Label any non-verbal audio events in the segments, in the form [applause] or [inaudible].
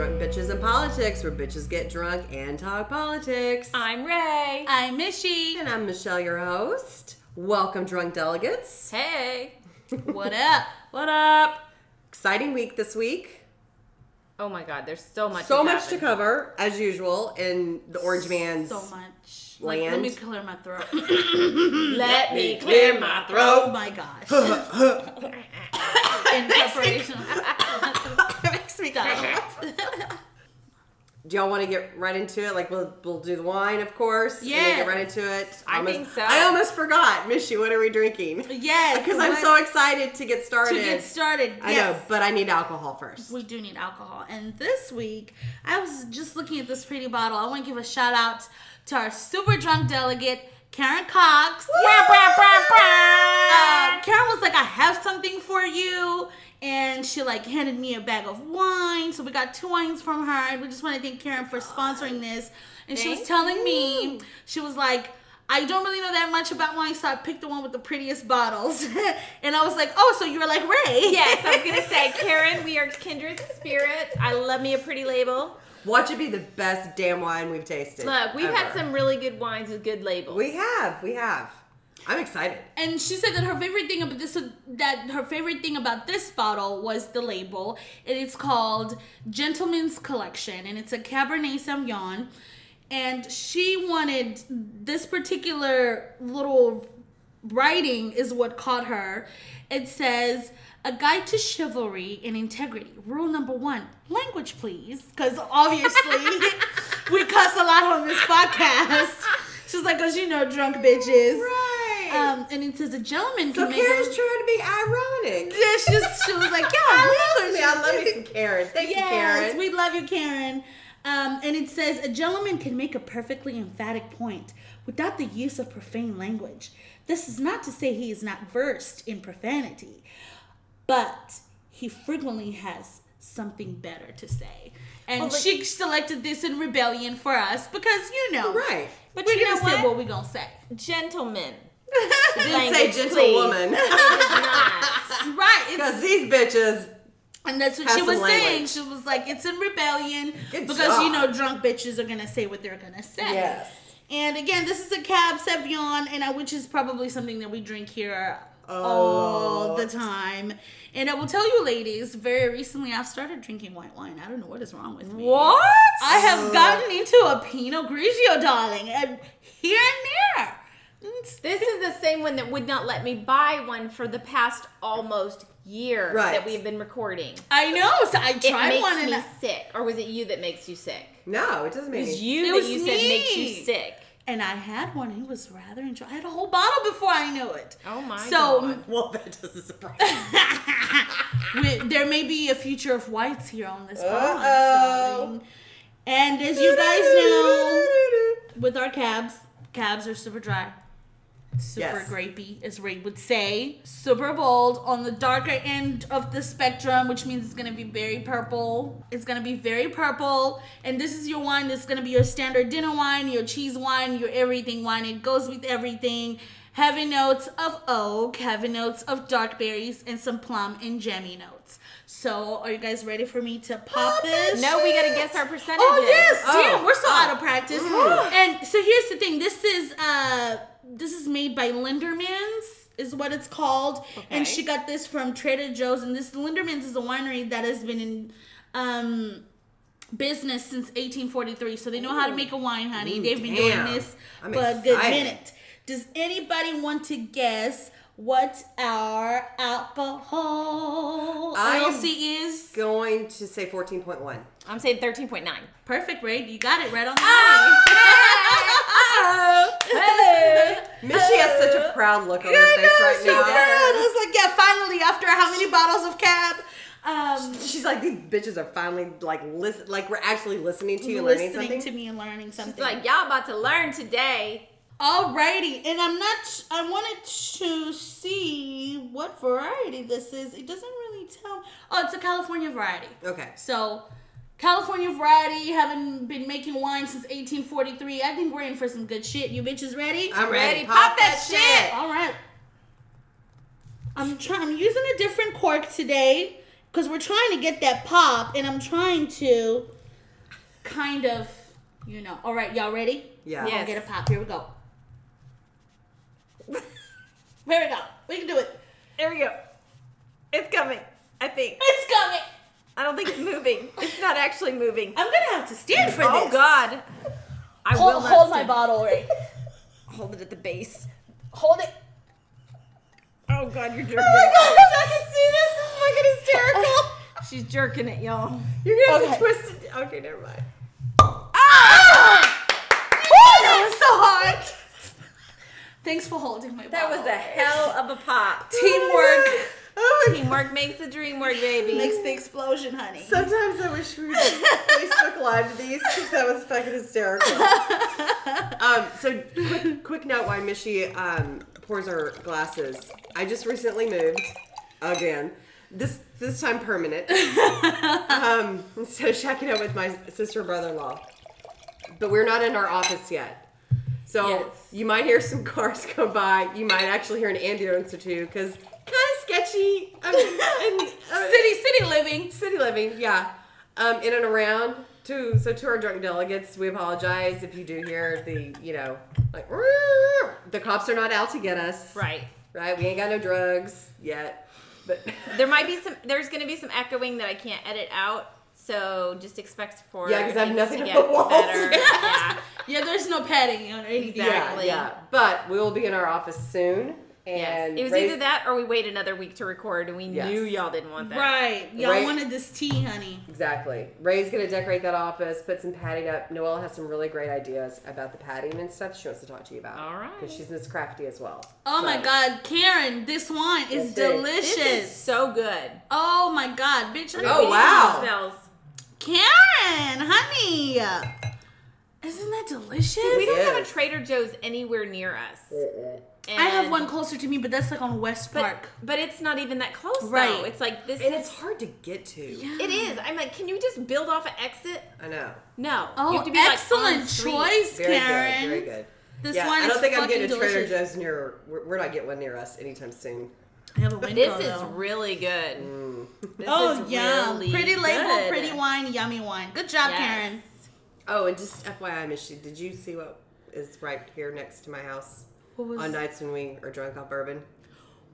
welcome to Drunk Bitches in Politics, where bitches get drunk and talk politics. I'm Ray. I'm Mishy. And I'm Michelle, your host. Welcome, drunk delegates. Hey. [laughs] What up? What up? Exciting week this week. Oh my god, there's so much. So has much to cover, as usual, in the Orange Man's. So much. Like, let me clear my throat. [laughs] Let me clear my throat. oh my gosh. [laughs] In preparation. [laughs] Do y'all want to get right into it? Like we'll we'll do the wine, of course. Yes. get right into it. I Almost- think so. I almost forgot, Mishy. What are we drinking? yes. [laughs] Because I'm so excited to get started. to get started. I know, but I need alcohol first. We do need alcohol. And this week, I was just looking at this pretty bottle. I want to give a shout out to our super drunk delegate, Karen Cox. Uh, Karen was like, I have something for you. And she like handed me a bag of wine. So we got two wines from her. And we just want to thank Karen for sponsoring this. And she was Thank telling me, she was like, I don't really know that much about wine, so I picked the one with the prettiest bottles. [laughs] and I was like, oh, so you were like Ray. Yes, I was gonna say, [laughs] Karen, we are kindred spirits. I love me a pretty label. Watch it be the best damn wine we've tasted. Look, we've had some really good wines with good labels. We have, we have. I'm excited. And she said that her favorite thing about this that her favorite thing about this bottle was the label. It's called Gentleman's Collection, and it's a Cabernet Sauvignon. And she wanted this particular little writing is what caught her. It says. A guide to chivalry and integrity. Rule number one: language, please, because obviously [laughs] we cuss a lot on this podcast. She's like, "Cause you know, drunk bitches." Right. Um, and it says a gentleman so can make Karen's a, trying to be ironic. [laughs] yeah, she, just, she was like, yeah, [laughs] I love really? me. I love me some Karen. Thank you, Karen. we love you, Karen. Um, and it says a gentleman can make a perfectly emphatic point without the use of profane language. This is not to say he is not versed in profanity, but he frequently has something better to say. And Well, but- she selected this in rebellion for us because you know, right. But But we're you gonna know say what? what we're gonna say. Gentlemen. [laughs] Didn't say gentlewoman. It. [laughs] Right? Because these bitches. And that's what she was saying. She was like, it's in rebellion Good because job. you know drunk bitches are gonna say what they're gonna say. Yes. And again, this is a cab Sauvignon, and I, which is probably something that we drink here oh. all the time. And I will tell you, ladies, very recently I've started drinking white wine. I don't know what is wrong with me. What? I have oh. gotten into a Pinot Grigio, darling, and here and there. It's- This is the same one that would not let me buy one for the past almost year Right. that we've been recording. I know. So I It tried makes one, me and I, sick. Or was it you that makes you sick? No, it doesn't make It make was me. you It that was you said makes you sick. and I had one. It was rather enjoy. I had a whole bottle before I knew it. Oh my So god. [laughs] Well, that doesn't surprise me. [laughs] there may be a future of whites here on this Uh-oh. podcast. And as you guys know, with our cabs, cabs are super dry. Super Yes. grapey, as Ray would say. Super bold on the darker end of the spectrum, which means it's gonna be very purple. It's gonna be very purple. And this is your wine that's gonna be your standard dinner wine, your cheese wine, your everything wine. It goes with everything. Heavy notes of oak, heavy notes of dark berries, and some plum and jammy notes. So, are you guys ready for me to pop this? No, we gotta guess our percentages. Oh yes, Oh. damn, we're so Oh. out of practice. And so here's the thing: this is uh, this is made by Lindermans, is what it's called, and she got this from Trader Joe's. And this Lindermans is a winery that has been in um business since 1843, so they know how to make a wine, honey. Ooh, They've been damn. doing this I'm for a good minute. Does anybody want to guess what our alcohol I LC is? Going to say 14.1. I'm saying 13.9. Perfect, Ray. You got it right on the Ah! Hey! [laughs] Missy has such a proud look on her I face know, right so now. proud. I was like, yeah, finally, after how many bottles of cab? Um, She's like, these bitches are finally like listen, like we're actually listening to you, and learning something. listening to me and learning something. It's like y'all about to learn today. Alrighty, and I'm not. I wanted to see what variety this is. It doesn't really tell. Oh, it's a California variety. Okay. So, California variety, haven't been making wine since 1843. I think we're in for some good shit. You bitches ready? I'm ready. Ready. Pop that shit. All right. I'm trying. I'm using a different cork today, because we're trying to get that pop, and I'm trying to kind of, you know. All right, y'all ready? Yeah. We're gonna get a pop. Here we go. [laughs] Here we go. We can do it. There we go. It's coming. I think. It's coming. I don't think it's moving. It's not actually moving. I'm gonna have to stand for Oh this. God. I Hold, will not hold my bottle right. Hold it at the base. Hold it. Oh God, you're jerking. Oh my gosh, I can see this. This is fucking hysterical. [laughs] She's jerking it, y'all. You're gonna have Okay. to twist it. Okay, never mind. Ah! That was so hot. Thanks for holding my That was bottle. a hell of a pop. teamwork. Oh my Teamwork makes the dream work, baby. Makes the explosion, honey. Sometimes I wish we would [laughs] Facebook Live these because that was fucking hysterical. [laughs] um, so quick, quick note while Mishy um, pours our glasses. I just recently moved again. This this time permanent. [laughs] um, so checking out with my sister brother in law, but we're not in our office yet. So Yes. you might hear some cars go by. You might actually hear an ambulance or two because kind of sketchy. I mean, [laughs] and, uh, city, city living. City living, yeah. Um, in and around. To so to our drunk delegates, we apologize if you do hear the you know like the cops are not out to get us. Right. Right. We ain't got no drugs yet. But [laughs] There might be some. There's going to be some echoing that I can't edit out. So just expect for Yeah, 'cause I have nothing to get the walls. better. [laughs] yeah. Yeah, there's no padding on anything. Exactly. yeah, yeah. But we will be in our office soon. Yes. It was Ray's- either that or we wait another week to record, and we Yes. knew y'all didn't want that. Right. Y'all Right. wanted this tea, honey. Exactly. Ray's gonna decorate that office, put some padding up. Noella has some really great ideas about the padding and stuff. She wants to talk to you about. All right. Because she's Miss Crafty as well. Oh my God, Karen, this wine is Let's delicious. This is so good. oh my God, bitch. I Oh, wow. Smells. Karen, honey. Isn't that delicious? We don't have a. Trader Joe's anywhere near us. I have one closer to me, but that's like on West but, Park. but it's not even that close, Right. though. It's like this. And is, it's hard to get to. It is. I'm like, can you just build off an exit? I know. No. Oh, you have to be like, excellent street. choice, Very Karen. good. Very good. This yeah, wine I don't is think I'm getting a Trader delicious. Joe's near. We're, we're not getting one near us anytime soon. I have a window, This is really good. Mm. This Oh, is yum. really pretty label, good. pretty wine, yummy wine. Good job, Yes. Karen. Oh, and just FYI, Miss you, did you see what is right here next to my house What was on nights when we are drunk off bourbon?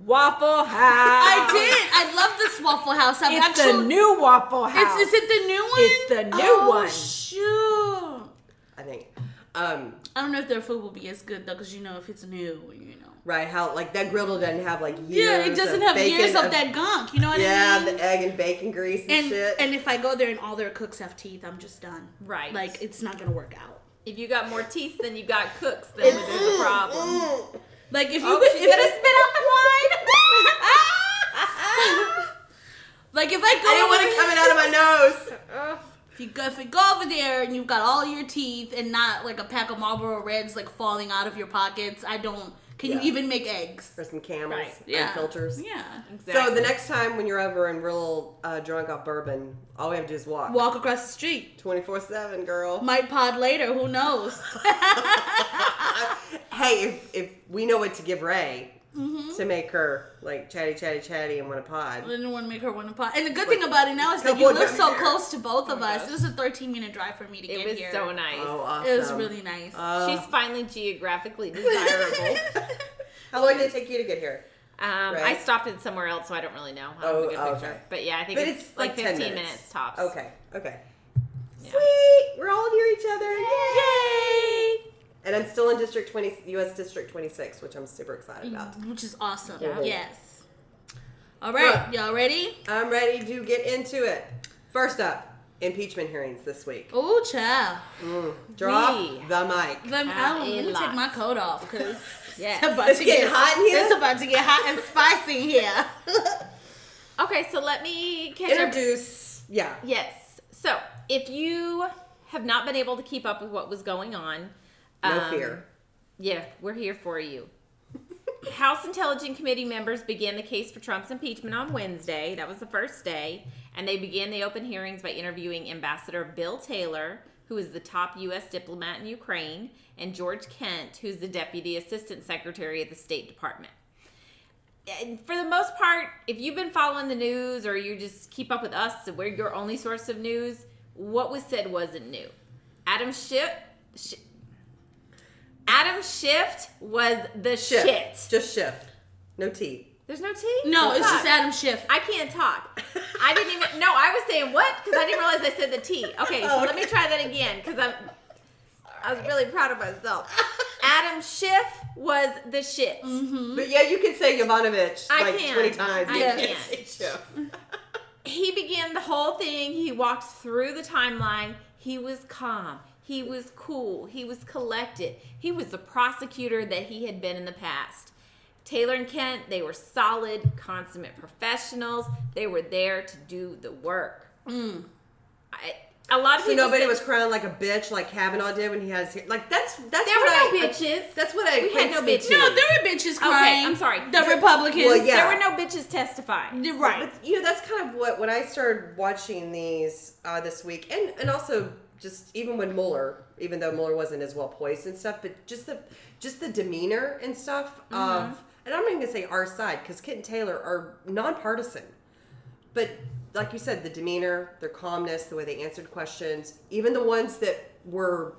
Waffle House. I did. I love this Waffle House. I've It's actually. the new Waffle House. Is, is it the new one? It's the new oh, one. Shoot. I think. Um, I don't know if their food will be as good though, because you know if it's new, you know. right? How like that griddle doesn't have like years. Yeah, it doesn't of have bacon years of that gunk. You know what Yeah, I mean? Yeah, the egg and bacon grease and, and shit. and if I go there and all their cooks have teeth, I'm just done. Right. Like it's not gonna work out. If you got more teeth than you got cooks, then there's a problem. Mm. Like if you Oh, could, if gonna spit out the wine. [laughs] like if I go, I didn't want it coming out of my nose. [laughs] If you go, if you go over there and you've got all your teeth and not like a pack of Marlboro Reds like falling out of your pockets, I don't. Can Yeah. you even make eggs? For some camels Right. Yeah. and filters. Yeah. Exactly. So the next time when you're over and we're a little uh, drunk off bourbon, all we have to do is walk. Walk across the street. 24 7, girl. Might pod later. Who knows? [laughs] hey, if, if we know what to give Ray Mm-hmm. to make her like chatty, chatty, chatty and want a pod. I didn't want to make her want a pod. And the good thing about it now is that Couple you live so here. close to both of Oh us. gosh. It was a 13 minute drive for me to It get was here. so nice. Oh, awesome. It was really nice. Uh, She's finally geographically desirable. [laughs] How long did it take you to get here? Um, I stopped it somewhere else, so I don't really know. I don't Oh, have a good picture. okay. But yeah, I think But it's, it's like, like 15 minutes. minutes. tops. Okay, okay. Yeah. Sweet! We're all near each other. Yay! Yay! And I'm still in District 20, U.S. District 26, which I'm super excited about. Which is awesome. Yeah. Yes. All right. Right. Y'all ready? I'm ready to get into it. First up, impeachment hearings this week. Oh, child. Mm. Drop We the mic. Let me, Have I, a let me take my coat off because [laughs] Yes. it's about It's to get hot in here? It's about to get hot and spicy in here. [laughs] Okay, so let me catch up. Introduce, yeah. Yes. So if you have not been able to keep up with what was going on, No um, fear. Yeah, we're here for you. [laughs] House Intelligence Committee members began the case for Trump's impeachment on Wednesday. That was the first day. And they began the open hearings by interviewing Ambassador Bill Taylor, who is the top U.S. diplomat in Ukraine, and George Kent, who's the Deputy Assistant Secretary at the State Department. and for the most part, if you've been following the news or you just keep up with us, we're your only source of news, what was said wasn't new. Adam Schiff, Adam Shift was the Shift. shit. Just shift. No T. There's no T. No, it's Fuck. just Adam Schiff. I can't talk. I didn't even. No, I was saying what because I didn't realize I said the T. Okay, so Oh, let me try that again because I'm. I was really proud of myself. Adam Schiff was the shit. Mm-hmm. But yeah, you can say Yovanovich I like can. 20 times. I You can't can. say shift. He began the whole thing. He walked through the timeline. He was calm. He was cool. He was collected. He was the prosecutor that he had been in the past. Taylor and Kent, they were solid, consummate professionals. They were there to do the work. I, a lot of So people nobody say- was crowned like a bitch like Kavanaugh did when he has. Like that's that's There what were no I, bitches. That's what I We had no bitches. to. no, there were bitches crying. I'm sorry. The Republicans. Well, yeah. There were no bitches testifying. You're right. But you know, that's kind of what when I started watching these uh, this week, and and also just even when Mueller, even though Mueller wasn't as well poised and stuff, but just the just the demeanor and stuff of, mm-hmm. and I'm not even gonna say our side because Kent and Taylor are nonpartisan, but like you said, the demeanor, their calmness, the way they answered questions, even the ones that were,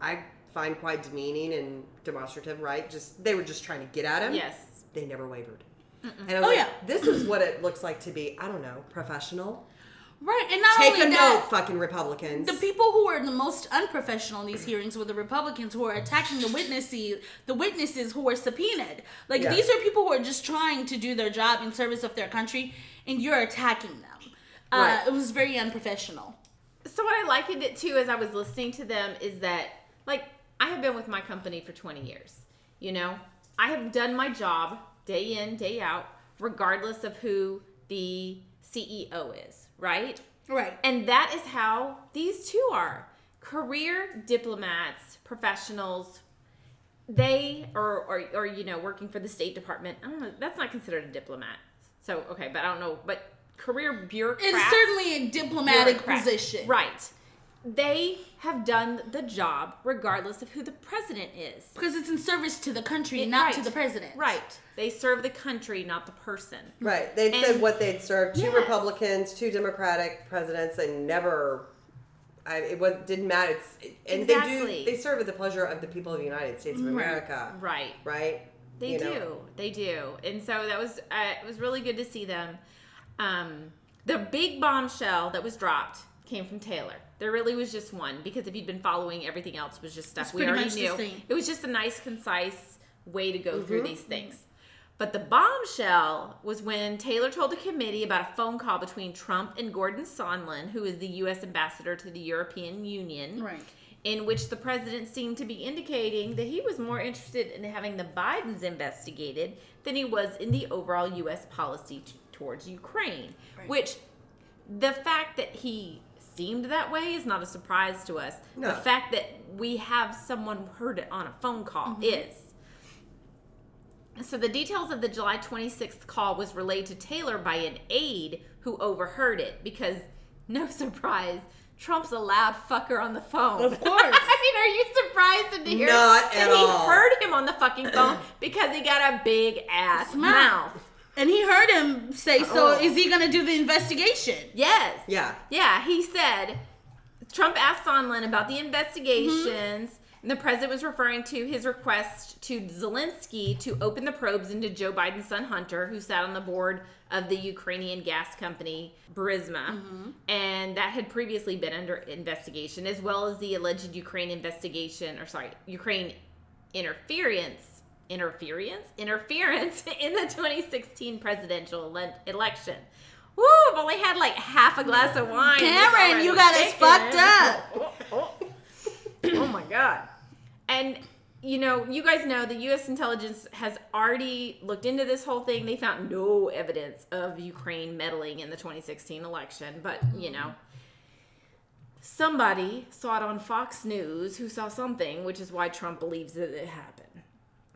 I find quite demeaning and demonstrative, right? Just they were just trying to get at him. Yes. they never wavered. And I was Oh, like, yeah. this is what it looks like to be, I don't know, professional. Right, and not Take only a that, note, fucking Republicans. the people who were the most unprofessional in these hearings were the Republicans who are attacking the witnesses, the witnesses who were subpoenaed. Like Yeah. these are people who are just trying to do their job in service of their country, and you're attacking them. Uh, It was very unprofessional. So what I likened it to as I was listening to them is that like I have been with my company for 20 years. You know, I have done my job day in, day out, regardless of who the CEO is, right? Right. And that is how these two are. Career diplomats, professionals, they or or, or you know, working for the State Department. I don't know, that's not considered a diplomat. So okay, but I don't know, but career bureaucrats It's certainly a diplomatic position. Right. They have done the job regardless of who the president is. Because it's in service to the country, It- not right. to the president. Right. They serve the country, not the person. right. They said what they'd served two Yes. Republicans, two Democratic presidents, and never. I, it was didn't matter. It's, and they do. They serve at the pleasure of the people of the United States of America. Right. Right. They You do. know. They do. And so that was uh, it was really good to see them. Um, the big bombshell that was dropped came from Taylor. There really was just one because if you'd been following, everything else was just stuff It's we already the knew. It was just a nice, concise way to go Mm-hmm. through these things. But the bombshell was when Taylor told a committee about a phone call between Trump and Gordon Sondland, who is the U.S. ambassador to the European Union Right. in which the president seemed to be indicating that he was more interested in having the Bidens investigated than he was in the overall U.S. policy t- towards Ukraine. Right. Which the fact that he seemed that way is not a surprise to us. No. The fact that we have someone heard it on a phone call mm-hmm. is. So the details of the July 26th call was relayed to Taylor by an aide who overheard it because no [laughs] surprise, Trump's a loud fucker on the phone. Of course. [laughs] I mean, are you surprised to hear Not that at he all. heard him on the fucking phone because he got a big ass Mouth. Mouth. And he heard him say, "So Oh. is he going to do the investigation?" Yes. Yeah. Yeah, he said Trump asked Sondland about the investigations, and the president was referring to his request to Zelensky to open the probes into Joe Biden's son Hunter, who sat on the board of the Ukrainian gas company Burisma, mm-hmm. and that had previously been under investigation, as well as the alleged Ukraine investigation, or sorry, Ukraine interference. Interference, interference [laughs] in the 2016 presidential ele- election. Woo! I've only had like half a glass of wine. Karen, you got us fucked up. Oh, [laughs] oh. Oh my god. And you know, you guys know the US intelligence has already looked into this whole thing. They found no evidence of Ukraine meddling in the 2016 election, but you know, somebody saw it on Fox News who saw something, which is why Trump believes that it happened.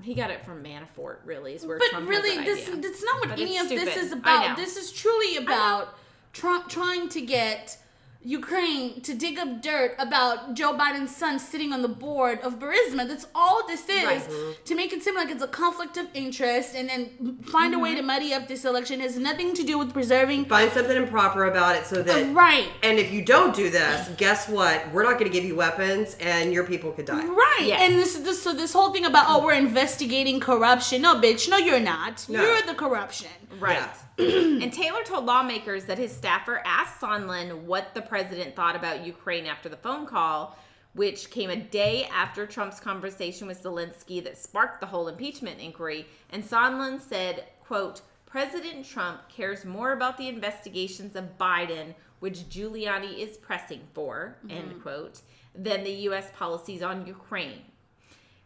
He got it from Manafort, really, is where But Trump really, this idea. that's not what But any of this is about. This is truly about Trump trying to get Ukraine to dig up dirt about Joe Biden's son sitting on the board of Burisma. That's all this is Right. to make it seem like it's a conflict of interest and then find a way Mm-hmm. to muddy up this election. It has nothing to do with preserving. Find something improper about it so that. Right. And if you don't do this, guess what? We're not going to give you weapons, and your people could die. Right. Yes. And this, this so this whole thing about oh we're investigating corruption. No, bitch. No, you're not. No. You're the corruption. Right. Yeah. [clears throat] and Taylor told lawmakers that his staffer asked Sondland what the president thought about Ukraine after the phone call, which came a day after Trump's conversation with Zelensky that sparked the whole impeachment inquiry. And Sondland said, quote, President Trump cares more about the investigations of Biden, which Giuliani is pressing for, mm-hmm. end quote, than the U.S. policies on Ukraine.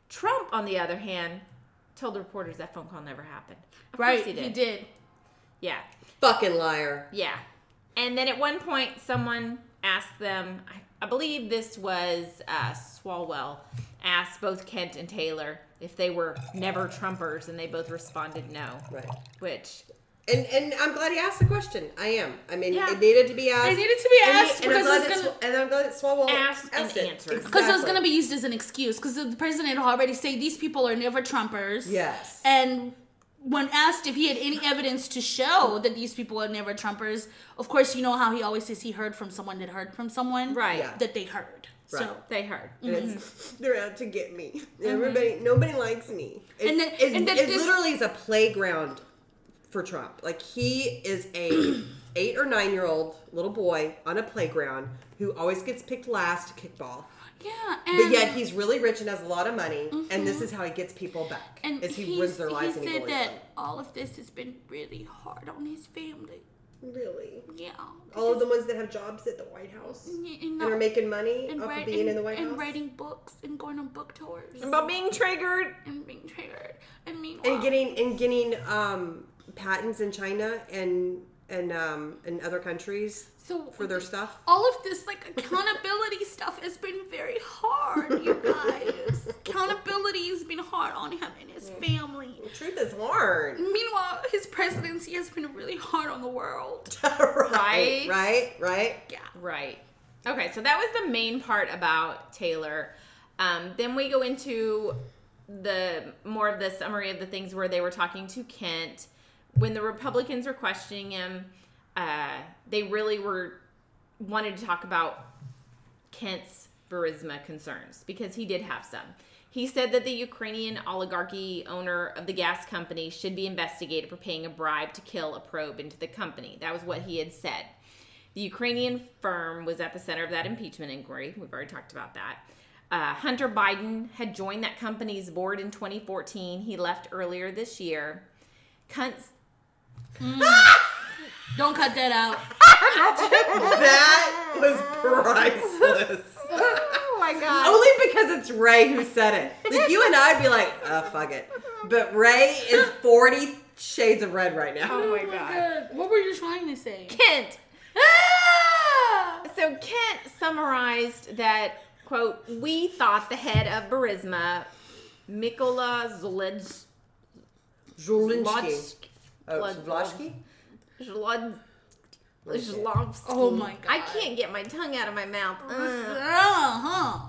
Trump, on the other hand, told the reporters that phone call never happened. Of course Right. he did. He did. Yeah. Fucking liar. Yeah. And then at one point, someone asked them, I, I believe this was uh, Swalwell, asked both Kent and Taylor if they were never Trumpers, and they both responded no. Right. Which, And and I'm glad he asked the question. I am. I mean, Yeah. it needed to be asked. It needed to be And he- asked and, I'm because glad it's gonna- Sw- and I'm glad that Swalwell Asked and it. answered. Because it was going to be used as an excuse. Because the president already said these people are never Trumpers. Yes. And when asked if he had any evidence to show that these people are never Trumpers, of course, you know how he always says he heard from someone that heard from someone. right, Yeah. That they heard. So. They heard. Mm-hmm. And it's, they're out to get me. Mm-hmm. Everybody, nobody likes me. It, And then- it, and then it this- literally is a playground for Trump. Like he is a eight or nine year old little boy on a playground who always gets picked last to kick ball. Yeah. But yet he's really rich and has a lot of money, and this is how he gets people back. and is he he's- wins their lives he and he said that them. all of this has been really hard on his family. Really, Yeah. all of the ones that have jobs at the White House And, and are making money and, off write- of being and- in the White House and writing books and going on book tours About being triggered. and being triggered. And meanwhile, and getting and getting um, patents in China and and um, in other countries so for their stuff. all of this like accountability [laughs] stuff has been very hard, you guys. [laughs] accountability has been hard on him and his family. The truth is hard. Meanwhile, his presidency has been really hard on the world. [laughs] right, right, right. Yeah. Right. Okay, so that was the main part about Taylor. Um, then we go into the more of the summary of the things where they were talking to Kent. When the Republicans were questioning him, uh, they really were wanted to talk about Kent's Burisma concerns because he did have some. He said that the Ukrainian oligarchy owner of the gas company should be investigated for paying a bribe to kill a probe into the company. That was what he had said. The Ukrainian firm was at the center of that impeachment inquiry. We've already talked about that. Uh, Hunter Biden had joined that company's board in 2014. He left earlier this year. Kuntz, [laughs] Don't cut that out. [laughs] That was priceless. oh my god! Only because it's Ray who said it. Like [laughs] you and I'd be like, oh fuck it. But Ray is forty shades of red right now. Oh my god! What were you trying to say? Kent. Ah! So Kent summarized that quote: "We thought the head of Burisma, Mikola Zlodz, Zolinsky. Oh, Blood- Zvlashki? Zlod, Zlovsky. Oh my god. I can't get my tongue out of my mouth. Uh, Uh-huh.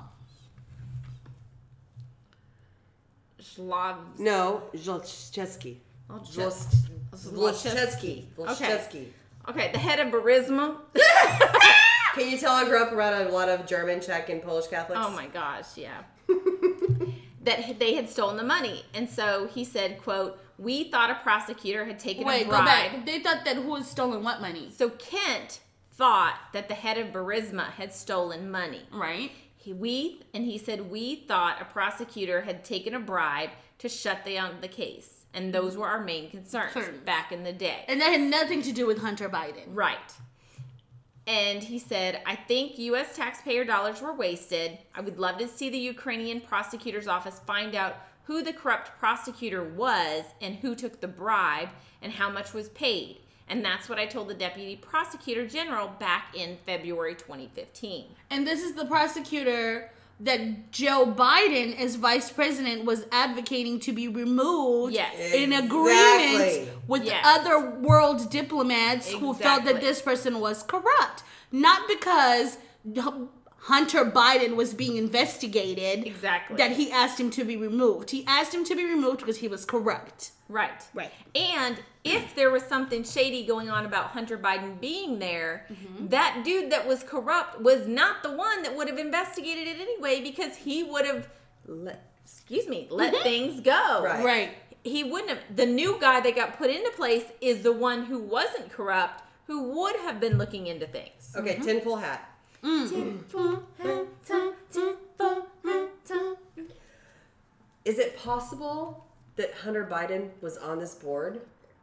Zlov. No, Zlochevsky. Zloch- Zlochevsky. Okay. Zlochevsky. Okay, the head of Burisma. [laughs] Can you tell I grew up around a lot of German, Czech, and Polish Catholics? Oh my gosh, yeah. [laughs] that they had stolen the money, and so he said, "quote We thought a prosecutor had taken Wait, a go bribe." back. They thought that who had stolen what money? So Kent thought that the head of Burisma had stolen money. Right. He, we and he said we thought a prosecutor had taken a bribe to shut down um, the case, and those were our main concerns Concerns. back in the day. And that had nothing to do with Hunter Biden. Right. And he said, I think U.S. taxpayer dollars were wasted. I would love to see the Ukrainian prosecutor's office find out who the corrupt prosecutor was and who took the bribe and how much was paid. And that's what I told the deputy prosecutor general back in February 2015. And this is the prosecutor that Joe Biden, as vice president, was advocating to be removed Yes. in Exactly. agreement with Yes. other world diplomats who felt that this person was corrupt. Not because Hunter Biden was being investigated. Exactly. That he asked him to be removed. He asked him to be removed because he was corrupt. Right. Right. And if there was something shady going on about Hunter Biden being there, Mm-hmm. that dude that was corrupt was not the one that would have investigated it anyway because he would have let excuse me, let things go. Right. Right. He wouldn't have the new guy that got put into place is the one who wasn't corrupt, who would have been looking into things. Okay, tinfoil hat. Is it possible that Hunter Biden was on this board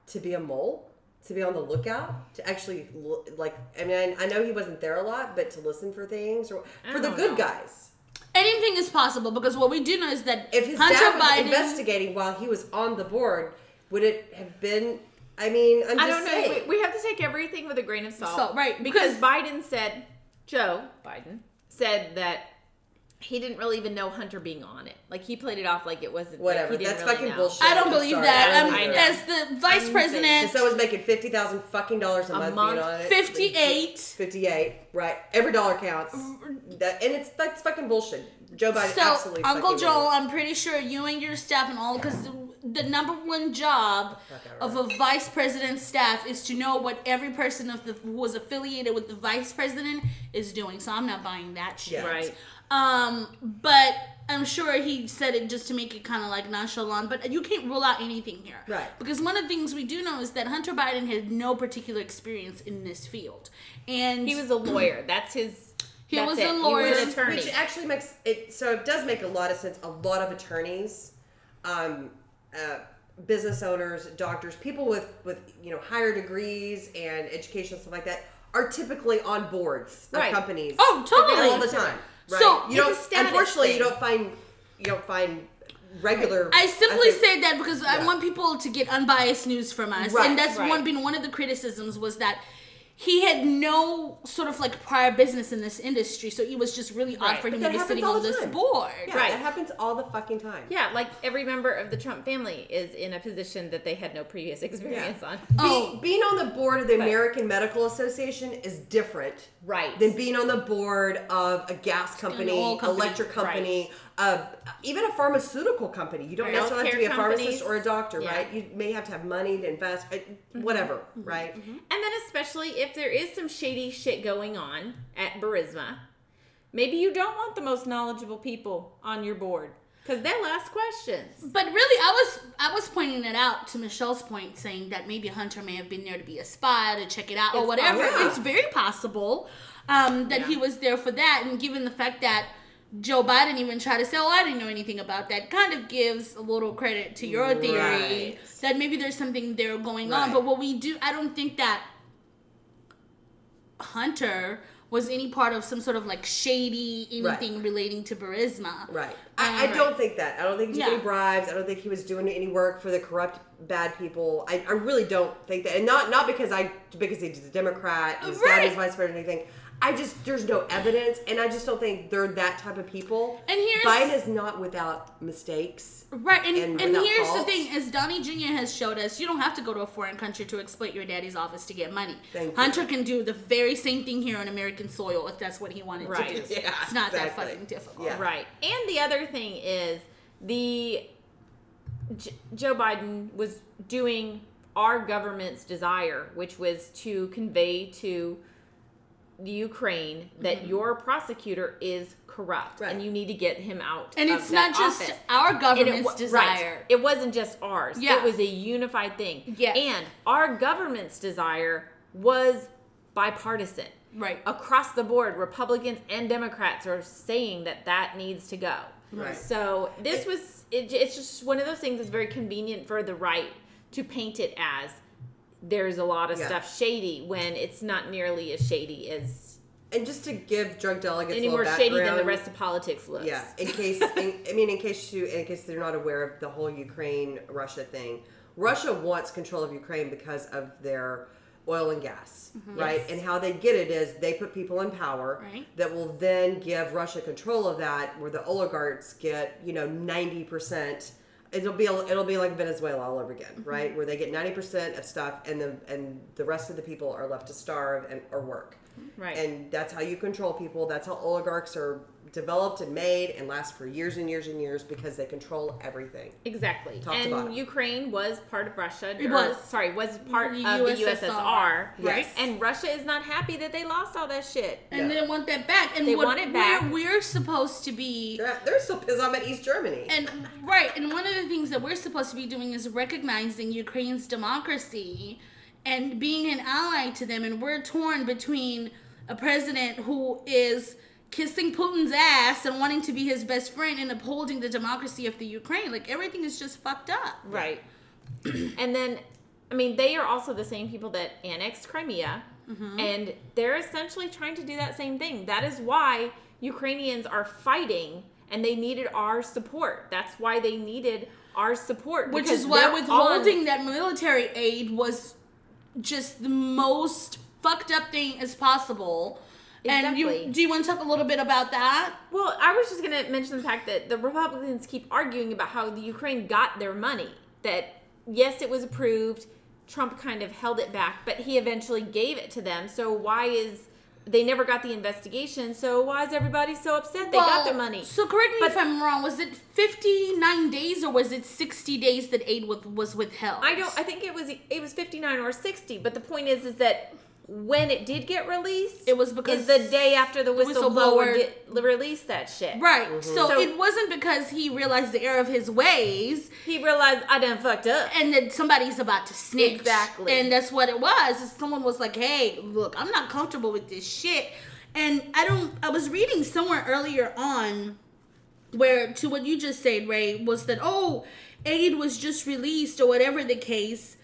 to be a mole, to be on the lookout, to actually lo- like? I mean, I know he wasn't there a lot, but to listen for things or for the good know. guys. Anything is possible because what we do know is that If his Hunter dad was Biden. investigating while he was on the board, would it have been? I mean, I'm just I don't know. saying. We, we have to take everything with a grain of salt. Salt, right, Because because- Biden said, Joe Biden said that he didn't really even know Hunter being on it. Like he played it off like it wasn't. like, Whatever. he didn't That's really fucking know. bullshit. I don't I'm believe sorry. that. I Um, don't I either. know. as the vice I'm president, If someone's making fifty thousand fucking dollars a, A month, month, being on it, 58. fifty-eight, right? Every dollar counts. That, and it's that's fucking bullshit. Joe Biden so absolutely. Uncle fucking Joel, did. I'm pretty sure you and your staff and all, because the, the number one job of a vice president's staff is to know what every person of the who was affiliated with the vice president is doing. So I'm not buying that shit. Yeah. Right. Um, but I'm sure he said it just to make it kind of like nonchalant. But you can't rule out anything here, Right. Because one of the things we do know is that Hunter Biden had no particular experience in this field, and He was a lawyer. That's his. He that's was it. a He lawyer. was an attorney. Which actually makes it so it does make a lot of sense. A lot of attorneys, um, uh, business owners, doctors, people with with you know higher degrees and education stuff like that are typically on boards of Right. companies. Oh, totally. all the time. Right? So, you it's don't. a status Unfortunately, you don't find you don't find regular. I simply say that because I want people to get unbiased news from us, Right, and that's right. one been one of the criticisms was that he had no sort of like prior business in this industry, so it was just really odd Right. for him to be happens sitting all on the this time. board. Yeah, Right. that happens all the fucking time. yeah, like every member of the Trump family is in a position that they had no previous [laughs] experience on. Oh. Be, being on the board of the But- American Medical Association is different Right. than being on the board of a gas company, company. electric company, uh, even a pharmaceutical company. You don't Right. necessarily have to be a Healthcare pharmacist or a doctor, Yeah. right? You may have to have money to invest, uh, whatever, Mm-hmm. right? And then especially if there is some shady shit going on at Burisma, maybe you don't want the most knowledgeable people on your board because they'll ask questions. But really, I was I was pointing it out to Michelle's point, saying that maybe Hunter may have been there to be a spy to check it out or It's whatever. possible. It's very possible um, that he was there for that, and given the fact that Joe Biden even tried to say, "Oh, I didn't know anything about that," kind of gives a little credit to your theory Right. that maybe there's something there going on. But what we do, I don't think that Hunter was any part of some sort of like shady anything relating to Burisma. Right. I, I um, don't think that. I don't think he took Yeah. any bribes. I don't think he was doing any work for the corrupt, bad people. I, I really don't think that. And not not because I because he's a Democrat, his dad Right. is vice president, or anything. I just there's no evidence, and I just don't think they're that type of people. And here's- Biden is not without mistakes. Right, and, and and, without here's the thing: as Donnie Jr. has showed us, you don't have to go to a foreign country to exploit your daddy's office to get money. Thank you. Hunter can do the very same thing here on American soil if that's what he wanted Right. to do. [laughs] Yeah, it's not that fucking difficult. Yeah. Right. And the other thing is the J- Joe Biden was doing our government's desire, which was to convey to the Ukraine that your prosecutor is corrupt Mm-hmm. Right. and you need to get him out. And it's not just office. our And it government's right. desire. It wasn't just ours. Yeah. It was a unified thing. Yes. And our government's desire was bipartisan. Right. Across the board, Republicans and Democrats are saying that that needs to go. Right. So this was, it, it's just one of those things that's very convenient for the right to paint it as there's a lot of Yeah. stuff shady when it's not nearly as shady as And just to give drug delegates any more shady than the rest of politics looks. Yeah, in case, [laughs] in, I mean, in case you, in case they're not aware of the whole Ukraine Russia thing, Russia wants control of Ukraine because of their oil and gas, right? Mm-hmm. Yes. And how they get it is they put people in power Right. that will then give Russia control of that, where the oligarchs get you know ninety percent. It'll be it'll be like Venezuela all over again, Mm-hmm. right? Where they get ninety percent of stuff, and the and the rest of the people are left to starve and or work. Right. And that's how you control people. That's how oligarchs are developed and made and last for years and years and years because they control everything. Exactly. Top to and bottom. Ukraine was part of Russia. It or, was. Sorry, was part The of the USSR. USSR. Yes. And Russia is not happy that they lost all that shit. and Yeah. they want that back. And They what want it back. We're, we're supposed to be They're, they're still pissed off at East Germany. And right, and one of the things that we're supposed to be doing is recognizing Ukraine's democracy and being an ally to them. And we're torn between a president who is kissing Putin's ass and wanting to be his best friend and upholding the democracy of the Ukraine. Like everything is just fucked up. Right. [clears throat] and then, I mean, they are also the same people that annexed Crimea, Mm-hmm. and they're essentially trying to do that same thing. That is why Ukrainians are fighting, and they needed our support. That's why they needed our support. Which is why withholding on- that military aid was just the most fucked up thing as possible. And you do you want to talk a little bit about that? Well, I was just going to mention the fact that the Republicans keep arguing about how the Ukraine got their money. That yes, it was approved. Trump kind of held it back, but he eventually gave it to them. So why is they never got the investigation? So why is everybody so upset they got Well, their money? So correct me But- if I'm wrong. Was it 59 days or was it 60 days that aid with, was withheld? I don't. I think it was it was fifty nine or sixty. But the point is, is that when it did get released, It was because the day after the whistleblower, whistleblower- did, released that shit. Right. Mm-hmm. So, So- it wasn't because he realized the error of his ways He realized I done fucked up. and that somebody's about to snitch. Exactly. And that's what it was. Is someone was like, "Hey, look, I'm not comfortable with this shit." And I don't I was reading somewhere earlier on where to what you just said, Ray, was that oh, aid was just released or whatever the case.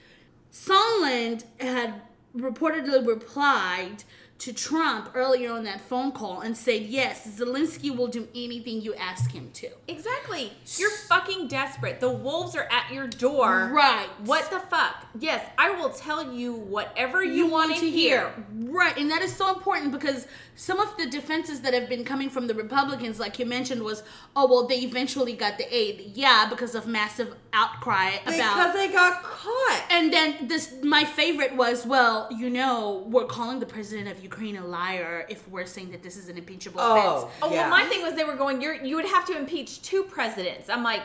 Sondland had reportedly replied to Trump earlier on that phone call and said, yes, Zelensky will do anything you ask him to. Exactly. You're fucking desperate. The wolves are at your door. Right. What the fuck? Yes, I will tell you whatever you, want to hear. Right, and that is so important because some of the defenses that have been coming from the Republicans, like you mentioned, was oh well, they eventually got the aid, yeah, because of massive outcry because about. Because they got caught. and then this, my favorite was, well, you know, we're calling the president of Ukraine a liar if we're saying that this is an impeachable Oh. offense. Oh Yeah. well, my thing was they were going. You're you would have to impeach two presidents. I'm like,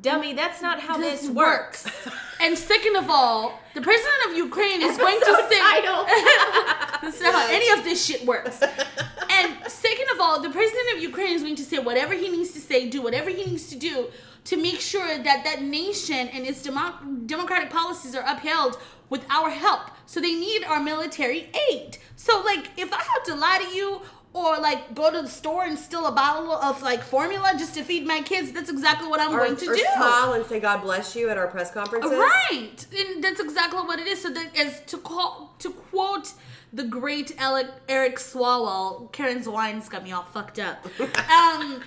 dummy. That's not how this, works. [laughs] and second of all, the president of Ukraine is going to Episode say title. [laughs] That's not how any of this shit works. [laughs] And second of all, the president of Ukraine is going to say whatever he needs to say, do whatever he needs to do to make sure that that nation and its demo- democratic policies are upheld with our help. So they need our military aid. So like, if I have to lie to you. Or like go to the store and steal a bottle of like formula just to feed my kids. That's exactly what I'm Or, going to or do. smile and say God bless you at our press conferences. Right, and that's exactly what it is. So that as to call to quote the great Alec, Eric Swalwell, Karen's wine's got me all fucked up. [laughs] um,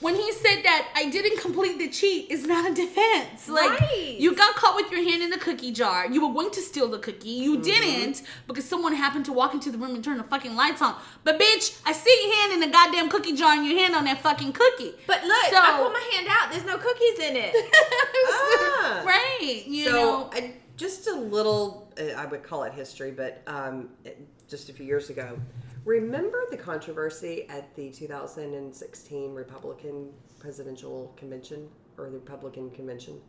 when he said that I didn't the cheat is not a defense. Like Right. you got caught with your hand in the cookie jar. You were going to steal the cookie. You Mm-hmm. didn't because someone happened to walk into the room and turn the fucking lights on. But bitch, I see your hand in the goddamn cookie jar and your hand on that fucking cookie. But look, So- I pulled my hand out. There's no cookies in it. [laughs] Ah. right. You so know. I, just a little, uh, I would call it history, but um, just a few years ago. Remember the controversy at the 2016 Republican presidential convention or the Republican convention?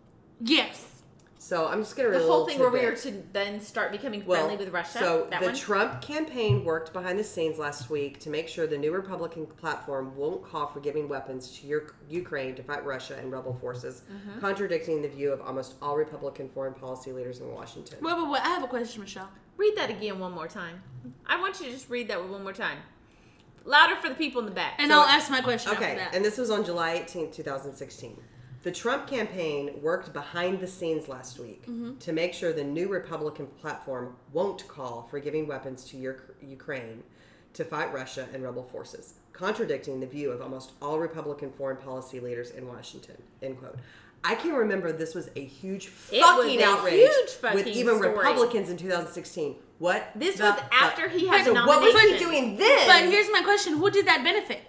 Yes. So I'm just going to the read a whole little thing where we are to then start becoming Well, friendly with Russia. So that the one. Trump campaign worked behind the scenes last week to make sure the new Republican platform won't call for giving weapons to your, Ukraine to fight Russia and rebel forces, Mm-hmm. contradicting the view of almost all Republican foreign policy leaders in Washington. Wait, wait, wait. I have a question, Michelle. read that again one more time. I want you to just read that one more time. Louder for the people in the back. And So- I'll ask my question Okay, after that. and this was on July 18th, 2016. The Trump campaign worked behind the scenes last week Mm-hmm. to make sure the new Republican platform won't call for giving weapons to your, Ukraine to fight Russia and rebel forces, contradicting the view of almost all Republican foreign policy leaders in Washington. End quote. I can remember this was a huge fucking a outrage huge fucking with even story. Republicans in 2016. What? This was fuck? after he had So the what was he doing then? But here's my question: Who did that benefit?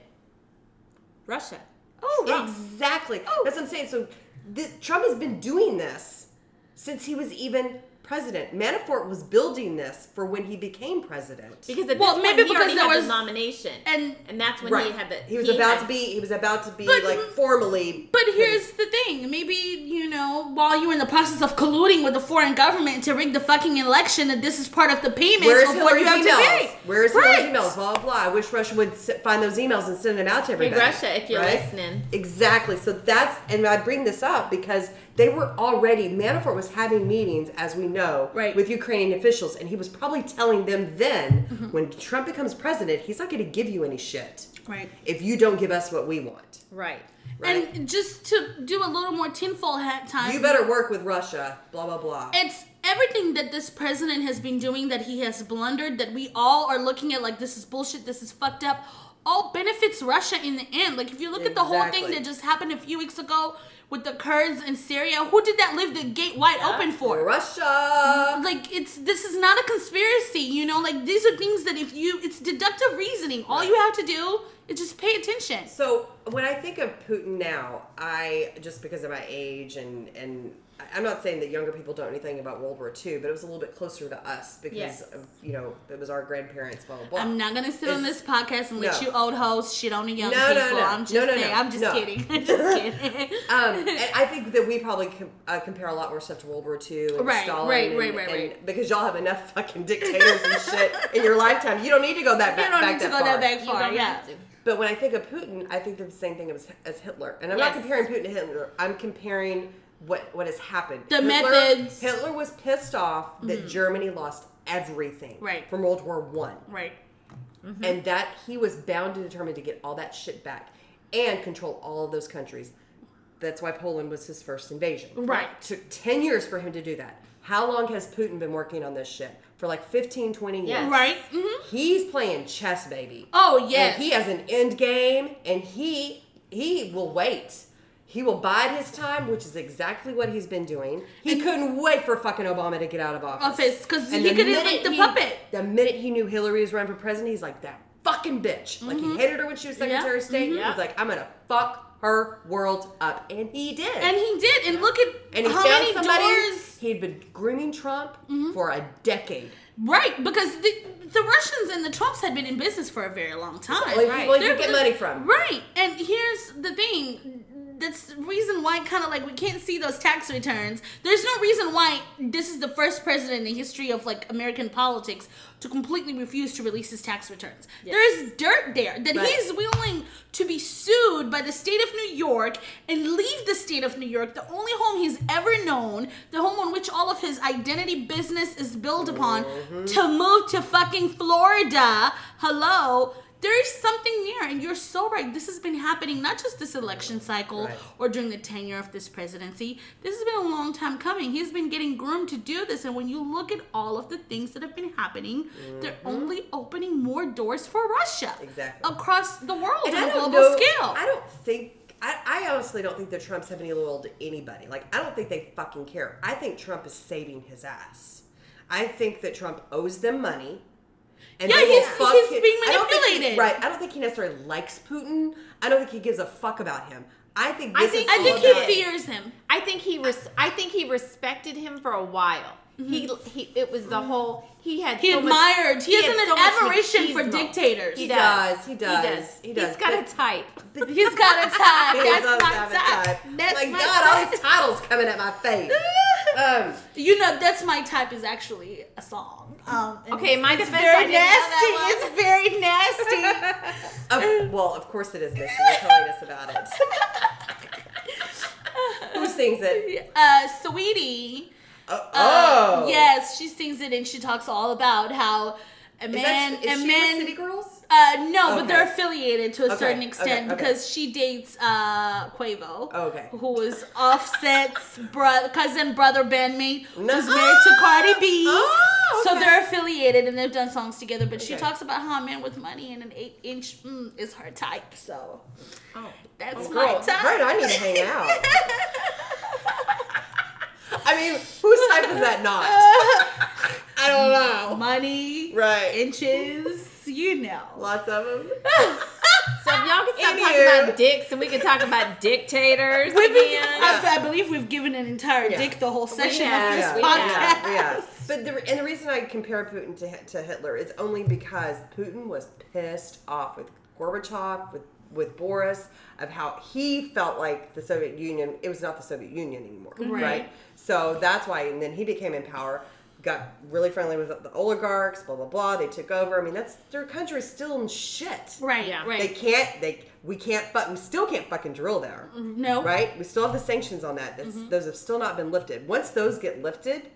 Russia. Oh, Trump. exactly. Oh. That's what I'm saying. So th- Trump has been doing this since he was even president. Manafort was building this for when he became president. Because at Well, this maybe point, he because already there had was- the nomination, and- and that's when right. he had the. he was about had- to be. He was about to be But- like formally. But here's the thing: maybe you know, while you were in the process of colluding with the foreign government to rig the fucking election, that this is part of the payment Where's of what you have emails? to pay. Where's Right. Hillary's emails? Blah blah blah. I wish Russia would find those emails and send them out to Hey, everybody. Russia, if you're right? listening. Exactly. So that's and I bring this up because they were already Manafort was having meetings, as we know, Right. with Ukrainian officials, and he was probably telling them then, Mm-hmm. when Trump becomes president, he's not going to give you any shit Right. if you don't give us what we want. Right. Right. And just to do a little more tinfoil hat time, you better work with Russia. Blah blah blah. it's everything that this president has been doing that he has blundered that we all are looking at like this is bullshit this is fucked up all benefits russia in the end like if you look at the whole thing that just happened a few weeks ago with the kurds in syria? Who did that leave the gate wide open for? Russia. like it's this is not a conspiracy you know? Like these are things that if you it's deductive reasoning. All you have to do is just pay attention. So when I think of Putin now, I just because of my age and and I'm not saying that younger people don't know anything about World War II, but it was a little bit closer to us because Yes. of you know it was our grandparents. Blah blah blah. i'm not gonna sit on this podcast and let no. you old hoes shit on the young No, no, people no. i'm just No, no, saying no. i'm just No. kidding [laughs] [laughs] just kidding Um, and I think that we probably com- uh, compare a lot more stuff to World War II and Right, Stalin, right, and, right, right, and- right. Because y'all have enough fucking dictators and shit in your lifetime. You don't need to go that back. you don't back need to go far. that back You far don't yeah have to. But when I think of Putin, I think of the same thing as, as Hitler. And I'm not comparing Putin to Hitler. I'm comparing what what has happened. The Hitler, methods. Hitler was pissed off that Germany lost everything Right. from World War One, right and that he was bound and determined to get all that shit back and control all of those countries. That's why Poland was his first invasion. Right. Took 10 years for him to do that. How long has Putin been working on this shit? For like 15, 20 years. Yes. right hmm He's playing chess, baby. oh yes And he has an end game, and he he will wait. He will bide his time, which is exactly what he's been doing. He couldn't wait for fucking Obama to get out of office. Office, 'cause And he could minute like the he- puppet. The minute he knew Hillary was running for president, he's like that fucking bitch. Like he hated her when she was Secretary Mm-hmm. Yeah. of State. Mhm. He was like, I'm gonna fuck her world up, and he did. and he did and look at And he how found many somebody. doors Mm-hmm. He'd been grooming Trump for a decade. right because the the russians and the trumps had been in business for a very long time Like, Right. people he get money from. Right. And here's the thing. That's the reason why kind of like we can't see those tax returns. There's no reason why this is the first president in the history of like American politics to completely refuse to release his tax returns. Yes. There's dirt there that Right. he's willing to be sued by the state of New York and leave the state of New York, the only home he's ever known, the home on which all of his identity business is built upon, Mm-hmm. to move to fucking Florida. Hello. There is something there, and you're so right. This has been happening not just this election cycle Right. or during the tenure of this presidency. This has been a long time coming. He's been getting groomed to do this, and when you look at all of the things that have been happening, they're mm-hmm. only opening more doors for Russia Exactly. across the world And on a global know, scale. I don't think. I, I honestly don't think the Trumps have any loyalty to anybody. Like, I don't think they fucking care. I think Trump is saving his ass. I think that Trump owes them money. And Yeah, he's- fuck he's him- being I he- manipulated. right. I don't think he necessarily likes Putin. I don't think he gives a fuck about him. I think I this think- is I think he about- fears him. I think he res- I think he respected him for a while. He he it was the whole he had Mm-hmm. He so much- admired. he, has an so admiration for dictators. He He does. does. He does. He does. He's got But- a type. [laughs] He's got a type. He That's does my type. type. That's my, my God, all these titles coming at my face. [laughs] Um, You know, that's my type is actually a song. Um, Okay, my defense, very nasty. It's very nasty. [laughs] well, of course it is, Miss. You're telling us about it. [laughs] Who sings it? uh, Sweetie. Oh, Uh, oh. yes, she sings it and she talks all about how a Is, man, that, is man. with City Girls? Uh, no, but they're affiliated to a Okay, certain extent okay. because she dates uh Quavo. Oh, okay. Who was Offset's [laughs] bro- cousin, brother, bandmate, No- who's married to Cardi B. Oh, So they're affiliated and they've done songs together. But she talks about how a man with money and an eight inch mm, is her type. So Oh. that's Oh, my girl, type. right, I need to hang out. [laughs] [laughs] I mean, whose type is that not? I don't know. Money, Right. inches, you know. Lots of them. So if y'all can stop Anywho. talking about dicks and we can talk about dictators We've been, again. I, I believe we've given an entire Yeah. dick the whole session have, of this yeah, we podcast. have, yeah. But the, and the reason I compare Putin to, Hi- to Hitler is only because Putin was pissed off with Gorbachev, with with Boris, of how he felt like the Soviet Union. It was not the Soviet Union anymore, Right. right? So that's why. And then he became in power. Got really friendly with the oligarchs, blah blah blah. They took over. I mean, that's their country is still in shit. Right, Yeah. Right. They can't. They we can't. But we still can't fucking drill there no. right? We still have the sanctions on that. That's, Mm-hmm. Those have still not been lifted. Once those get lifted,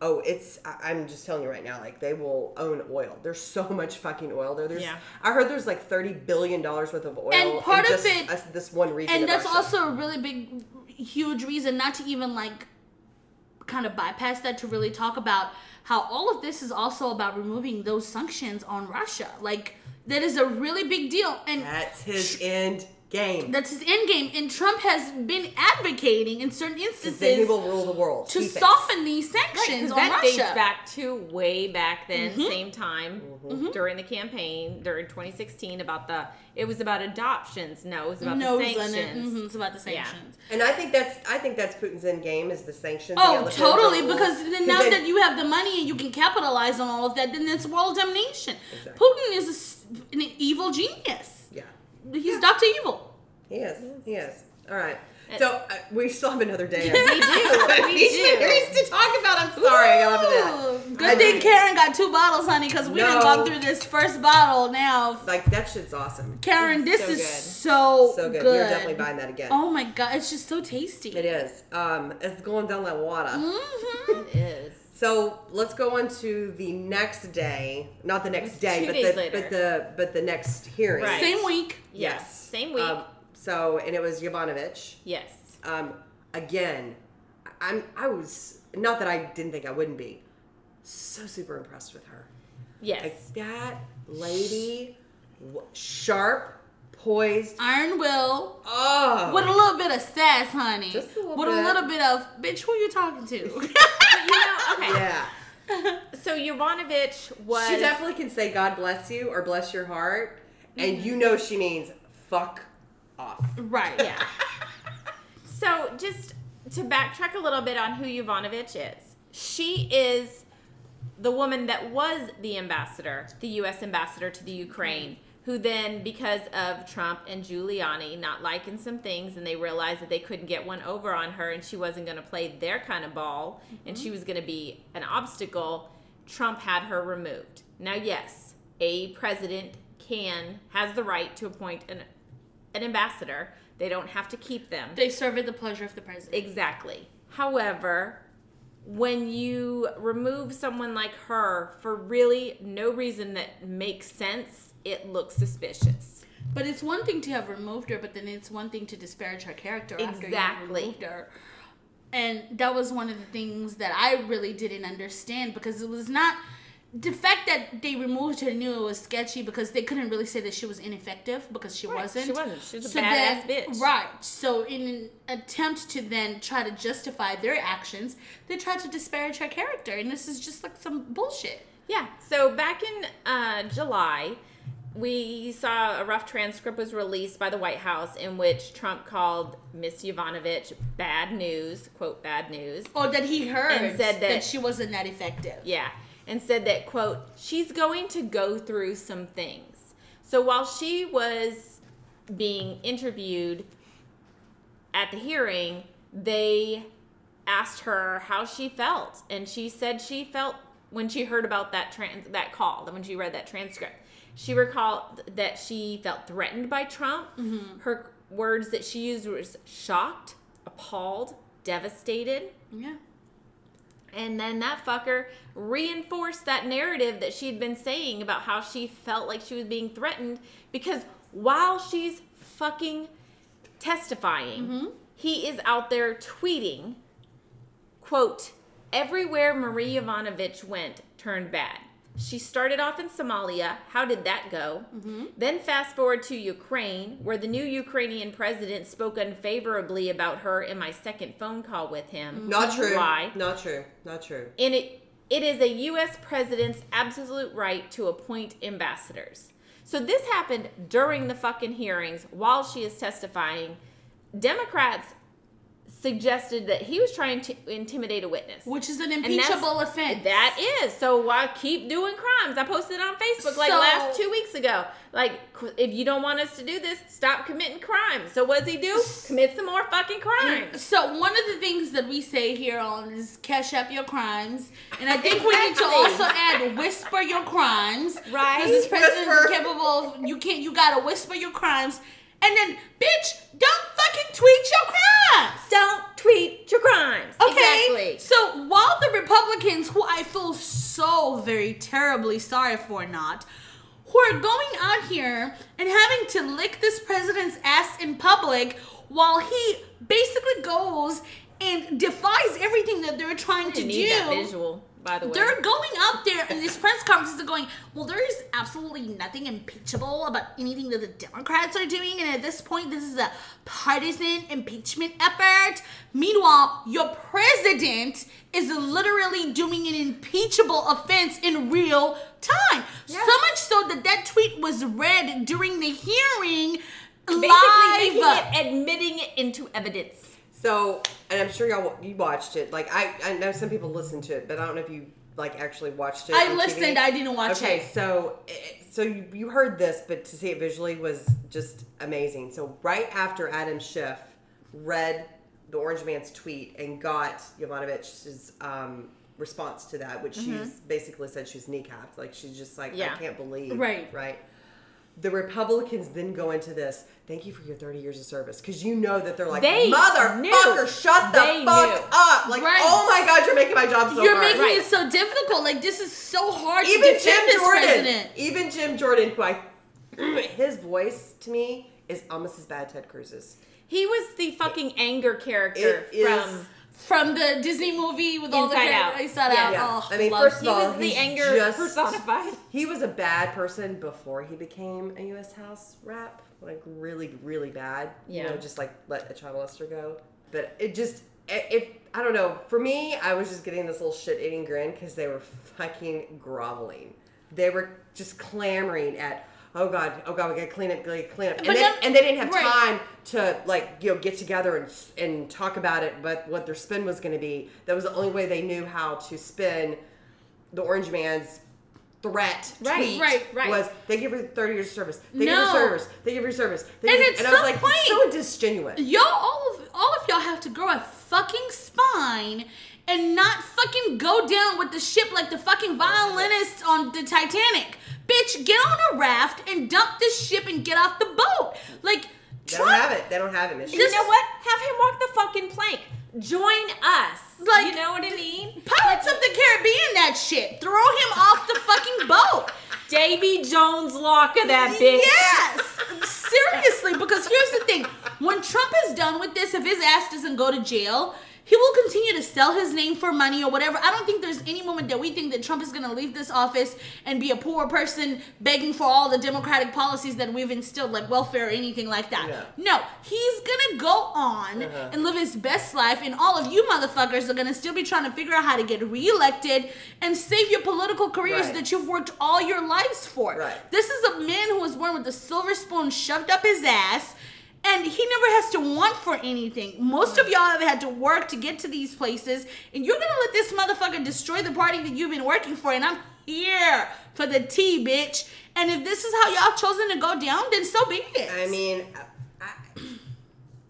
oh, it's. I, I'm just telling you right now, like they will own oil. There's so [laughs] much fucking oil there. There's. Yeah. I heard there's like 30 billion dollars worth of oil. And part of it- us- this one region. And that's also a really big, huge reason not to even like kind of bypass that to really talk about how all of this is also about removing those sanctions on Russia. Like, that is a really big deal. And That's his end game. that's his end game. And Trump has been advocating in certain Then he instances will rule the world. to soften these Right, on that Russia. dates back to way back then, Mm-hmm. same time during the campaign during 2016 about the it was about adoptions. No, it was about no, the it's, sanctions. mhm, it's about the Yeah. sanctions. And I think that's I think that's Putin's end game is the sanctions. Oh, the totally. Because then 'Cause now then- that you have the money and you can capitalize on all of that, then it's world domination. Exactly. Putin is a s an evil genius. Yeah. He's Doctor Evil. He is. He is. All right. So uh, we still have another day. [laughs] We do. [laughs] We do. He's to talk about. I'm sorry. I got off of Ooh, that. Good I thing did- Karen got two bottles, honey, because we done No. gone through this first bottle now. Like that shit's awesome. Karen, this so is good. so, So good. good. You're definitely buying that again. Oh my god, it's just so tasty. It is. Um, it's going down that water. hmm [laughs] It is. So let's go on to the next day. Not the next day, but the later. but the but the next hearing. Right. Same week. Yes. Same week. Um, so and it was Yovanovitch. yes. Um, again, I'm I was not that I didn't think I wouldn't be. So super impressed with her. Yes. Like that lady, sharp, poised. Iron Will. Oh, With a little bit of sass, honey. Just a little With bit. a little bit of, bitch, who are you talking to? [laughs] You know, okay. yeah. So Yovanovitch was She definitely can say God bless you or bless your heart, and mm-hmm. you know she means fuck off. right. yeah. [laughs] So just to backtrack a little bit on who Yovanovitch is, she is the woman that was the ambassador, the U.S. ambassador to the Ukraine, who then, because of Trump and Giuliani not liking some things, and they realized that they couldn't get one over on her, and she wasn't going to play their kind of ball, and she mm-hmm. was going to be an obstacle. Trump had her removed. Now, yes, a president can has the right to appoint an an ambassador. They don't have to keep them. They serve at the pleasure of the president. Exactly. However, when you remove someone like her for really no reason that makes sense, it looks suspicious. But it's one thing to have removed her, but then it's one thing to disparage her character after you Exactly. removed her. And that was one of the things that I really didn't understand because it was not the fact that they removed her knew it was sketchy because they couldn't really say that she was ineffective because she Right, wasn't. she wasn't. She was a then- badass bitch. Right. So in an attempt to then try to justify their actions, they tried to disparage her character, and this is just like some bullshit. Yeah. So back in uh, July, we saw a rough transcript was released by the White House in which Trump called Miss Yovanovitch bad news, quote, bad news. Oh, that he heard And said that- she wasn't that effective. Yeah. And said that, quote, she's going to go through some things. So while she was being interviewed at the hearing, they asked her how she felt. And she said she felt when she heard about that trans- that call, when she read that transcript, she recalled that she felt threatened by Trump. Mm-hmm. Her words that she used was shocked, appalled, devastated. Yeah. And then that fucker reinforced that narrative that she'd been saying about how she felt like she was being threatened because while she's fucking testifying, mm-hmm. he is out there tweeting, quote, everywhere Marie Yovanovitch went turned bad. She started off in Somalia. How did that go? Mm-hmm. Then fast forward to Ukraine, where the new Ukrainian president spoke unfavorably about her in my second phone call with him. Not true. Why? Not true. Not true. And it it is a U.S. president's absolute right to appoint ambassadors. So this happened during the fucking hearings while she is testifying. Democrats suggested that he was trying to intimidate a witness. Which is an impeachable offense. That is. So why keep doing crimes? I posted on Facebook like So- last two weeks ago. Like, if you don't want us to do this, stop committing crimes. So what does he do? Commit some more fucking crimes. Mm, so one of the things that we say here on is cash up your crimes, and I think we need to also add whisper your crimes, Right. Because this president is capable. Of, you can't. You gotta whisper your crimes, and then bitch, don't fucking tweet your crimes. Don't tweet your crimes. Okay. Exactly. So while the Republicans, who I feel so very terribly sorry for, not, who are going out here and having to lick this president's ass in public while he basically goes and defies everything that they're trying to do. that visual, by the way. They're going out there in these press conferences and going, well, there is absolutely nothing impeachable about anything that the Democrats are doing. And at this point, this is a partisan impeachment effort. Meanwhile, your president is literally doing an impeachable offense in real time. Yes. So much so that that tweet was read during the hearing Basically live. making it, admitting it into evidence. So, and I'm sure y'all you watched it. Like I, I know some people listened to it, but I don't know if you like actually watched it. I listened, TV. I didn't watch okay, it. so eh, so you, you heard this, but to see it visually was just amazing. So right after Adam Schiff read the Orange Man's tweet and got Yovanovitch's um, response to that, which she's basically said she's kneecapped. Like she's just like, Yeah. I can't believe, Right. right. The Republicans then go into this. Thank you for your 30 years of service, because you know that they're like, They motherfucker, knew. shut the They fuck knew. up! Like, Right. oh my god, you're making my job so hard. You're hard. making Right. it so difficult. Like this is so hard even to Jim Jordan, president. even Jim Jordan, who I, his voice to me is almost as bad as Ted Cruz's. He was the fucking anger character It is- from. From the Disney movie with all the Inside characters- Out. Inside Yeah. Out. Yeah. Oh, I mean, love first of all, he was the anger just- personified. [laughs] He was a bad person before he became a U.S. House rep, like really, really bad. You Yeah. know, just like let a child molester go. But it just, i- if I don't know, for me, I was just getting this little shit-eating grin because they were fucking groveling. They were just clamoring at. Oh God! Oh God! We gotta clean up, gotta clean up, and, then, and they didn't have right. time to like you know get together and and talk about it. But what their spin was going to be, that was the only way they knew how to spin the Orange Man's threat Right, tweet right, right. was thank you for 30 years of service. Thank you No. for service. Thank you for service. Thank And at and I was like, point- so disingenuous. y'all, all of all of y'all have to grow a fucking spine and not fucking go down with the ship like the fucking violinists on the Titanic. Bitch, get on a raft and dump this ship and get off the boat. Like, They don't have it. They don't have it, Michigan. You This know what? Have him walk the fucking plank. Join us. Like- you know what I mean? Pirates of the Caribbean, that shit. Throw him off the fucking boat. Davy Jones lock of that bitch. Yes, seriously. Because here's the thing: when Trump is done with this, if his ass doesn't go to jail, he will continue to sell his name for money or whatever. I don't think there's any moment that we think that Trump is going to leave this office and be a poor person begging for all the democratic policies that we've instilled, like welfare or anything like that. Yeah. No, he's gonna go on Uh-huh. and live his best life, and all of you motherfuckers are gonna still be trying to figure out how to get reelected and save your political careers Right. that you've worked all your lives for. Right. This is a man who was born with a silver spoon shoved up his ass, and he never has to want for anything. Most of y'all have had to work to get to these places, and you're gonna let this motherfucker destroy the party that you've been working for, and I'm here for the tea, bitch. And if this is how y'all chosen to go down, then so be it. I mean, I,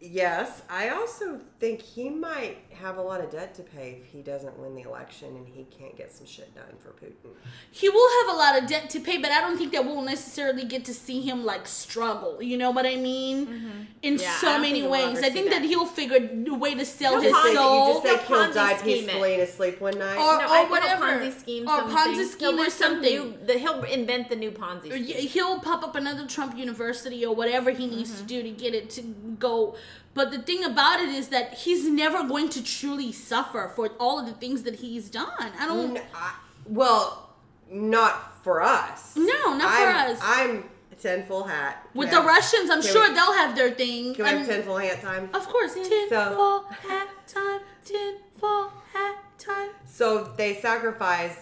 yes. I also think he might have a lot of debt to pay if he doesn't win the election and he can't get some shit done for Putin. he will have a lot of debt to pay, but I don't think that we'll necessarily get to see him like struggle. You know what I mean? In Yeah, so many ways, I think that. that. he'll figure a way to sell He'll his Just think, you soul. just think He'll he'll die Ponzi peacefully in his sleep one night. Or- No, I think whatever. Ponzi scheme Or. Ponzi scheme he'll or do some something. New, the, he'll invent the new Ponzi Or scheme. He'll pop up another Trump University or whatever he needs Mm-hmm. to do to get it to go. But the thing about it is that he's never going to truly suffer for all of the things that he's done. I don't. N- I- well, not for us. No, not for I'm, us. I'm a tinfoil hat. With Can the Russians, I'm can sure we- they'll have their thing. Can we have I'm- tinfoil hat time? Of course, tin So- hat time, tin foil hat time. So they sacrifice.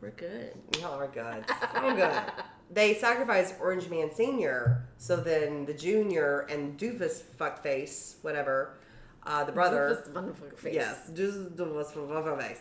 We're good. Y'all are good. So good. [laughs] They sacrifice Orange Man Senior, so then the Junior and Doofus fuckface, whatever, uh, the brother. This. Yes, Doofus fuckface.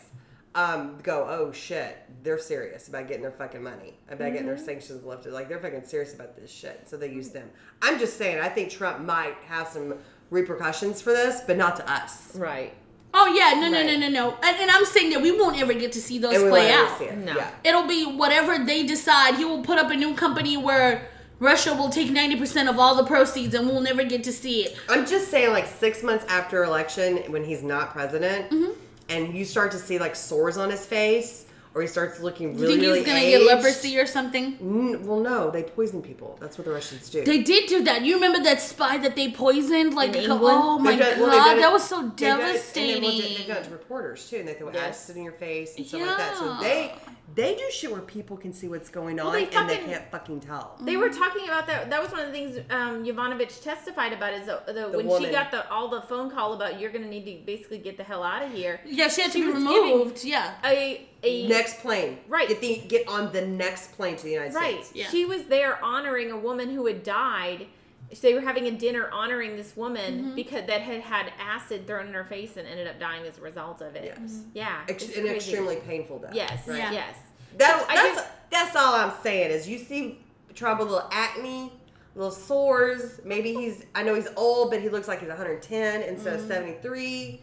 Um, go. Oh shit, they're serious about getting their fucking money, about getting their sanctions lifted. Like they're fucking serious about this shit. So they use them. I'm just saying. I think Trump might have some repercussions for this, but not to us. Right. Oh yeah, no, no, Right. no, no, no. And, and I'm saying that we won't ever get to see those And play out. it. No. Yeah. It'll be whatever they decide. He will put up a new company where Russia will take 90% of all the proceeds and we'll never get to see it. I'm just saying, like six months after election, when he's not president, Mm-hmm. and you start to see like sores on his face, or he starts looking really, You really, think really he's gonna aged. get leprosy or something? Mm, well, no, they poison people. That's what the Russians do. They did do that. You remember that spy that they poisoned? Like, In a cou- England? oh my They've done- god, well, it- that was so they've done it- and they- devastating. well, they- They've done it to reporters too, and they throw Yes. acid in your face and stuff like that. So they they do shit where people can see what's going on they and they can't fucking tell. They were talking about that. That was one of the things um, Yovanovitch testified about. Is the, the, when woman. she got the all the phone call about you're going to need to basically get the hell out of here. yeah, she had to be removed. Yeah. A a Next plane, Right. Get the get on the next plane to the United right. States. Yeah. She was there honoring a woman who had died. So they were having a dinner honoring this woman Mm-hmm. because that had had acid thrown in her face and ended up dying as a result of it. Yes. Yeah, Ex- it's an crazy. extremely painful death. Yes, Right? Yeah. yes. That's So that's guess- that's all I'm saying is you see trouble little acne, little sores. Maybe he's I know he's old, but he looks like he's 110 instead Mm-hmm. of 73.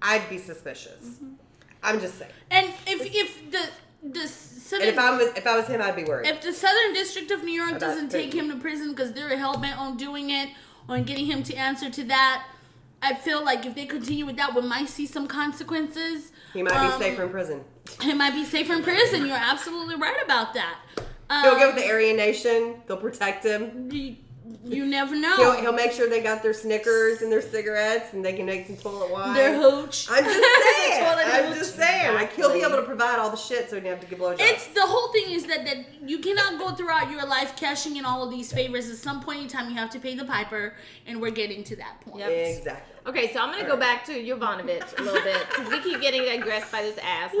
I'd be suspicious. I'm just saying. And if if the the And southern, if I was if I was him, I'd be worried. if the Southern District of New York About doesn't take him to prison because they're hell bent on doing it on getting him to answer to that, I feel like if they continue with that, we might see some consequences. he might Um, be safer in prison. He might be safer in prison. You're absolutely right about that. Um, He'll get with the Aryan Nation. They'll protect him. you, you never know. He'll, he'll make sure they got their Snickers and their cigarettes, and they can make some toilet wine. Their hooch. I'm just [laughs] saying. I'm hooch. just saying. Like he'll be able to provide all the shit, so he didn't have to give blowjobs. It's the whole thing is that that you cannot go throughout your life cashing in all of these favors. At some point in time, you have to pay the piper, and we're getting to that point. Yep. exactly. Okay, so I'm gonna go Alright. back to Yovanovitch a little bit because we keep getting digressed by this asshole.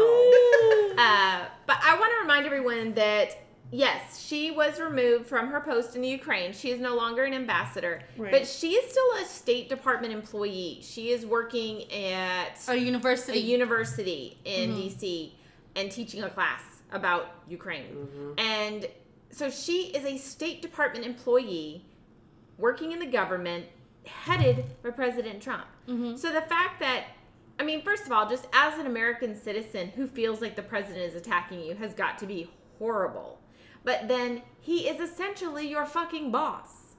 Uh, but I want to remind everyone that yes, she was removed from her post in the Ukraine. She is no longer an ambassador, Right. but she is still a State Department employee. She is working at A university, a university. in Mhm. DC and teaching a class about Ukraine. Mm-hmm. And so she is a State Department employee working in the government headed by President Trump. Mhm. So the fact that I mean, first of all, just as an American citizen who feels like the president is attacking you has got to be horrible. But then he is essentially your fucking boss.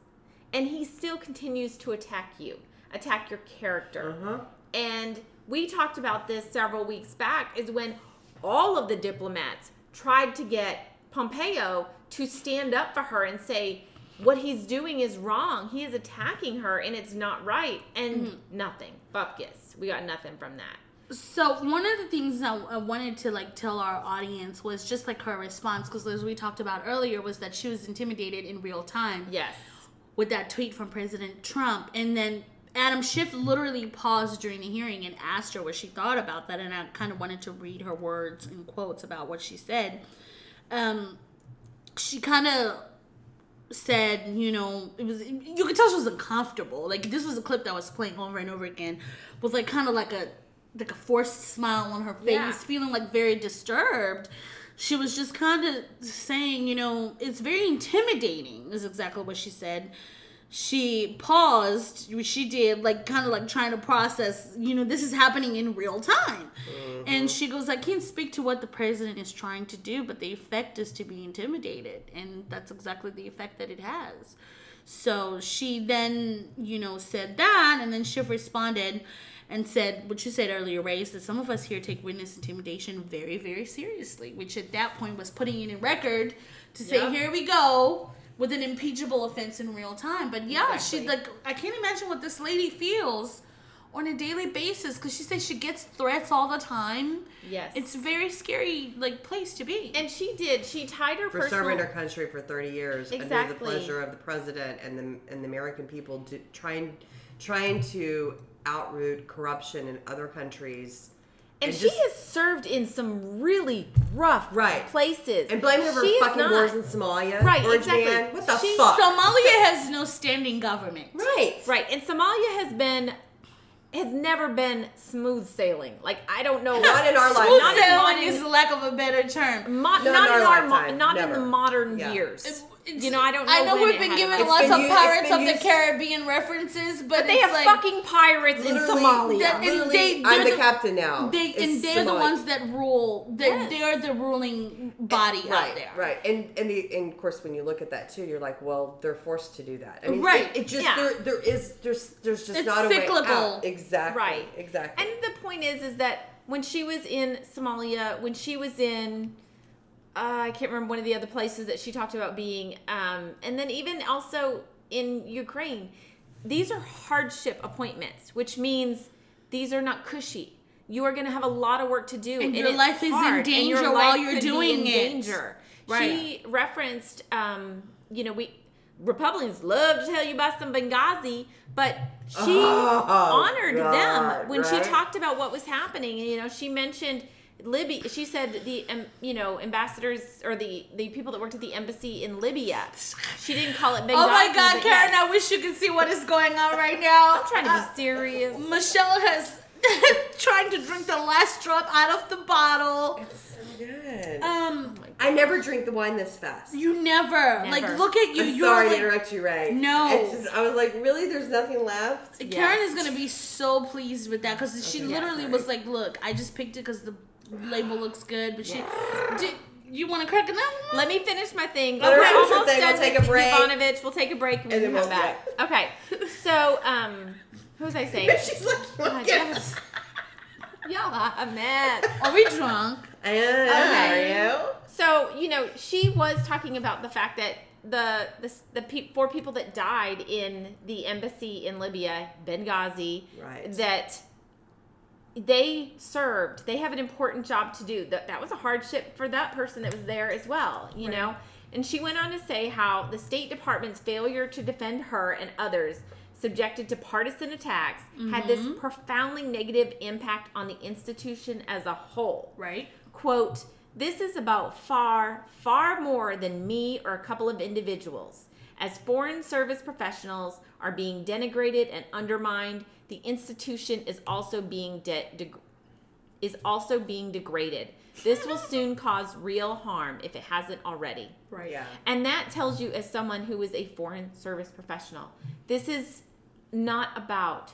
And he still continues to attack you, attack your character. Uh huh. And we talked about this several weeks back is when all of the diplomats tried to get Pompeo to stand up for her and say what he's doing is wrong. He is attacking her and it's not right. And nothing. Bupkis. We got nothing from that. So one of the things I, I wanted to like tell our audience was just like her response, because as we talked about earlier, was that she was intimidated in real time Yes. with that tweet from President Trump, and then Adam Schiff literally paused during the hearing and asked her what she thought about that, and I kind of wanted to read her words and quotes about what she said. Um, she kind of said, you know, it was you could tell she was uncomfortable. Like this was a clip that was playing over and over again, with like kind of like a like a forced smile on her face, Yeah. feeling like very disturbed. She was just kind of saying, you know, it's very intimidating. Is exactly what she said. She paused. She did like kind of like trying to process. You know, this is happening in real time. And mm-hmm. she goes, I can't speak to what the president is trying to do, but the effect is to be intimidated. And that's exactly the effect that it has. So she then, you know, said that, and then Schiff responded and said what you said earlier, Ray, is that some of us here take witness intimidation very, very seriously, which at that point was putting it in record to say, Yep. here we go with an impeachable offense in real time. But yeah, she Exactly. like I can't imagine what this lady feels on a daily basis because she says she gets threats all the time. Yes. It's a very scary like place to be. and she did. She tied her for personal. serving her country for 30 years exactly. under the pleasure of the president and the and the American people do, trying trying to outroot corruption in other countries and and she just- has served in some really rough Right. places. and blaming her for She fucking not- wars in Somalia Right, Orange exactly. Man what the She's fuck Somalia has no standing government. right Right, and Somalia has been has never been smooth sailing. Like I don't know. Not in our Smooth lifetime. Not in sailing modern- is lack of a better term. Mo- Not not, in our in our, mo- lifetime, not in the modern Yeah. years. It's- you know, I don't know. I know when we've been had given lots been of used- Pirates of the used- Caribbean references, but, But they it's have like, fucking pirates in Somalia. that- and they- I'm they're the, the- captain now They It's and they're the ones that rule. They're, Yes. they're the ruling body right, out there. Right, and and the and of course when you look at that too, you're like, well, they're forced to do that. I mean, Right, It, it just yeah. there there is there's there's just It's not a way cyclical. out. Exactly. Right. Exactly. And the point is, is that when she was in Somalia, when she was in, uh, I can't remember one of the other places that she talked about being, um, and then even also in Ukraine, these are hardship appointments, which means these are not cushy. You are going to have a lot of work to do, And your life is in hard, and your danger while you're doing in it. Danger. She referenced, um, you know, we Republicans love to tell you about some Benghazi, but she Oh, honored God, them when she talked about what was happening. And, you know, she mentioned Libya. She said the, um, you know, ambassadors or the the people that worked at the embassy in Libya. She didn't call it Benghazi. Oh my God, Karen! yes. I wish you could see what is going on right now. I'm trying to Uh, be serious. Michelle has [laughs] trying to drink the last drop out of the bottle. so good. Um, I never drink the wine this fast. you never, like look at you. I'm You're sorry like, to interrupt you, Ray. No. Just, I was like, really? There's nothing left? Karen Yes. is gonna be so pleased with that because she Okay, yeah, literally sorry. was like, "Look, I just picked it because the label looks good." But she, did you want to crack it now? Let me finish my thing. Let her We're finish her almost thing. We'll done take a break. Yovanovitch. We'll take a break and, And we'll then come we'll- back. Okay. So, um, who was I saying? [laughs] She's like, God, look yes. Y'all are a mess. Are we drunk? Okay. Okay. Are you? So you know, she was talking about the fact that the the the pe- four people that died in the embassy in Libya, Benghazi, Right. that they served. They have an important job to do. That that was a hardship for that person that was there as well. You Right. know. And she went on to say how the State Department's failure to defend her and others subjected to partisan attacks had this mm-hmm. profoundly negative impact on the institution as a whole Right. quote this is about far far more than me or a couple of individuals as foreign service professionals are being denigrated and undermined the institution is also being de- deg- is also being degraded this will [laughs] soon cause real harm if it hasn't already Right. Yeah. and that tells you as someone who is a foreign service professional this is not about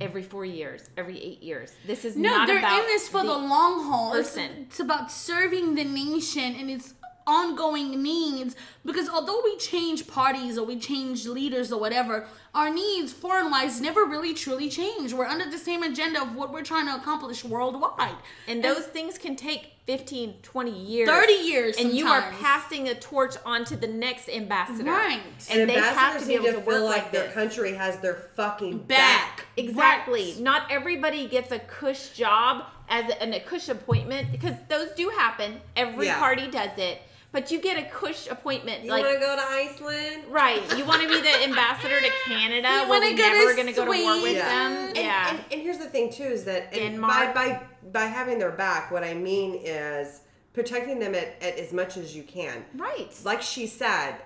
every four years every eight years this is No, not they're about in this for the, the long haul. It's, person. it's about serving the nation and its ongoing needs. Because although we change parties or we change leaders or whatever, our needs, foreign wise, never really truly change. We're under the same agenda of what we're trying to accomplish worldwide. And those things can take 15, 20 years. 30 years And you are passing a torch on to the next ambassador. Right. And, And they have ambassadors to be able to, to feel like, like their this. country has their fucking Back. back. Exactly. Right. Not everybody gets a cush job as a, and a cush appointment because those do happen. Every Yeah. party does it. But you get a cush appointment. You like want to go to Iceland? Right. You want to be the [laughs] ambassador to Canada You go to never going to go to war with Sweden. them. And, yeah. and, and here's the thing too is that Denmark. by by by having their back, what I mean is protecting them at, at as much as you can. right. Like she said,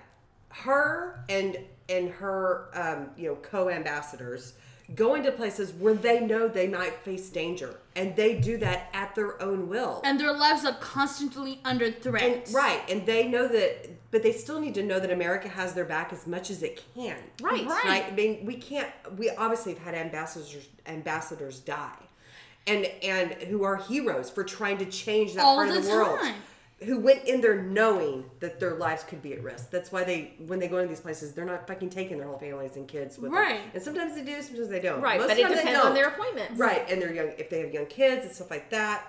her and and her um, you know co-ambassadors go to places where they know they might face danger, and they do that at their own will. And their lives are constantly under threat. And right, and they know that, but they still need to know that America has their back as much as it can. Right. Right. Right. I mean, we can't. We obviously have had ambassadors ambassadors die, and and who are heroes for trying to change that All part of the the world. time. Who went in there knowing that their lives could be at risk. That's why they, when they go into these places, they're not fucking taking their whole families and kids with them. Right. them. And sometimes they do, sometimes they don't. Right. Most but of it depends on their appointments. Right, and they're young if they have young kids and stuff like that.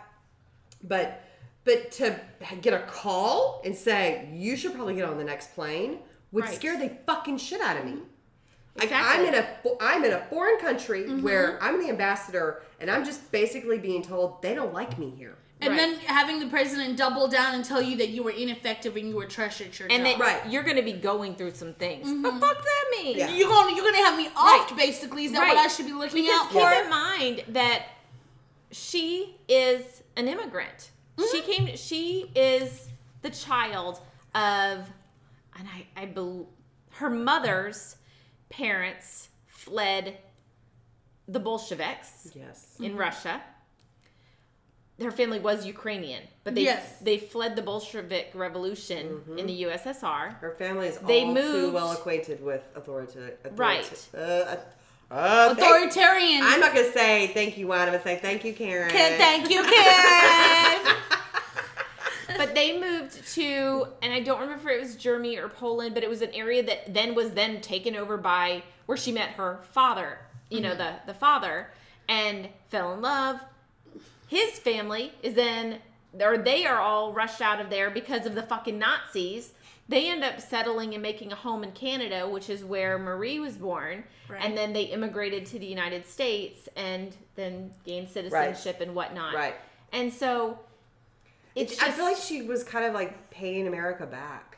But but to get a call and say you should probably get on the next plane would Right. scare the fucking shit out of me. Like Exactly. I'm in a I'm in a foreign country Mm-hmm. where I'm the ambassador, and I'm just basically being told they don't like me here. And Right. then having the president double down and tell you that you were ineffective and you were trash at your and job. that Right. you're going to be going through some things. But fuck that mean? Yeah. You're gonna you're gonna have me offed basically. Is that what I should be looking Because out keep for? in mind that she is an immigrant. She Mm-hmm. came. She is the child of, and I, I bel her mother's parents fled the Bolsheviks Yes. in Russia. Her family was Ukrainian, but they Yes. they fled the Bolshevik Revolution Mm-hmm. in the USSR. Her family is They all too well acquainted with authority. authority Right. Uh, uh, uh, thank- Authoritarian. I'm not gonna say thank you, Juan. I'm gonna say thank you, Karen. Can- thank you, Karen. [laughs] but they moved to and i don't remember if it was germany or poland but it was an area that then was then taken over by where she met her father you know the the father and fell in love his family is then or they are all rushed out of there because of the fucking nazis. They end up settling and making a home in canada which is where marie was born. Right. and then they immigrated to the united states and then gained citizenship and whatnot. Right. and so it's I feel like she was kind of like paying America back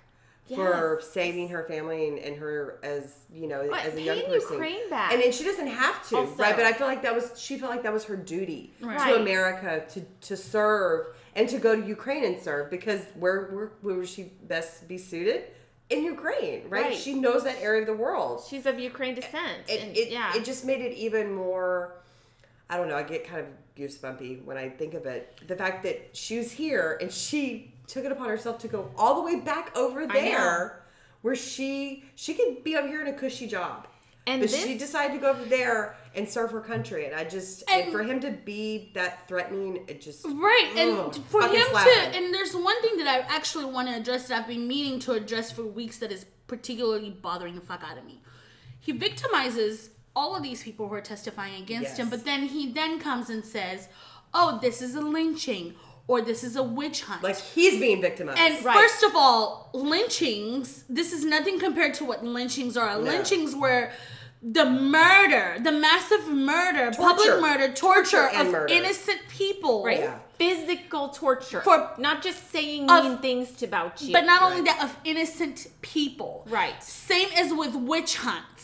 for saving her family and, and her as you know as a young person. Ukraine back. And then she doesn't have to, Also- right? But I feel like that was she felt like that was her duty Right. to America to to serve and to go to Ukraine and serve because where where, where would she best be suited? In Ukraine, right? Right. She knows that area of the world. She's of Ukraine descent. It, and, it, yeah. it just made it even more I don't know, I get kind of goosebumpy when I think of it. The fact that she was here and she took it upon herself to go all the way back over there where she she could be up here in a cushy job. And but this- she decided to go over there and serve her country. And I just and, And- for him to be that threatening, it just Right, and for him slapping. to, and there's one thing that I actually want to address that I've been meaning to address for weeks that is particularly bothering the fuck out of me. He victimizes all of these people who are testifying against him, but then he then comes and says, "Oh, this is a lynching." Or this is a witch hunt. like he's being victimized. And Right. first of all, lynchings, this is nothing compared to what lynchings are. Lynchings were the murder, the massive murder, public murder, torture, Torture of murder. innocent people. right? Yeah. Physical torture. For- not just saying Of- mean things to about you. But not only that, of innocent people. Right. Same as with witch hunts.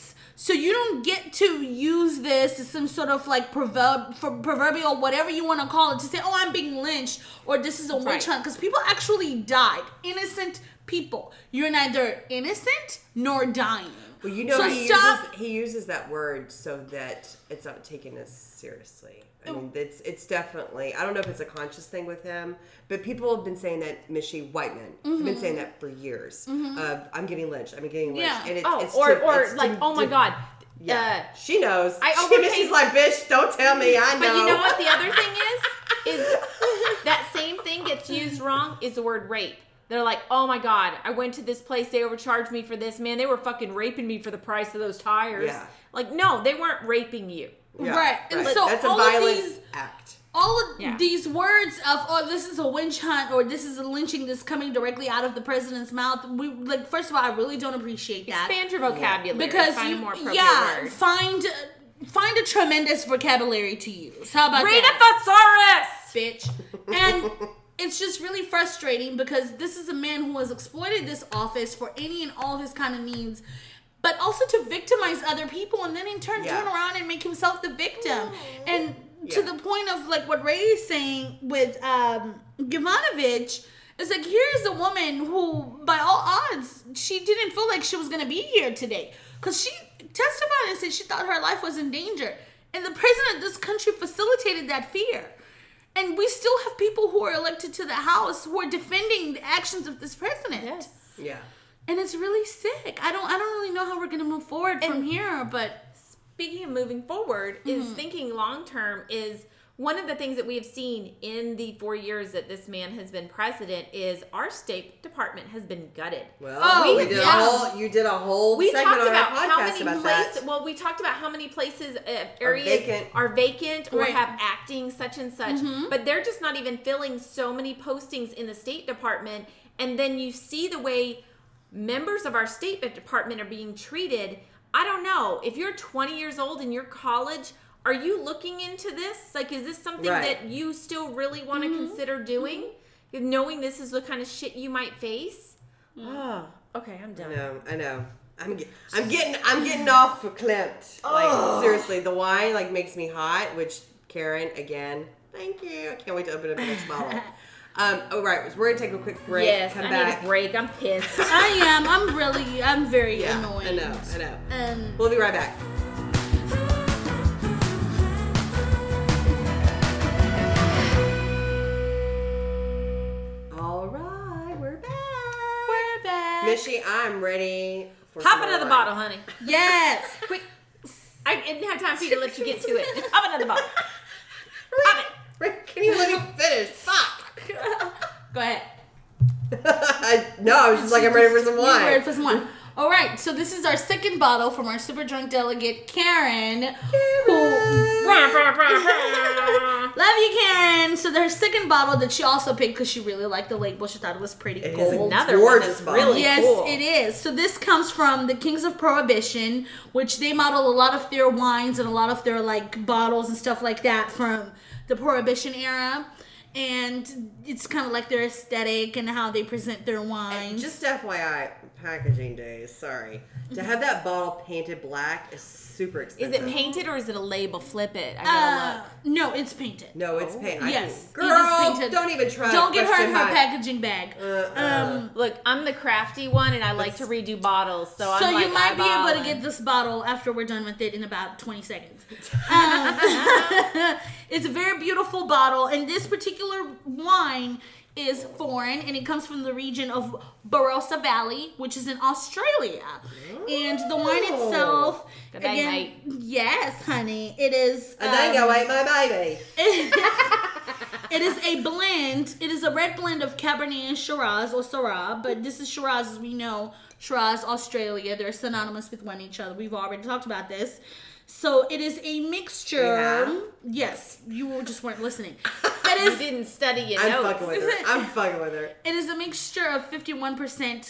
So you don't get to use this as some sort of like proverb, proverbial whatever you want to call it to say, "Oh, I'm being lynched," or "This is a witch hunt," because people actually died. Innocent people. You're neither innocent nor dying. Well, you know, So he stop- uses he uses that word so that it's not taken as seriously. I mean, it's it's definitely. I don't know if it's a conscious thing with him, but people have been saying that Mishy white men have been saying that for years. Of I'm getting lynched. I'm getting lynched. Yeah. And it's, oh, it's or to- or it's to- like, oh my to- god. Yeah, Uh, she knows. I she, overcame- Missy's like, bitch, don't tell me. I know. but you know what the other thing is? [laughs] Is that same thing gets used wrong is the word rape. They're like, oh my god, I went to this place, they overcharged me for this. Man, they were fucking raping me for the price of those tires. Yeah. Like, no, they weren't raping you. Yeah, Right, and so that's a all of violent these- act. all of Yeah. these words of oh this is a witch hunt or this is a lynching that's coming directly out of the president's mouth we like first of all i really don't appreciate that Expand your vocabulary. because find you a more appropriate yeah word. find find a tremendous vocabulary to use how about Read that a thesaurus! bitch and it's just really frustrating because this is a man who has exploited this office for any and all of his kind of needs but also to victimize other people and then in turn Yeah. turn around and make himself the victim and to the point of like what ray is saying with um Yovanovitch it's like here's a woman who by all odds she didn't feel like she was gonna be here today because she testified and said she thought her life was in danger and the president of this country facilitated that fear and we still have people who are elected to the House who are defending the actions of this president. Yes. Yeah. And it's really sick. I don't I don't really know how we're gonna move forward from here, but Speaking of moving forward, is Mm-hmm. thinking long term is one of the things that we have seen in the four years that this man has been president is our State Department has been gutted. Well, Oh, we did yeah. a whole. You did a whole we segment talked on our about how many about places. that. Well, we talked about how many places, uh, areas vacant. are vacant or Right. have acting such and such, but they're just not even filling so many postings in the State Department. And then you see the way members of our State Department are being treated. I don't know. If you're 20 years old and you're college, are you looking into this? Like, is this something Right. that you still really want to Mm-hmm. consider doing? Knowing this is the kind of shit you might face? Oh, Okay, I'm I done. know, I know. I'm, get, I'm getting I'm getting off for Klimt. Like seriously, the wine like makes me hot. Which Karen again, thank you. I can't wait to open up the next bottle. [laughs] Um, oh right, we're gonna take a quick break. Yes, come I back. need a break. I'm pissed. [laughs] I am. I'm really. I'm very Yeah, annoyed. I know, I know. Um, We'll be right back. All right, we're back. we're back. Mishy, I'm ready for Hop some into the wine. bottle, honey. Yes. [laughs] Quick. I didn't have time for you to let you get to it. Just hop into the bottle. [laughs] Hop it. Rick, Can you let me finish? Fuck. [laughs] Go ahead. I, [laughs] no, I was just like, I'm ready for some [laughs] You wine. ready for some wine? All right. So this is our second bottle from our super drunk delegate Karen. Who love you, Karen. So their second bottle that she also picked because she really liked the label. She thought it was pretty It is cool. Another one gorgeous bottle. really Yes, cool. it is. So this comes from the Kings of Prohibition, which they model a lot of their wines and a lot of their like bottles and stuff like that from the Prohibition era. And it's kind of like their aesthetic and how they present their wines. Just FYI, packaging days. Sorry, to have that bottle painted black is super expensive. Is it painted or is it a label? Flip it. I gotta Uh, look. no, it's painted. No, it's painted. Yes, girl, is painted. don't even try. Don't to get her in her my- packaging bag. Uh-uh. Um, Look, I'm the crafty one, and I like to redo bottles. So, so I'm like you might be able to get this bottle after we're done with it in about 20 seconds. [laughs] Um, [laughs] it's a very beautiful bottle, and this particular wine is foreign, and it comes from the region of Barossa Valley, which is in Australia. And the wine Oh. itself, Good night, again, mate. yes, honey, it is. And then um, go ate my baby. [laughs] It is a blend. It is a red blend of Cabernet and Shiraz or Syrah, but this is Shiraz as we know. Shiraz, Australia. They're synonymous with one each other. We've already talked about this. So it is a mixture. Yeah. Yes, you just weren't listening. [laughs] It You didn't study your I'm notes. fucking with her. I'm [laughs] fucking with her. It is a mixture of 51%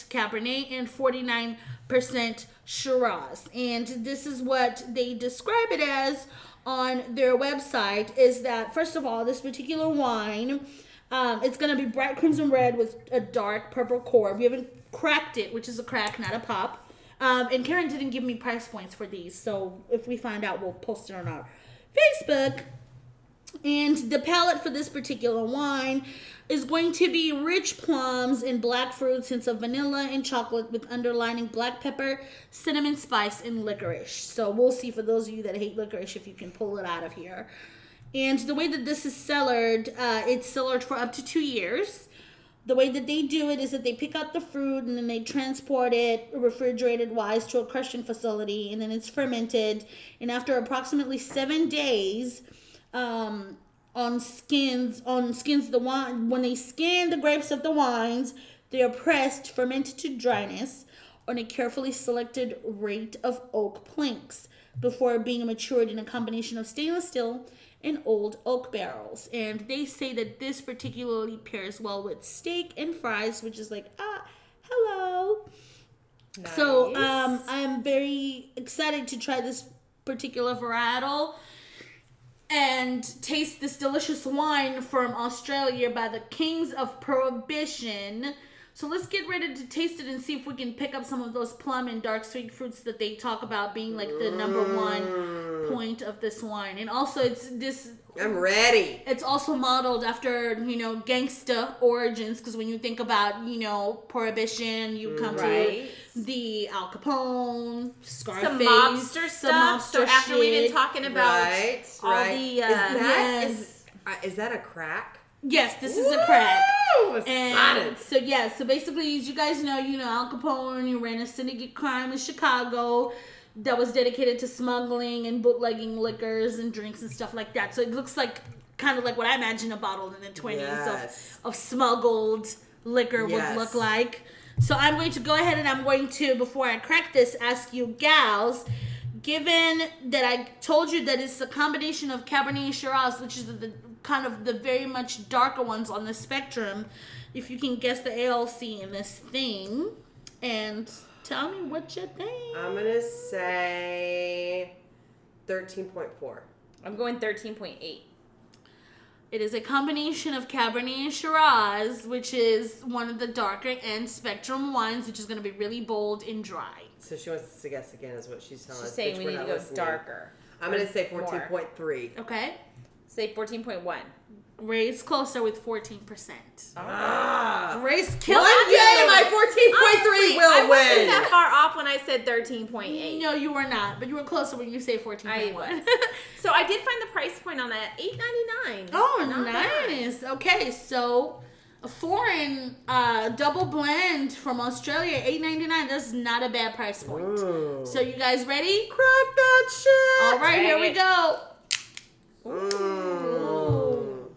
Cabernet and 49% Shiraz. And this is what they describe it as on their website is that, first of all, this particular wine, um, it's going to be bright crimson red with a dark purple core. We haven't cracked it, which is a crack, not a pop. Um, and Karen didn't give me price points for these. So if we find out, we'll post it on our Facebook. And the palate for this particular wine is going to be rich plums and black fruits, hints of vanilla and chocolate with underlining black pepper, cinnamon spice, and licorice. So we'll see for those of you that hate licorice if you can pull it out of here. And the way that this is cellared, uh, it's cellared for up to two years. The way that they do it is that they pick out the fruit and then they transport it refrigerated wise to a crushing facility and then it's fermented. And after approximately seven days, um, on skins on skins the wine when they skin the grapes of the wines, they are pressed, fermented to dryness on a carefully selected rate of oak planks before being matured in a combination of stainless steel and old oak barrels. And they say that this particularly pairs well with steak and fries, which is like, ah, hello. So um, I'm very excited to try this particular varietal and taste this delicious wine from Australia by the Kings of Prohibition. So let's get ready to taste it and see if we can pick up some of those plum and dark sweet fruits that they talk about being like the number one point of this wine. And also it's this I'm ready. it's also modeled after you know gangsta origins because when you think about you know prohibition you come Right. to the al capone scarface Some mobster some stuff. so mobster after we've been talking about right, all right. the, uh, is that yes. is, uh, is that a crack? Yes this is a crack Woo! and so yeah so basically as you guys know you know al capone he ran a syndicate crime in chicago that was dedicated to smuggling and bootlegging liquors and drinks and stuff like that so it looks like kind of like what i imagine a bottle in the 20s Yes. of, of smuggled liquor Yes. would look like so i'm going to go ahead and i'm going to before i crack this ask you gals given that i told you that it's a combination of cabernet shiraz which is the, the kind of the very much darker ones on the spectrum if you can guess the alc in this thing and Tell me what you think. I'm gonna say thirteen point four. I'm going 13.8. It is a combination of Cabernet and Shiraz, which is one of the darker end spectrum wines, which is going to be really bold and dry. So she wants us to guess again, is what she's telling She's us. saying which we we're need to go listening. darker. I'm gonna say fourteen point three. Okay? Say 14.1. Ray's closer with 14%. Ah. Ray's killing One you. day, my fourteen point Honestly, three I wasn't that [laughs] far off when I said 13.8. No, you were not, but you were closer when you say 14.1. I was. [laughs] so I did find the price point on that 8.99. Oh, Not bad. nice. Okay, so a foreign uh, double blend from Australia, eight ninety nine. That's not a bad price point. Ooh. So you guys ready? Crack that shit. All right, here we go. Mm.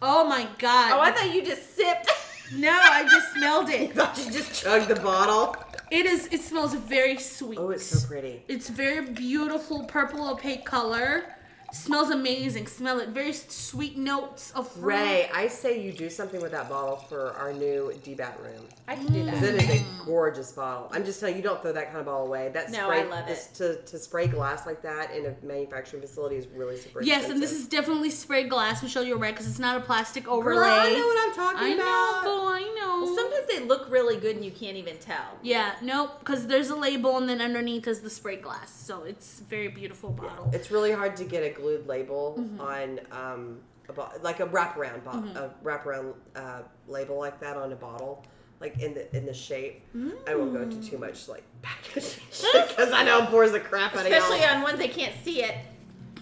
Oh my god! Oh, I thought you just sipped. [laughs] no, I just smelled it. [laughs] You Thought you just chugged the bottle. It is. It smells very sweet. Oh, it's so pretty. It's very beautiful purple opaque color. Smells amazing. Smell it. Very sweet notes of fruit. Ray, I say you do something with that bottle for our new DBAT room. I can do Because that. it is a gorgeous bottle. I'm just telling you, you don't throw that kind of bottle away. That No, spray, I love this- it. To, to spray glass like that in a manufacturing facility is really super Yes, and this is definitely sprayed glass. Michelle, you're right because it's not a plastic overlay. Girl, I know what I'm talking I know, about. boy, I know. Well, sometimes they look really good and you can't even tell. yeah, nope, because there's a label and then underneath is the spray glass. So it's a very beautiful bottle. It's really hard to get a glued label Mm-hmm. on um, a bo- like a wraparound bo- a wraparound uh, label like that on a bottle, like in the in the shape. I won't go into too much like packaging [laughs] because I know it bores the crap out of Especially y'all. on ones they can't see it.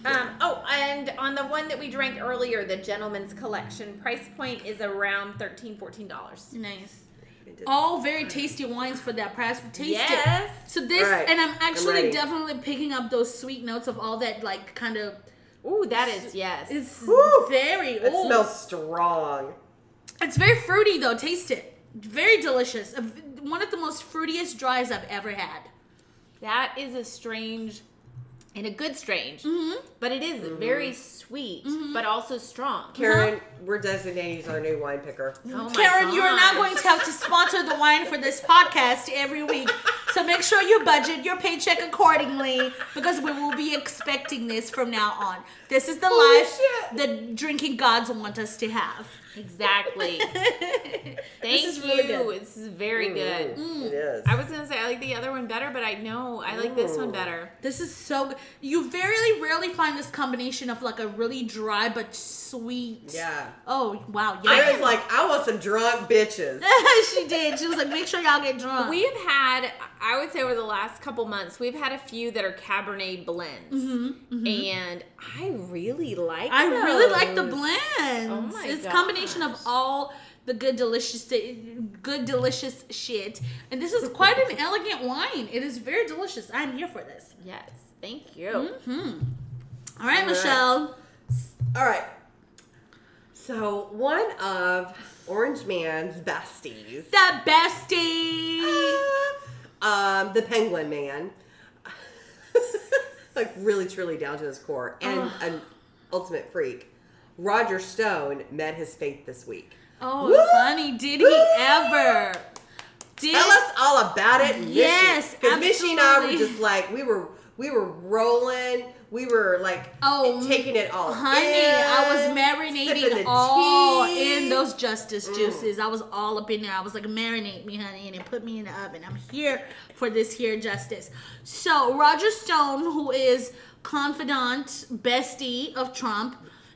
Um, oh, and on the one that we drank earlier, the Gentleman's Collection, price point is around $13, $14. Nice. All very tasty wines for that price. Taste it. Yes. So this, right, and I'm I'm actually definitely picking up those sweet notes of all that, like kind of. Ooh, that is, yes. It's Woo! very. It ooh. smells strong. It's very fruity though. Taste it. Very delicious. One of the most fruitiest dries I've ever had. That is a strange, and a good strange, Mm-hmm. but it is very sweet, but also strong. Karen, we're designating you as our new wine picker. Oh Karen, you are now gosh. going to have to sponsor the wine for this podcast every week. So make sure you budget your paycheck accordingly because we will be expecting this from now on. This is the Holy life shit. the drinking gods want us to have. Exactly. [laughs] Thank is you. really good. This is very good. Mm, It is. I was gonna say I like the other one better, but I know I like this one better. This is so good. You very rarely find this combination of like a really dry but sweet. yeah. Oh wow, yeah. I was like, I want some drunk bitches. [laughs] she did. She was like, make sure y'all get drunk. We've had, I would say, over the last couple months, we've had a few that are Cabernet blends, mm-hmm, mm-hmm. and I really like. I really like the those. blends. Oh my it's a combination of all the good delicious good delicious shit. And this is [laughs] quite an elegant wine. It is very delicious. I'm here for this. Yes, thank you. Hmm. All right, All right. Michelle. All right. So one of Orange Man's besties, The bestie. Ah, um, the Penguin Man, [laughs] like really truly down to his core, and an ultimate freak. Roger Stone met his fate this week. Oh, Woo! honey, did he ever? Did Tell us all about it, Mishi. Yes, because Mishi and I were just like we were we were rolling. We were like Oh, taking it all. Honey, in, I was marinating all tea. in those justice Mm. juices. I was all up in there. I was like, marinate me, honey, and then put me in the oven. I'm here for this here justice. So Roger Stone, who is confidant, bestie of Trump,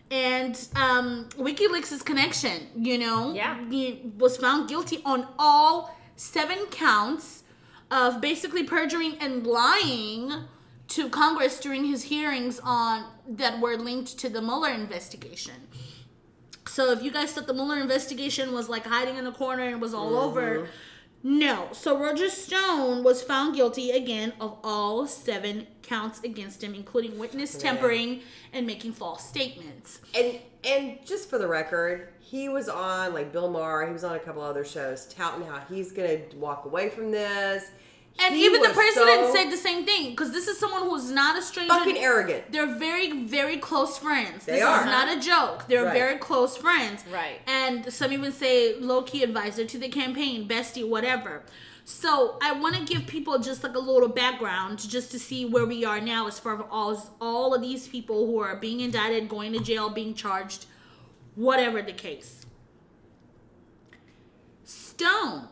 and um, WikiLeaks' connection, you know, Yeah. he was found guilty on all seven counts of basically perjuring and lying to Congress during his hearings on that were linked to the Mueller investigation. So if you guys thought the Mueller investigation was like hiding in the corner and was all over, mm-hmm. no. So Roger Stone was found guilty again of all seven counts against him, including witness tampering and making false statements. And and just for the record, he was on like Bill Maher. He was on a couple other shows touting how he's gonna walk away from this. And He even the president so said the same thing because this is someone who's not a stranger. fucking arrogant. They're very, very close friends. They this are. is not a joke. They're Right. very close friends. Right. And some even say low key advisor to the campaign, bestie, whatever. So I want to give people just like a little background just to see where we are now as far as all, all of these people who are being indicted, going to jail, being charged, whatever the case. Stone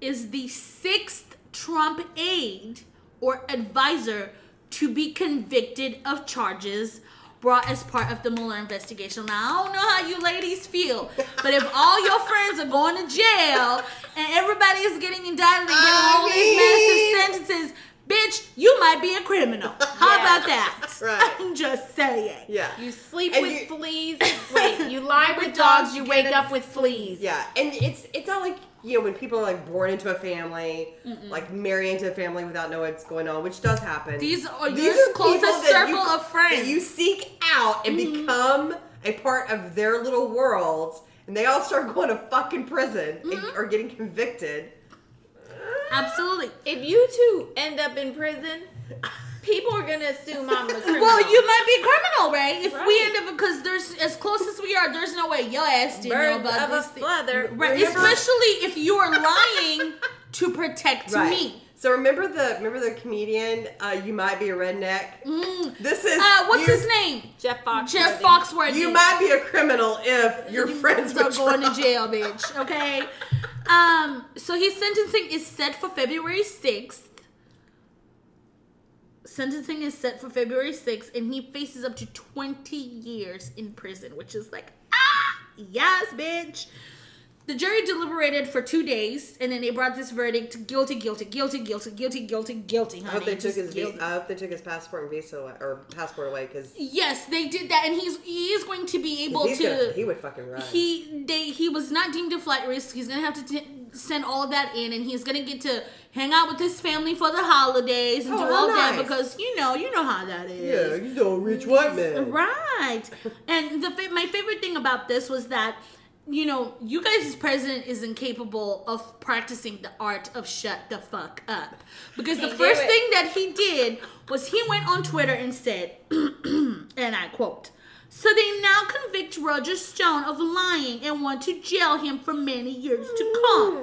is the sixth Trump aide or advisor to be convicted of charges brought as part of the Mueller investigation. Now, I don't know how you ladies feel, but if all your friends are going to jail and everybody is getting indicted and getting I all mean- these massive sentences, bitch, you might be a criminal. How Yeah. about that? [laughs] Right. [laughs] I'm just saying. Yeah. You sleep And with you- fleas. [laughs] Wait, you lie with dogs. You wake up with fleas. Yeah, and it's it's not like you know when people are like born into a family, like marry into a family without knowing what's going on, which does happen. These are These your are closest people circle you- of friends. that you seek out and mm-hmm. become a part of their little world, and they all start going to fucking prison and, mm-hmm. or getting convicted. Absolutely. If you two end up in prison, people are gonna assume I'm a [laughs] criminal. Well, you might be a criminal, right? If we end up because there's as close as we are, there's no way your ass didn't know Birds about of a this thing. feather. Right, Remember- especially if you are lying to protect Right. me. So remember the remember the comedian? Uh, you might be a redneck. This is Uh, what's you, his name? Jeff Fox. Jeff Foxworthy. You might be a criminal if you're friends are with going to jail, bitch. Okay. [laughs] Um. So his sentencing is set for February sixth. Sentencing is set for February sixth, and he faces up to twenty years in prison, which is like ah yes, bitch. The jury deliberated for two days, and then they brought this verdict: guilty, guilty, guilty, guilty, guilty, guilty, guilty. I hope they took Just his guilty. I hope they took his passport and visa away, or passport away because Yes, they did that, and he's he is going to be able to. gonna, he would fucking run. he they he was not deemed a flight risk. He's gonna have to t- send all of that in, and he's gonna get to hang out with his family for the holidays and Oh, do all that because you know you know how that is. yeah, you a rich white man. Right. And the my favorite thing about this was that you know you guys' president is incapable of practicing the art of shut the fuck up because the first it. thing that he did was he went on Twitter and said, [clears throat] and I quote. So they now convict Roger Stone of lying and want to jail him for many years to come.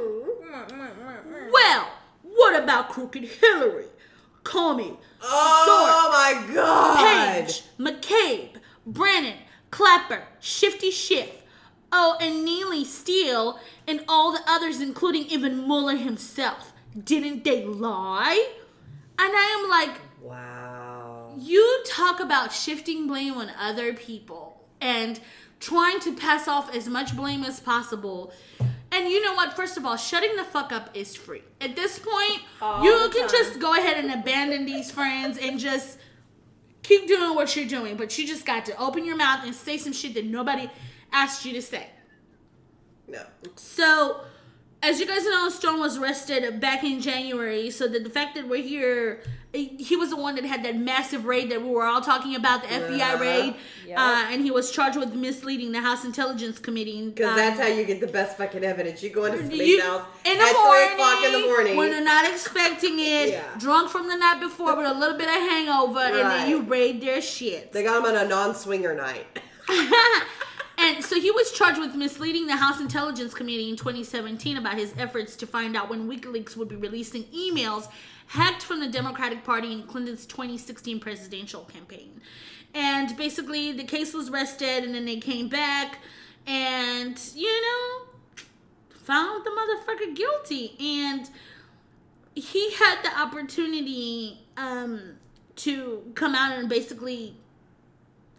Well, what about crooked Hillary, Comey, Oh my god! Page, McCabe, Brennan, Clapper, Shifty Schiff, oh, and Nellie Steele, and all the others, including even Mueller himself. Didn't they lie? And I am like, Wow. you talk about shifting blame on other people and trying to pass off as much blame as possible. And you know what? First of all, shutting the fuck up is free. At this point, All you can time. just go ahead and abandon these friends and just keep doing what you're doing. But you just got to open your mouth and say some shit that nobody asked you to say. No. So, as you guys know, Stone was arrested back in January. So the, the fact that we're here, he was the one that had that massive raid that we were all talking about, the FBI raid, Yep. uh, and he was charged with misleading the House Intelligence Committee. Because um, that's how you get the best fucking evidence. You go into somebody's you- house in the at morning, three o'clock in the morning. when they're not expecting it, Yeah. drunk from the night before with a little bit of hangover, and then you raid their shit. they got him on a non-swinger night. [laughs] and so he was charged with misleading the House Intelligence Committee in 2017 about his efforts to find out when WikiLeaks would be releasing emails hacked from the Democratic Party in Clinton's 2016 presidential campaign. And basically, the case was rested, and then they came back, and you know, found the motherfucker guilty. And he had the opportunity um, to come out and basically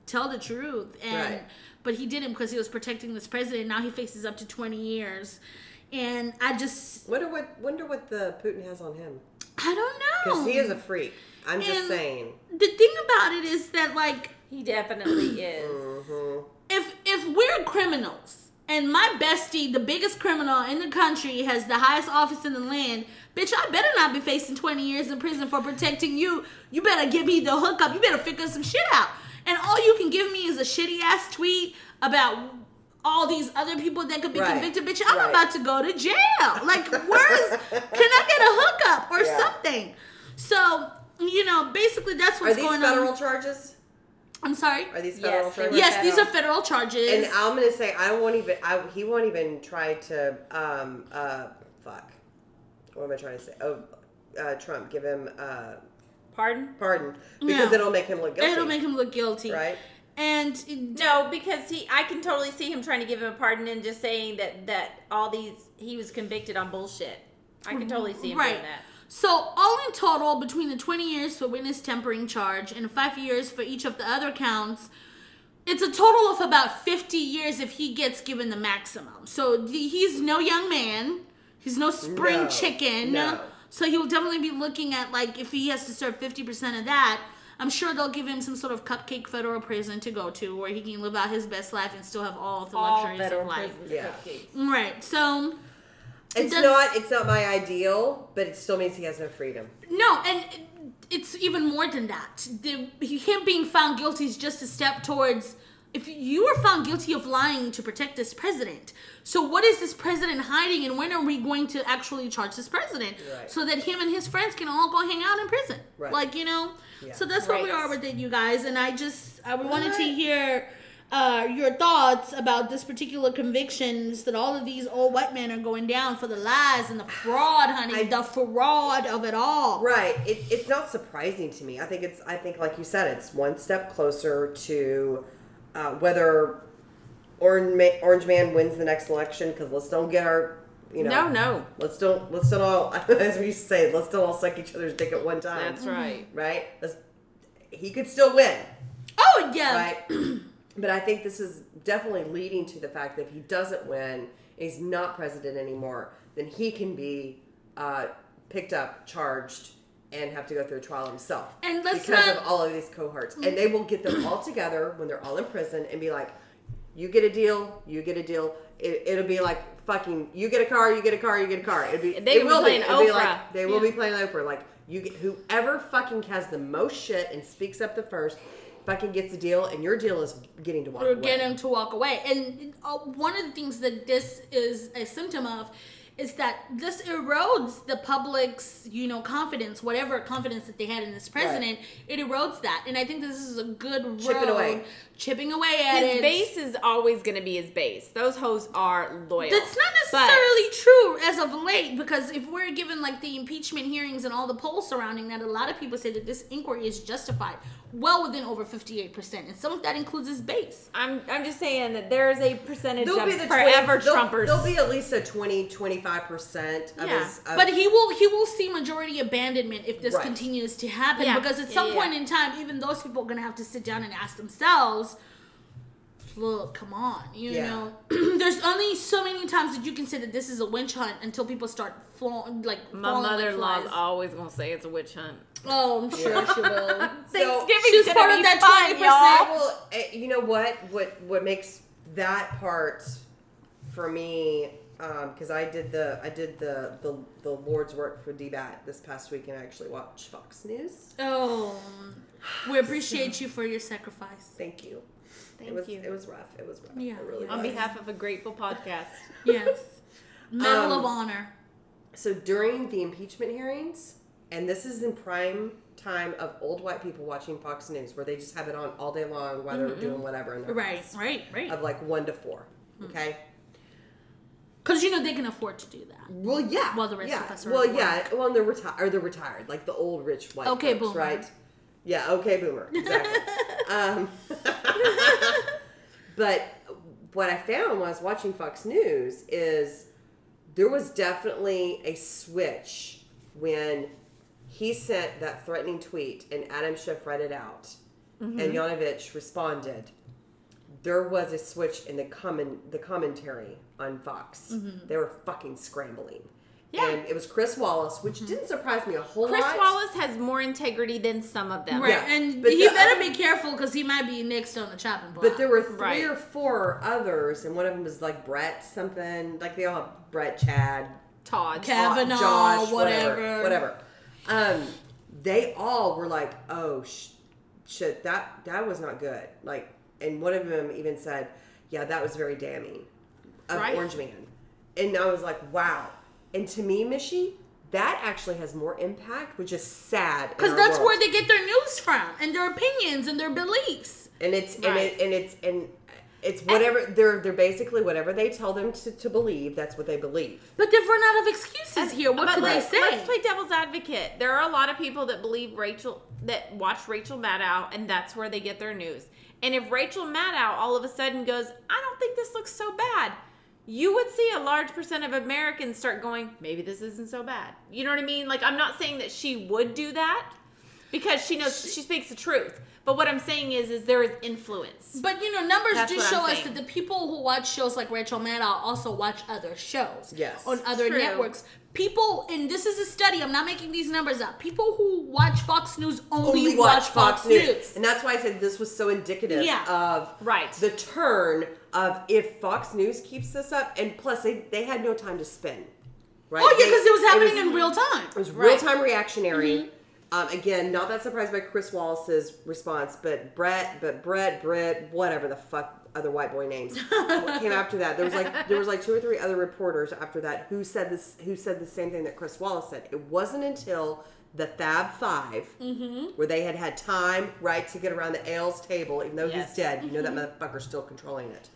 tell the truth and Right. But he didn't because he was protecting this president now he faces up to 20 years and i just Wonder what wonder what the Putin has on him. i don't know Because he is a freak. I'm just saying. the thing about it is that like He definitely [clears throat] is. Mhm. if if we're criminals and my bestie the biggest criminal in the country has the highest office in the land bitch i better not be facing 20 years in prison for protecting you you better give me the hookup you better figure some shit out and all you can give me is a shitty ass tweet about all these other people that could be Right. convicted bitch i'm Right. about to go to jail like where's can i get a hookup or Yeah. something so you know basically that's what's going on. Are what's these going federal on charges? i'm sorry Are these Yes, federal they charges? were yes these are federal. federal charges And I'm gonna say I won't even. I he won't even try to. Um. Uh. Fuck. what am I trying to say? Oh, uh, Trump give him uh, Pardon? pardon because Yeah. it'll make him look guilty. It'll make him look guilty. right. And No, because he I can totally see him trying to give him a pardon and just saying that that all these he was convicted on bullshit. I can totally see him Right. doing that. So, all in total, between the 20 years for witness tampering charge and five years for each of the other counts, it's a total of about 50 years if he gets given the maximum. So, he's no young man. He's no spring No, chicken. no. So, he will definitely be looking at, like, if he has to serve 50% of that, I'm sure they'll give him some sort of cupcake federal prison to go to where he can live out his best life and still have all of the All luxuries federal of life. prisons Yeah. cupcakes. Right. So, It's does- not. It's not my ideal, but it still means he has no freedom. No, and it's even more than that. The, him being found guilty is just a step towards. If you are found guilty of lying to protect this president, so what is this president hiding, and when are we going to actually charge this president Right. so that him and his friends can all go hang out in prison? Right. Like you know, Yeah. so that's where we are with it, you guys. And I just I wanted to hear uh, your thoughts about this particular convictions that all of these old white men are going down for the lies and the fraud, honey, I- the fraud of it all. Right. It, it's not surprising to me. I think it's. I think, like you said, it's one step closer to uh, whether Orange Man, Orange Man wins the next election. Because let's don't get our, you know, No, no. Let's don't. Let's don't all. [laughs] As we used to say, let's don't all suck each other's dick at one time. That's right. right. Let's, he could still win. Oh yeah. right? [clears throat] but I think this is definitely leading to the fact that if he doesn't win he's not president anymore, then he can be uh, picked up, charged, and have to go through a trial himself. And let's because not- of all of these cohorts, and they will get them all together when they're all in prison and be like, "You get a deal, you get a deal." It, it'll be like fucking. You get a car, you get a car, you get a car. It'll be. They it will will be playing It'll be Oprah. like they will Yeah. be playing Oprah. Like you get whoever fucking has the most shit and speaks up the first, fucking gets the deal, and your deal is getting to walk or away. get him to walk away. And uh, one of the things that this is a symptom of is that this erodes the public's, you know, confidence, whatever confidence that they had in this president. It erodes that, and I think this is a good road, away. Chipping away at His it. base is always going to be his base. Those hoes are loyal. That's not But- necessarily true as of late because if we're given like the impeachment hearings and all the polls surrounding that, a lot of people say that this inquiry is justified, well within over 58%. And some of that includes his base. I'm I'm just saying that there's a percentage There'll of be the forever 20, there'll- Trumpers. There'll, be at least a 20, 25% of Yeah. his. Of, But he will he will see majority abandonment if this Right. continues to happen Yeah. because at Yeah, some yeah, point yeah. in time, even those people are gonna have to sit down and ask themselves, look, come on, you Yeah. know, [clears throat] there's only so many times that you can say that this is a witch hunt until people start falling like My mother-in-law's flies. alwaure gonna say it's a witch hunt. Oh, I'm sure she will. [laughs] Thanksgiving's she's gonna part of that fun, 20%. y'all. well, eh, you know what? What what makes that part for me? Because I did the I did the, the the Lord's work for DBAT this past week, and I actually watched Fox News. Oh, we [sighs] appreciate you for your sacrifice. Thank you. Thank it was you. it was rough. It was rough. Yeah, it really yeah. On was. behalf of a grateful podcast. [laughs] Yes, medal Um, of honor. So during the impeachment hearings, and this is in prime time of old white people watching Fox News, where they just have it on all day long while they're doing whatever in their Right, house, right, right. of like one to four. Okay. Because you know they can afford to do that. Well, yeah. Well, the rest yeah. of us are Well, at yeah. Well, and they're retired. Or they're retired, like the old rich white Okay, folks, boomer. right? Yeah. Okay, boomer. Exactly. [laughs] um, [laughs] but what I found when I was watching Fox News is there was definitely a switch when he sent that threatening tweet and Adam Schiff read it out, Mm-hmm. and Yovanovitch responded. There was a switch in the comment the commentary on Fox. They were fucking scrambling. Mm-hmm. Yeah. Mm-hmm. And it was Chris Wallace, which didn't surprise me a whole Chris lot. Chris Wallace has more integrity than some of them. Right, Yeah, and but he the better other- be careful because he might be next on the chopping block. But there were three Right. or four others, and one of them was like Brett something. Like they all have Brett, Chad, Todd. Kavanaugh, Josh, whatever. whatever, whatever. Um, they all were like, "Oh sh- shit, that that was not good." Like, and one of them even said, "Yeah, that was very damning of Right. Orange Man," and I was like, "Wow." And to me, Mishy, that actually has more impact, which is sad. because that's world. where they get their news from and their opinions and their beliefs. and it's and it and it's and It's whatever they're they're basically whatever they tell them to, to believe. That's what they believe. But they've run out of excuses here. What could they say? let's play devil's advocate. There are a lot of people that believe Rachel that watch Rachel Maddow, and that's where they get their news. And if Rachel Maddow all of a sudden goes, "I don't think this looks so bad," you would see a large percent of Americans start going, "Maybe this isn't so bad." You know what I mean? Like I'm not saying that she would do that because she knows she speaks the truth. But what I'm saying is, is there is influence. But you know, numbers That's do show I'm us saying. that the people who watch shows like Rachel Maddow also watch other shows. Yes. On other True. networks. People, and this is a study, I'm not making these numbers up. People who watch Fox News only, watch, Fox, News. and that's why I said this was so indicative Yeah. of Right. the turn of if Fox News keeps this up, and plus they they had no time to spin. Right? Oh, yeah, because it was happening was- in real time. It was Right. real time reactionary. Mm-hmm. Um, again, not that surprised by Chris Wallace's response, but Brett, but Brett, Britt, whatever the fuck other white boy names [laughs] came after that. There was like there was like two or three other reporters after that who said this who said the same thing that Chris Wallace said. It wasn't until the Fab 5 Mm-hmm. where they had had time right to get around the Ailes table, even though Yes. he's dead. You know that Mm-hmm. motherfucker's still controlling it.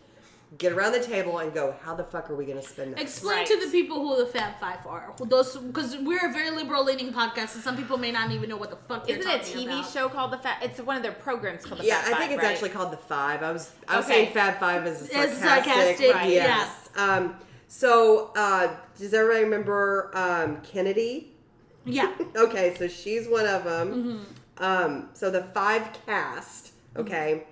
Get around the table and go. How the fuck are we gonna spend this? Explain Right. to the people who the Fab Five are. Those because we're a very liberal leaning podcast, and some people may not even know what the fuck. Isn't you're it a TV about. show called the Fab? It's one of their programs called the Yeah, Fat I think Five, it's right? actually called the Five. I was I was Okay. saying Fab Five is a As sarcastic. sarcastic, Right. Yes. Um, so uh, does everybody remember um, Kennedy? Yeah. [laughs] Okay, so she's one of them. Mm-hmm. Um, so the five cast, okay,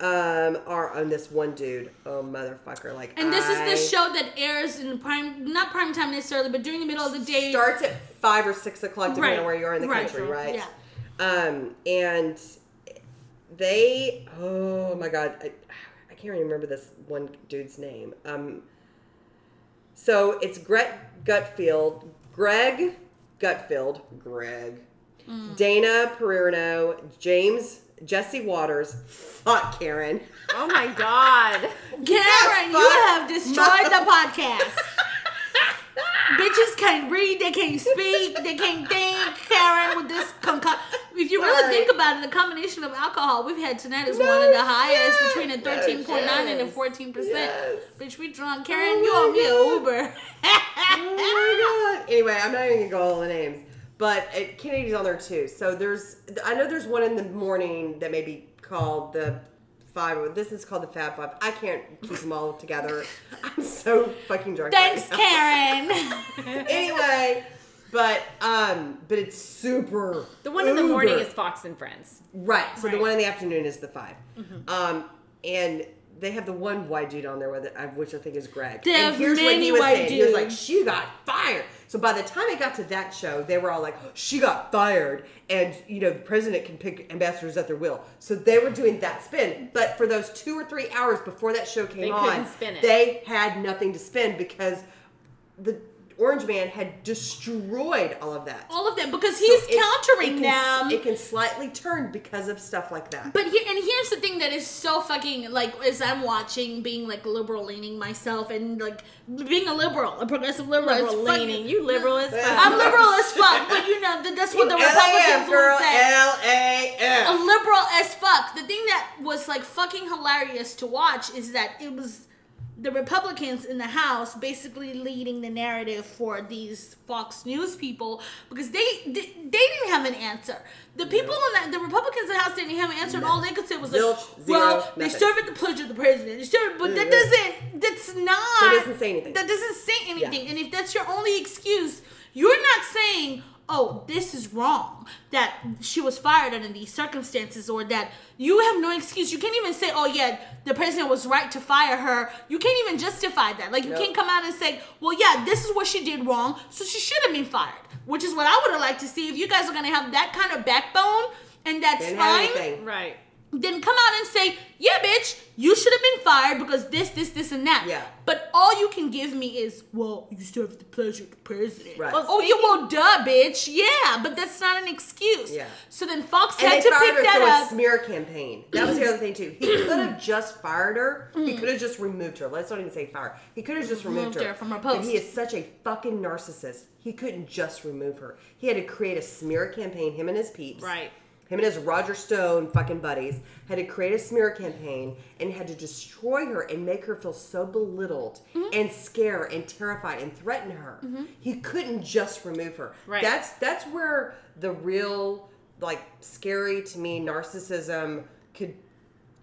um, are on this one dude. Oh motherfucker! Like, And this is the show that airs in prime, not prime time necessarily, but during the middle of the day. starts at five or six o'clock, depending Right. on where you are in the Right. country, right? Yeah. Um, and they, oh my god, I, I can't even remember this one dude's name. Um, so it's Greg Gutfeld, Greg Gutfeld, Greg, Mm. Dana Perino, James, Jesse Watters. Fuck Karen. Oh my god! Karen, you have destroyed the [laughs] podcast. Bitches can't read, they can't speak, they can't think. Karen with this conco- If you really Sorry. think about it, the combination of alcohol we've had tonight is No one of the highest shit. between a No thirteen point nine and a fourteen percent. Yes. Bitch, we drunk. Karen, Oh you my owe me God. an Uber. [laughs] oh my god. Anyway, I'm not even gonna go all the names, but it, Kennedy's on there too. So there's, I know there's one in the morning that may be called the five. This is called the Fab Five. I can't keep them all together. [laughs] I'm so fucking drunk. Thanks, now. Karen. [laughs] [laughs] anyway, but um, but it's super. The one in the morning is Fox and Friends. Right. So the Right. Mm-hmm. one in the afternoon is the 5 Um, and they have the one white dude on there with it, which I think is Greg. They and here's what he was white saying. He was like, dudes. "She got fired." So by the time it got to that show, they were all like, "She got fired," and you know, the president can pick ambassadors at their will. So they were doing that spin. But for those two or three hours before that show came They on, they had nothing to spin because the Orange Man had destroyed all of that. All of them because So he's it- countering it can, them. It can slightly turn because of stuff like that. But here and here's the thing that is so fucking like as I'm watching, being like liberal leaning myself and like being a liberal, a progressive liberal, is Liberal fucking- leaning. You liberal as fuck. I'm liberal as fuck, [laughs] but you know that that's what the Republicans girl, will say. L A A F. liberal as fuck. The thing that was like fucking hilarious to watch is that it was the Republicans in the House basically leading the narrative for these Fox News people because they they, they didn't have an answer. The people in the, the Republicans in the House didn't have an answer, and all they could say was like, Zilch, "Well, zero, they nothing. serve at the pledge of the president." They serve, but that doesn't. That's not. That doesn't say anything. That doesn't say anything. And if that's your only excuse, you're not saying, "Oh, this is wrong." That she was fired under these circumstances, or that you have no excuse. You can't even say, "Oh, yeah, the president was right to fire her." You can't even justify that. Like you Nope. can't come out and say, "Well, yeah, this is what she did wrong, so she should have been fired." Which is what I would have liked to see. If you guys are gonna have that kind of backbone and that Didn't spine, right. then come out and say, yeah, bitch, you should have been fired because this, this, this, and that. Yeah. But all you can give me is, well, you serve the pleasure of the president. Right. oh, you well, duh, bitch. Yeah, but that's not an excuse. Yeah. So then Fox And had to fired pick her that up. smear campaign. That was the other thing too. He could have just fired her. He mm. could have just removed her. Let's not even say fire. He could have just removed, Removed her. her from her post. But he is such a fucking narcissist. He couldn't just remove her. He had to create a smear campaign. Him and his peeps. Right. Him and his Roger Stone fucking buddies had to create a smear campaign and had to destroy her and make her feel so belittled Mm-hmm. and scare and terrified and threaten her. He couldn't just remove her. Right. That's that's where the real like scary to me narcissism could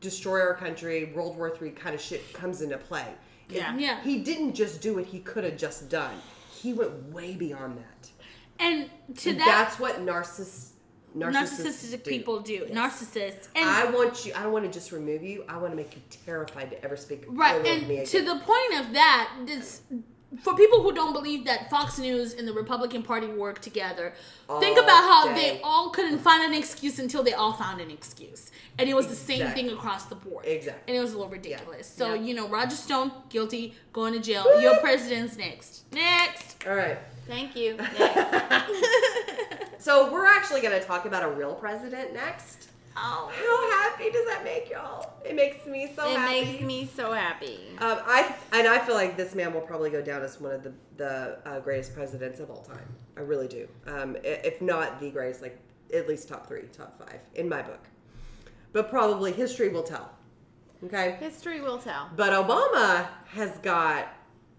destroy our country, World War Three kind of shit comes into play. Yeah. Yeah. He didn't just do what he could have just done. He went way beyond that. And to And that, that's what narciss narcissists narcissistic do. people do. Narcissists. And I want you. I don't want to just remove you. I want to make you terrified to ever speak Right, ill and me again. to the point of that, this for people who don't believe that Fox News and the Republican Party work together, think about how day. they all couldn't find an excuse until they all found an excuse, and it was the same thing across the board. Exactly. and it was a little ridiculous. So Yeah. you know, Roger Stone guilty, going to jail. Your president's next. Next. All right. Thank you. [laughs] Next. So we're actually going to talk about a real president next. Oh. How happy does that make y'all? It makes me so it happy. It makes me so happy. Um, I and I feel like this man will probably go down as one of the the uh, greatest presidents of all time. I really do. Um, if not the greatest, like at least top three, top five in my book. But probably history will tell. Okay. History will tell. But Obama has got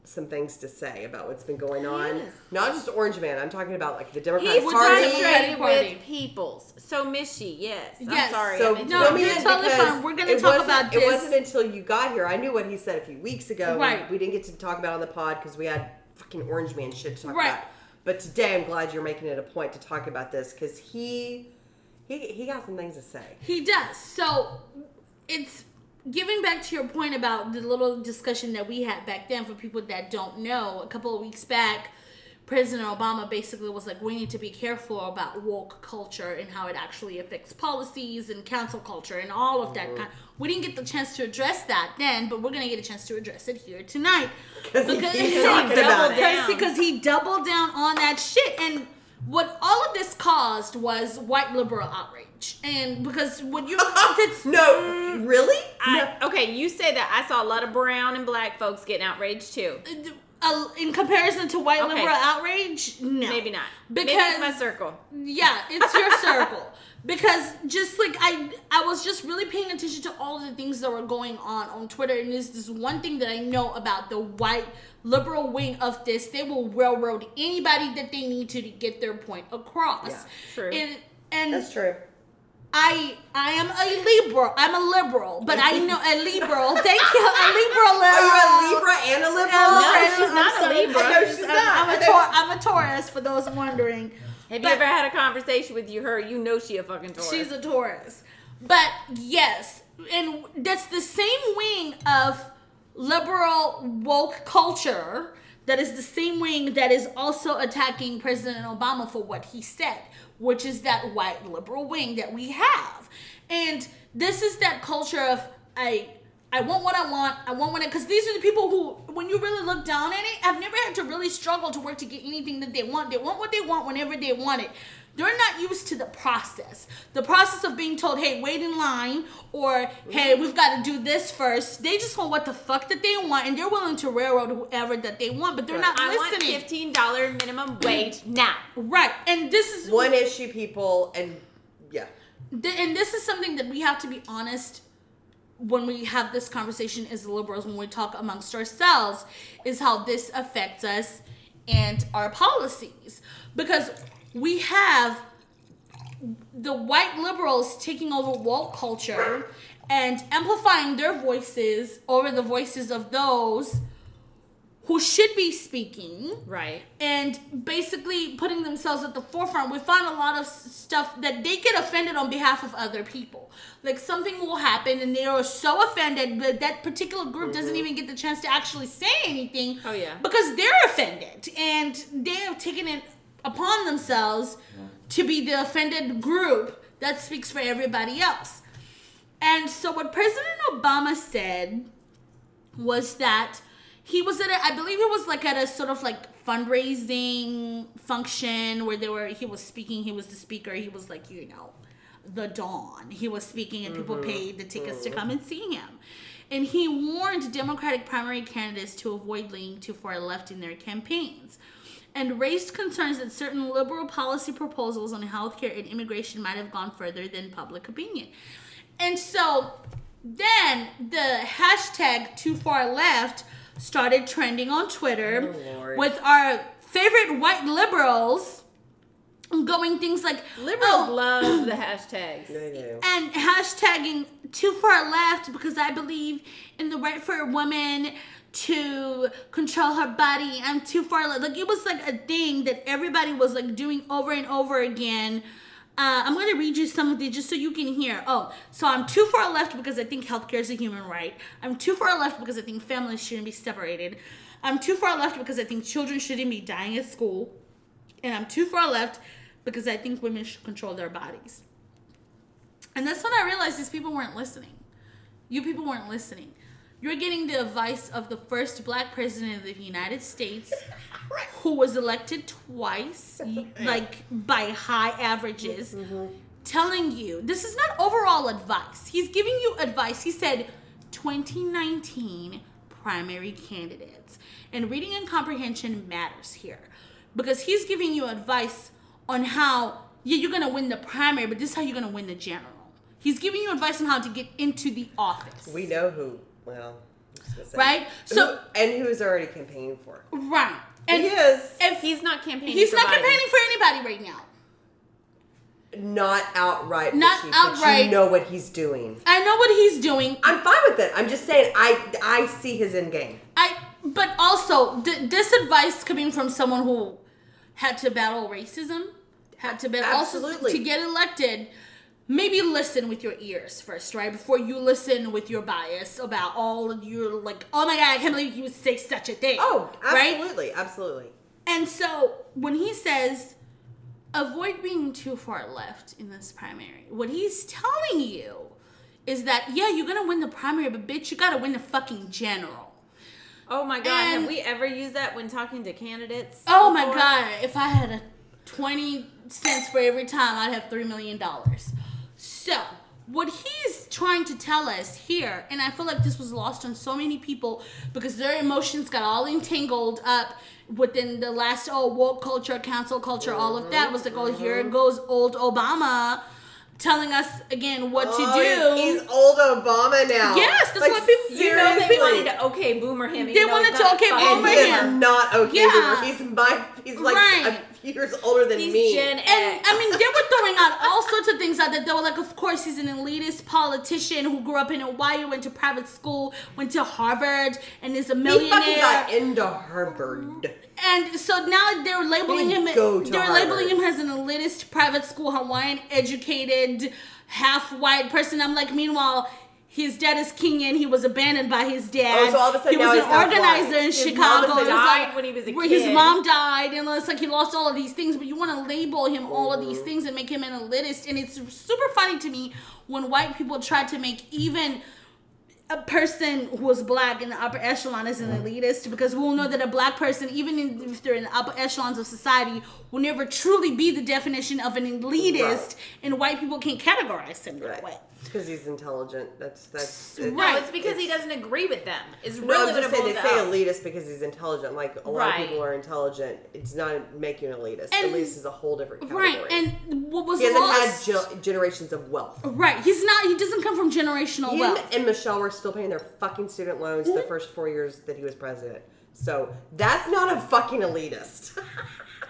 some things to say about what's been going on. Yes. Not just Orange Man. I'm talking about like the Democratic He's Party. Democratic frustrated with peoples. So Mishy, yes. I'm Yes. sorry. So I meant No, to- fill me you're totally because fine. We're gonna it talk wasn't- about It wasn't until you got here. I knew what he said a few weeks ago. Right. We didn't get to talk about it on the pod because we had fucking Orange Man shit to talk Right. about. But today, I'm glad you're making it a point to talk about this because he, he, he got some things to say. He does. So it's giving back to your point about the little discussion that we had back then for people that don't know. A couple of weeks back, President Obama basically was like, we need to be careful about woke culture and how it actually affects policies and cancel culture and all of that mm-hmm. kind. We didn't get the chance to address that then, but we're gonna get a chance to address it here tonight. [laughs] 'Cause Because he talking doubled down. Because he doubled down on that shit. And what all of this caused was white liberal outrage. And because when you [laughs] it's No, mm, really? I, okay, you say that. I saw a lot of brown and black folks getting outraged too. Uh, uh, in comparison to white Okay. liberal outrage, no, Maybe not. Because Maybe it's my circle. yeah, it's your [laughs] circle. Because just like I, I was just really paying attention to all the things that were going on on Twitter, and there's this one thing that I know about the white liberal wing of this: they will railroad anybody that they need to to get their point across. Yeah, true. And, and That's true. I I am a liberal. I'm a liberal, but I know a liberal. [laughs] Thank you, a liberal. Are you a Libra and a liberal? No, she's not a Libra. I know she's I'm, not. I'm a Tor- I'm a Taurus. For those wondering, Have But- you ever had a conversation with you her? You know she a fucking Taurus. she's a Taurus. But yes, and that's the same wing of liberal woke culture that is the same wing that is also attacking President Obama for what he said, which is that white liberal wing that we have. And this is that culture of I I want what I want. I want what I because these are the people who, when you really look down at it, I've never had to really struggle to work to get anything that they want. They want what they want whenever they want it. They're not used to the process. The process of being told, hey, wait in line, or hey, we've got to do this first. They just want what the fuck that they want, and they're willing to railroad whoever that they want, but they're not I want listening. fifteen dollar minimum wage now. right. And this is One issue people, and yeah. Th- and this is something that we have to be honest when we have this conversation as liberals when we talk amongst ourselves is how this affects us and our policies because we have the white liberals taking over woke culture and amplifying their voices over the voices of those who should be speaking Right. and basically putting themselves at the forefront. We find a lot of stuff that they get offended on behalf of other people. Like something will happen and they are so offended, but that particular group doesn't mm-hmm. even get the chance to actually say anything. Oh, yeah. Because they're offended and they have taken it upon themselves to be the offended group that speaks for everybody else. And so what President Obama said was that he was at a, I believe it was like at a sort of like fundraising function where they were he was speaking he was the speaker he was like you know the dawn. He was speaking and people mm-hmm. paid the tickets to mm-hmm. come and see him. And he warned democratic primary candidates to avoid leaning too far left in their campaigns and raised concerns that certain liberal policy proposals on healthcare and immigration might have gone further than public opinion. And so then the hashtag too far left started trending on Twitter Oh, with our favorite white liberals going things like Liberals "Oh, love [clears throat] the hashtags. And hashtagging too far left because I believe in the right for a woman to control her body. I'm too far left. Like it was like a thing that everybody was like doing over and over again. Uh, I'm gonna read you some of these just so you can hear. Oh, so I'm too far left because I think healthcare is a human right. I'm too far left because I think families shouldn't be separated. I'm too far left because I think children shouldn't be dying at school. And I'm too far left because I think women should control their bodies. And that's when I realized these people weren't listening. You people weren't listening. You're getting the advice of the first black president of the United States [laughs] who was elected twice, [laughs] like by high averages, mm-hmm. telling you this is not overall advice. He's giving you advice. He said 2019 primary candidates. And reading and comprehension matters here because he's giving you advice on how, yeah, you're going to win the primary, but this is how you're going to win the general. He's giving you advice on how to get into the office. We know who. Well, I'm just gonna say. Right? So- and who's already campaigning for. right. And he is if He's not campaigning. he's for not Biden. campaigning for anybody right now. not outright. Not Richie, outright. You know what he's doing. I know what he's doing. I'm fine with it. I'm just saying. I I see his end game. I but also th- this advice coming from someone who had to battle racism, had to battle also Absolutely. to get elected. Maybe listen with your ears first, right? Before you listen with your bias about all of your like, oh my god, I can't believe you would say such a thing. Oh, right? absolutely, absolutely. And so when he says avoid being too far left in this primary, what he's telling you is that yeah, you're gonna win the primary, but bitch, you gotta win the fucking general. Oh my god, And- have we ever used that when talking to candidates? Oh my god, if I had a 20 cents for every time, I'd have $3 million. So, what he's trying to tell us here, and I feel like this was lost on so many people because their emotions got all entangled up within the last, oh, woke culture, cancel culture, all of that was like, oh, here mm-hmm. goes old Obama telling us again what Oh, to do. He's, he's old Obama now. Yes, that's what people- You know they seriously. wanted to okay boomer him. They though wanted to not okay boomer and he him. is not okay. Yeah. Boomer. He's my. He's like Right. A few years older than He's me. Gen X. And I mean, they were throwing out all sorts of things out there. They were like, of course, he's an elitist politician who grew up in Hawaii, went to private school, went to Harvard, and is a millionaire. he fucking millionaire. got into Harvard. And so now they're labeling him. go to They're Harvard. labeling him as an elitist, private school, Hawaiian educated, half white person. I'm like, meanwhile. His dad is Kenyan. He was abandoned by his dad. Oh, so all of a sudden he now was an organizer in His Chicago. mom died like- when he was a where His mom died, and it's like he lost all of these things. But you want to label him all of these things and make him an elitist, and it's super funny to me when white people try to make even a person who was black in the upper echelon is an mm. elitist because we'll know that a black person, even in, if they're in the upper echelons of society, will never truly be the definition of an elitist, Right. and white people can't categorize him that way. Because he's intelligent. That's that's. it- No, it's because he doesn't agree with them. It's No, really I'm what just saying they say down. elitist because he's intelligent. Like a lot Right. of people are intelligent. It's not you an elitist. And- elitist is a whole different category. Right, and what was he hasn't lost? had ge- generations of wealth. right, he's not. He doesn't come from generational Him wealth. and Michelle were still paying their fucking student loans Mm-hmm. the first four years that he was president. So that's not a fucking elitist.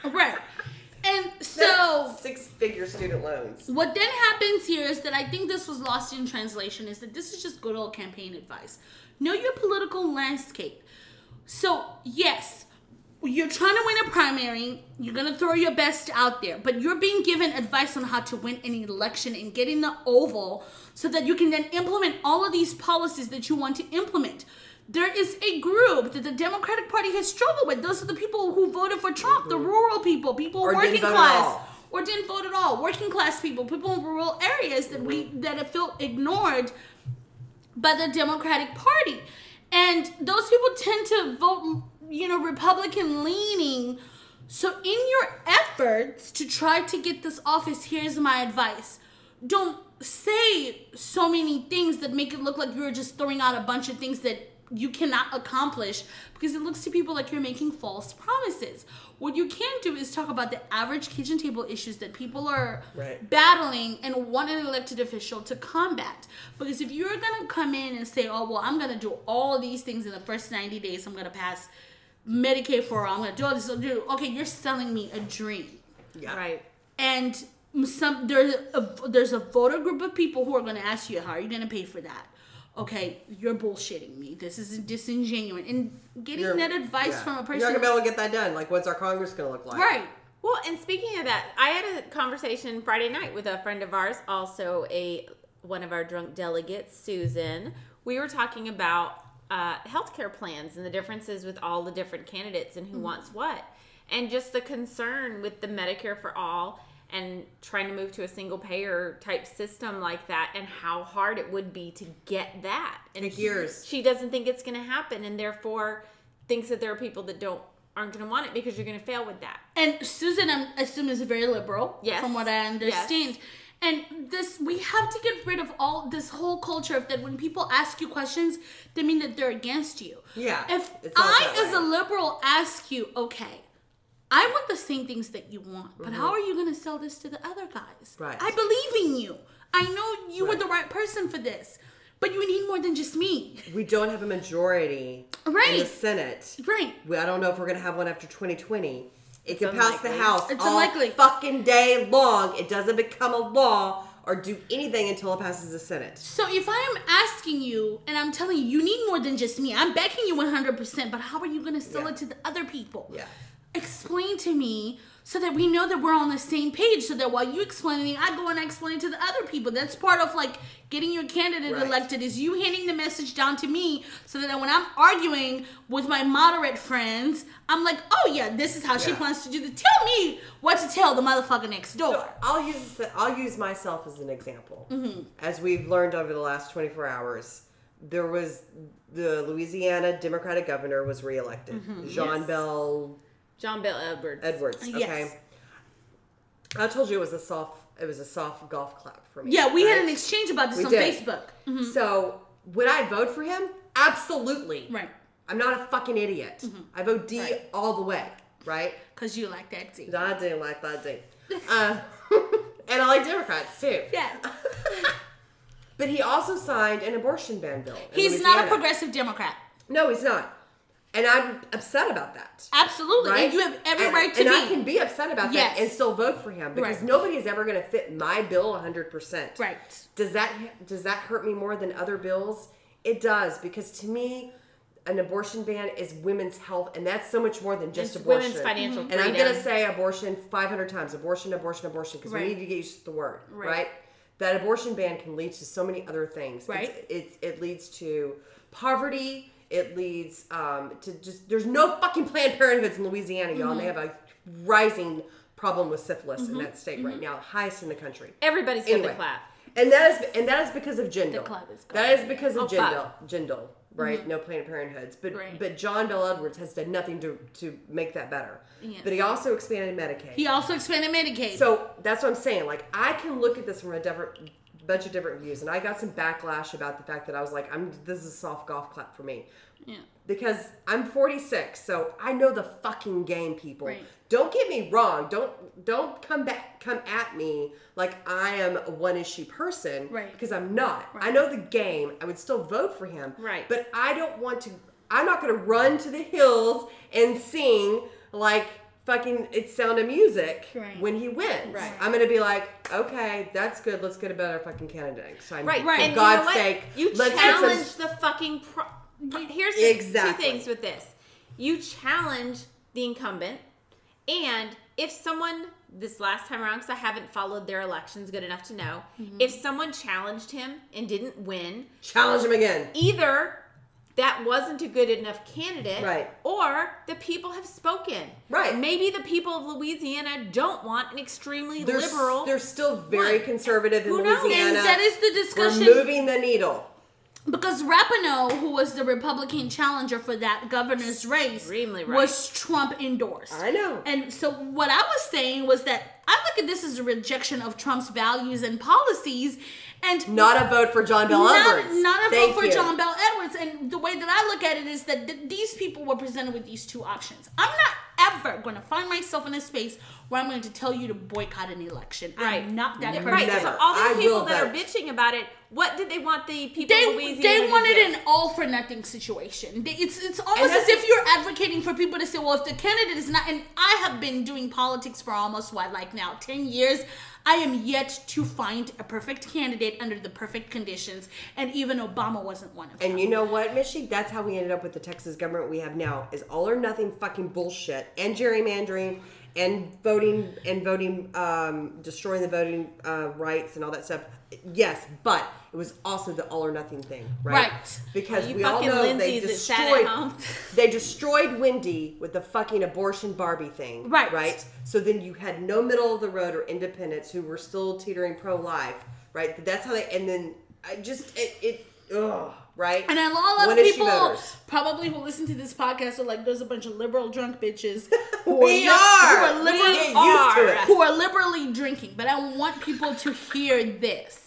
Right, [laughs] and so six figure student loans. What then happens here is that I think this was lost in translation is that this is just good old campaign advice. Know your political landscape. So, yes, you're trying to win a primary, you're going to throw your best out there, but you're being given advice on how to win an election and get in the oval so that you can then implement all of these policies that you want to implement. There is a group that the Democratic Party has struggled with. Those are the people who voted for Trump, the rural people, people Or working class or didn't vote at all. Working class people, people in rural areas that we that have felt ignored by the Democratic Party. And those people tend to vote, you know, Republican leaning. So in your efforts to try to get this office, here's my advice. Don't say so many things that make it look like you're just throwing out a bunch of things that you cannot accomplish because it looks to people like you're making false promises. What you can do is talk about the average kitchen table issues that people are Right. battling and want an elected official to combat. Because if you're gonna come in and say, "Oh well, I'm gonna do all these things in the first 90 days. I'm gonna pass Medicaid for all. I'm gonna do all this." Do okay, you're selling me a dream Yeah. Right. and some there's a there's a voter group of people who are going to ask you how are you going to pay for that okay you're bullshitting me this is disingenuous and getting You're- that advice yeah. from a person. You're not gonna be able to get that done. Like, what's our Congress gonna look like? right Well, and speaking of that, I had a conversation Friday night with a friend of ours, also a one of our drunk delegates, Susan. We were talking about uh, healthcare plans and the differences with all the different candidates and who wants what, and just the concern with the Medicare for all and trying to move to a single payer type system like that, and how hard it would be to get that. And Take she- years. She doesn't think it's going to happen, and therefore thinks that there are people that don't aren't going to want it because you're going to fail with that. and susan i assume is very liberal Yes. from what i understand yes. and this we have to get rid of all this whole culture of that when people ask you questions they mean that they're against you Yeah, if i as a liberal ask you okay I want the same things that you want, but how mm-hmm. are you going to sell this to the other guys? Right. I believe in you. I know you Right. are the right person for this, but you need more than just me. We don't have a majority right. in the Senate. Right. We, I don't know if we're gonna have one after 2020. It can pass the. House It's all unlikely. fucking day long. It doesn't become a law or do anything until it passes the Senate. So if I am asking you and I'm telling you, you need more than just me, I'm backing you 100%, but how are you going to sell Yeah. it to the other people? Yeah. Explain to me so that we know that we're on the same page so that while you explain to me, I go and I explain it to the other people. That's part of like getting your candidate Right. elected is you handing the message down to me so that when I'm arguing with my moderate friends, I'm like, oh yeah, this is how she plans to do the tell me what to tell the motherfucker next door. So I'll use I'll use myself as an example. Mm-hmm. As we've learned over the last 24 hours, there was the Louisiana Democratic governor was reelected, Mm-hmm. Jean Yes. Bell John Bill Edwards. Edwards. Okay, Yes. I told you it was a soft it was a soft golf clap for me. yeah, we had an exchange about this We on did. Facebook. So would I vote for him? Absolutely. Right. I'm not a fucking idiot. I vote D Right. all the way. Right. Because you like that too. I do like that D. Uh, [laughs] and I like Democrats too. Yeah. [laughs] But he also signed an abortion ban bill. in He's not a progressive Democrat. No, he's not. And I'm upset about that. Absolutely. Right? And you have every and, right to and be. I can be upset about Yes. that and still vote for him because Right. nobody is ever going to fit my bill 100%. Right. Does that does that hurt me more than other bills? It does because to me an abortion ban is women's health and that's so much more than just It's abortion. women's financial And I'm going to say abortion 500 times. Abortion, abortion, abortion because Right. we need to get used to the word, Right. right? That abortion ban can lead to so many other things. Right. It's, it, it leads to poverty. It leads um, to just there's no fucking Planned Parenthoods in Louisiana, y'all. And they Mm-hmm. have a rising problem with syphilis in that state right now, highest in the country. Everybody's Anyway, to clap. and that is and that is because of Jindal. clap is that is because of Oh, Jindal. fuck. Jindal, right? No Planned Parenthoods, but Right. but John Bel Edwards has done nothing to to make that better. Yes. But he also expanded Medicaid. He also expanded Medicaid. So that's what I'm saying. Like I can look at this from a different bunch of different views, and I got some backlash about the fact that I was like, "I'm this is a soft golf clap for me." yeah. because I'm 46, so I know the fucking game, people. Right. Don't get me wrong. Don't don't come back come at me like I am a one issue person. Right. Because I'm not. I know the game. I would still vote for him. Right. But I don't want to. I'm not going to run to the hills and sing like fucking it's sound of music Right. when he wins. Right. I'm to be like, okay, that's good. Let's get a better fucking candidate. next time. Right, For Right. And you God's know sake, you let's get some- challenge the fucking. Pro- Here's Exactly. two things with this: you challenge the incumbent, and if someone this last time around, because I haven't followed their elections good enough to know, Mm-hmm. if someone challenged him and didn't win, challenge him again. either that wasn't a good enough candidate, Right. Or the people have spoken, Right. Maybe the people of Louisiana don't want an extremely They're, liberal. they're still very one. conservative in Who knows? Louisiana. and that is the discussion. We're moving the needle. because Rispone, who was the Republican challenger for that governor's race, right. was Trump endorsed. I know. And so what I was saying was that I look at this as a rejection of Trump's values and policies, and Not a vote for John Bel not, Edwards. not a Thank vote for you. John Bel Edwards. And the way way that I look at it is that th- these people were presented with these two options. I'm not ever going to find myself in a space where I'm going to tell you to boycott an election. Right. I'm not that Yeah, person. Right. So all I these people will that are bitching about it, what did they want the people They, of Louisiana they wanted an all for nothing situation. They, it's it's almost as if you're advocating for people to say, well, if the candidate is not, and I have been doing politics for almost what, like now, 10 years. I am yet to find a perfect candidate under the perfect conditions, and even Obama wasn't one of them. And you know what, Mishy? That's how we ended up with the Texas government we have now. Is all or nothing fucking bullshit and gerrymandering and voting and voting, um, destroying the voting uh, rights and all that stuff. Yes, but it was also the all or nothing thing, right? Right. Because You we all know they Lindsays at destroyed. [laughs] they destroyed Wendy with the fucking abortion Barbie thing, Right. Right. So then you had no middle of the road or independents who were still teetering pro life, right? That's how they. And then I just it it ugh, right. And a lot of people probably who listen to this podcast are like, there's a bunch of liberal drunk bitches who [laughs] We li- are. who are liberally get used to it. who are liberally drinking. But I want people to hear this.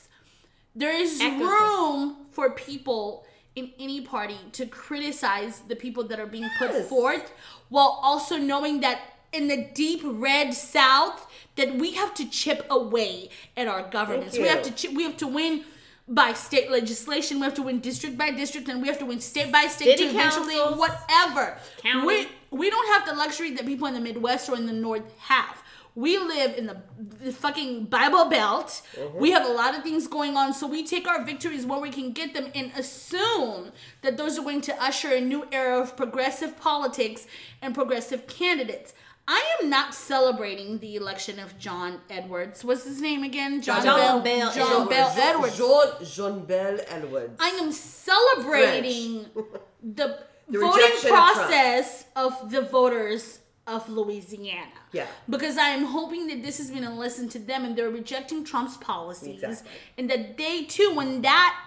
There is Echo. room for people in any party to criticize the people that are being put forth while also knowing that in the deep red south that we have to chip away at our governance. We have to chi- we have to win by state legislation. We have to win district by district, and we have to win state by state City to eventually councils. whatever. County. We we don't have the luxury that people in the Midwest or in the North have. We live in the, the fucking Bible Belt. Uh-huh. We have a lot of things going on, so we take our victories where we can get them and assume that those are going to usher a new era of progressive politics and progressive candidates. I am not celebrating the election of John Edwards. What's his name again? John Bel John Edwards. Bel Edwards. Jean, Jean Bell Edwards. I am celebrating the, [laughs] The voting rejection of process of, the voters of Louisiana. Yeah. Because I am hoping that this has been a lesson to them and they're rejecting Trump's policies. Exactly. And that they too, when that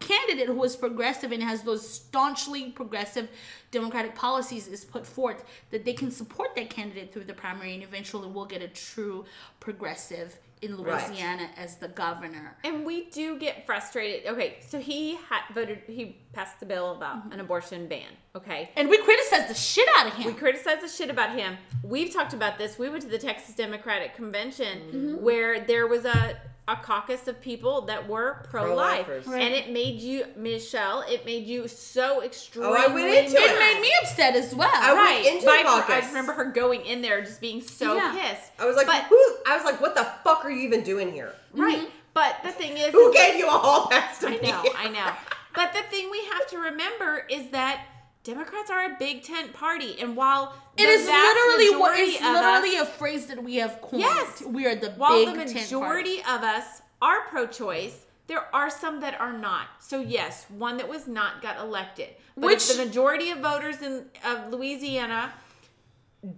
candidate who is progressive and has those staunchly progressive democratic policies is put forth, that they can support that candidate through the primary and eventually we'll get a true progressive in Right. Louisiana as the governor. And we do get frustrated. Okay, so he had voted. He passed the bill about Mm-hmm. an abortion ban. Okay, And we criticize the shit out of him. we criticize the shit about him. We've talked about this. We went to the Texas Democratic Convention Mm-hmm. where there was a a caucus of people that were pro life, Pro-lifers. Right. and it made you, Michelle. It made you so extremely. Oh, I went into it it. made me upset as well. I went into But I- caucus. I remember her going in there just being so Yeah. pissed. I was like, but, who? I was like, what the fuck are you even doing here? right. Mm-hmm. But the thing is, Who is- gave you a hall pass to I know, here? I know. But the thing we have to remember is that Democrats are a big tent party, and while It is literally what majority literally us, a phrase that we have coined. Yes. we are the while big the tent party. majority of us are pro-choice, there are some that are not. So yes, one that was not got elected, but Which- the majority of voters in of Louisiana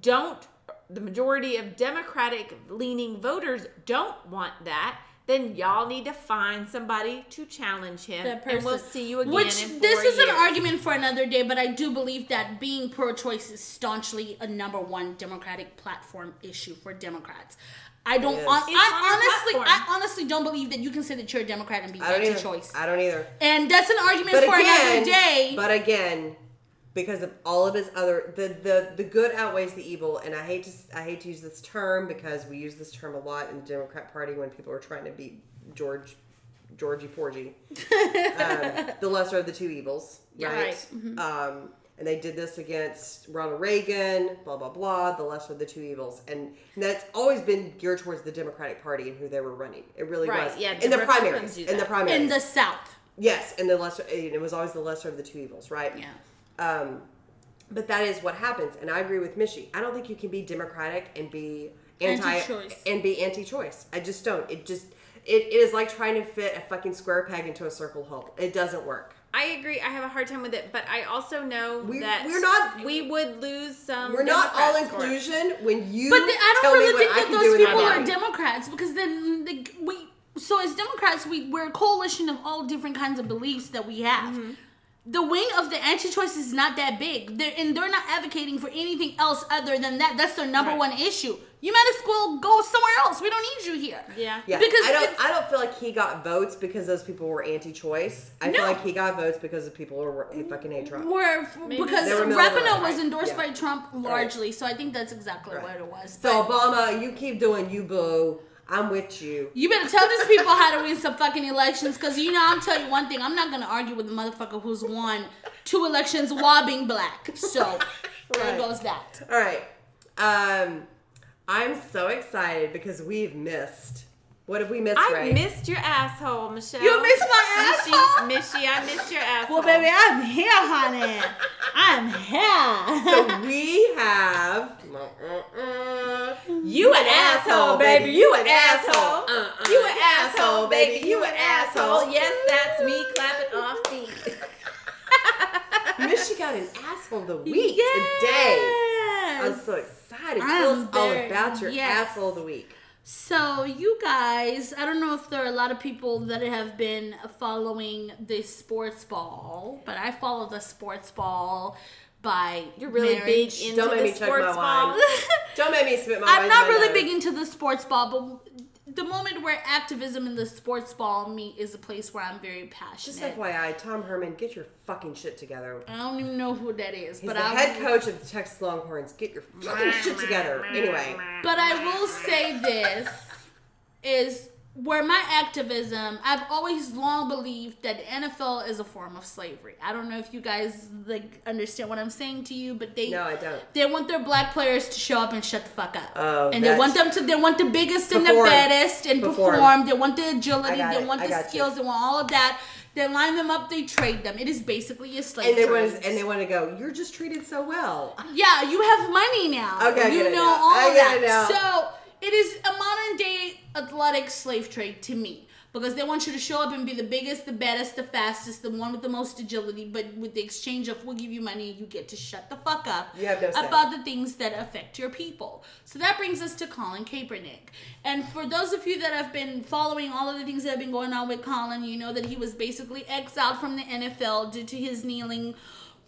don't, the majority of Democratic-leaning voters don't want that. Then y'all need to find somebody to challenge him, That and we'll see you again. Which in four this is an argument for another day, but I do believe that being pro-choice is staunchly a number one Democratic platform issue for Democrats. I don't. It is. hon- It's on I honestly, I honestly don't believe that you can say that you're a Democrat and be I don't anti-choice. I don't either. And that's an argument But for again, another day. but again, because of all of his other the, the the good outweighs the evil, and I hate to I hate to use this term because we use this term a lot in the Democrat Party when people are trying to beat George Georgie Porgy, um, [laughs] the lesser of the two evils, Yeah, right? right. Um, and they did this against Ronald Reagan, blah blah blah, the lesser of the two evils, and that's always been geared towards the Democratic Party and who they were running. It really Right, was. yeah, in the the primaries, in the primaries, in the South. Yes, and the lesser. It was always the lesser of the two evils, right? Yeah. Um, but that is what happens, and I agree with Mishy. I don't think you can be democratic and be anti Anti-choice. and be anti-choice. I just don't. It just it, it is like trying to fit a fucking square peg into a circle hole. It doesn't work. I agree. I have a hard time with it, but I also know We- that we're not- We would lose some. We're not all Democrats for it. inclusion when you. But the, I don't really think that those people are. Democrats because then the, we. So as Democrats, we we're a coalition of all different kinds of beliefs that we have. Mm-hmm. The wing of the anti-choice is not that big, they're, and they're not advocating for anything else other than that. That's their number Right. one issue. You might as well go somewhere else. We don't need you here. Yeah. Yeah, Because I don't. I don't feel like he got votes because those people were anti-choice. I feel like he got votes because the people were who fucking hate Trump. Where because They were middle of Rispone was right. endorsed Yeah. by Trump largely, so I think that's exactly Right. what it was. So But Obama, you keep doing you boo. I'm with you. you better tell these people how to win some fucking elections, because you know I'm telling you one thing. I'm not gonna argue with the motherfucker who's won two elections while being black. So [laughs] there Right. goes that. All right. Um, I'm so excited because we've missed. What have we missed, I Ray? missed your asshole, Michelle. You missed my Missy, asshole? Missy, I missed your asshole. Well, baby, I'm here, honey. I'm here. so we have. You an asshole, baby. You an asshole. Uh-uh. You an asshole, baby. You an asshole. Yes, that's me clapping off feet. [laughs] Miss, you got an asshole of the week today. I'm so excited. Tell us all about your yes. asshole of the week. So, you guys, I don't know if there are a lot of people that have been following the sports ball, but I follow the sports ball by You're really marriage. big into Don't make the me chug my sports ball. wine. [laughs] Don't make me spit my I'm wine not really nose. big into the sports ball, but the moment where activism in the sports ball meet is a place where I'm very passionate. Just passionate. FYI, Tom Herman, get your fucking shit together. I don't even know who that is, He's but the I head coach of the Texas Longhorns. Get your fucking shit together. Anyway, But I will say this is where my activism, I've always long believed that NFL is a form of slavery. I don't know if you guys like understand what I'm saying to you, but they no, I don't. they want their black players to show up and shut the fuck up. Oh, and they want them to they want the biggest and the Perform. baddest and Perform. perform. They want the agility, they want I the got you. skills, they want all of that. They line them up, they trade them. It is basically a slave And they want and they want to go. You're just treated so well. Yeah, you have money now. Okay, you it know now. all I of that. it now. So it is a modern day athletic slave trade to me. Because they want you to show up and be the biggest, the baddest, the fastest, the one with the most agility, but with the exchange of we'll give you money you get to shut the fuck up no about the things that affect your people. So that brings us to Colin Kaepernick. And for those of you that have been following all of the things that have been going on with Colin, you know that he was basically exiled from the NFL due to his kneeling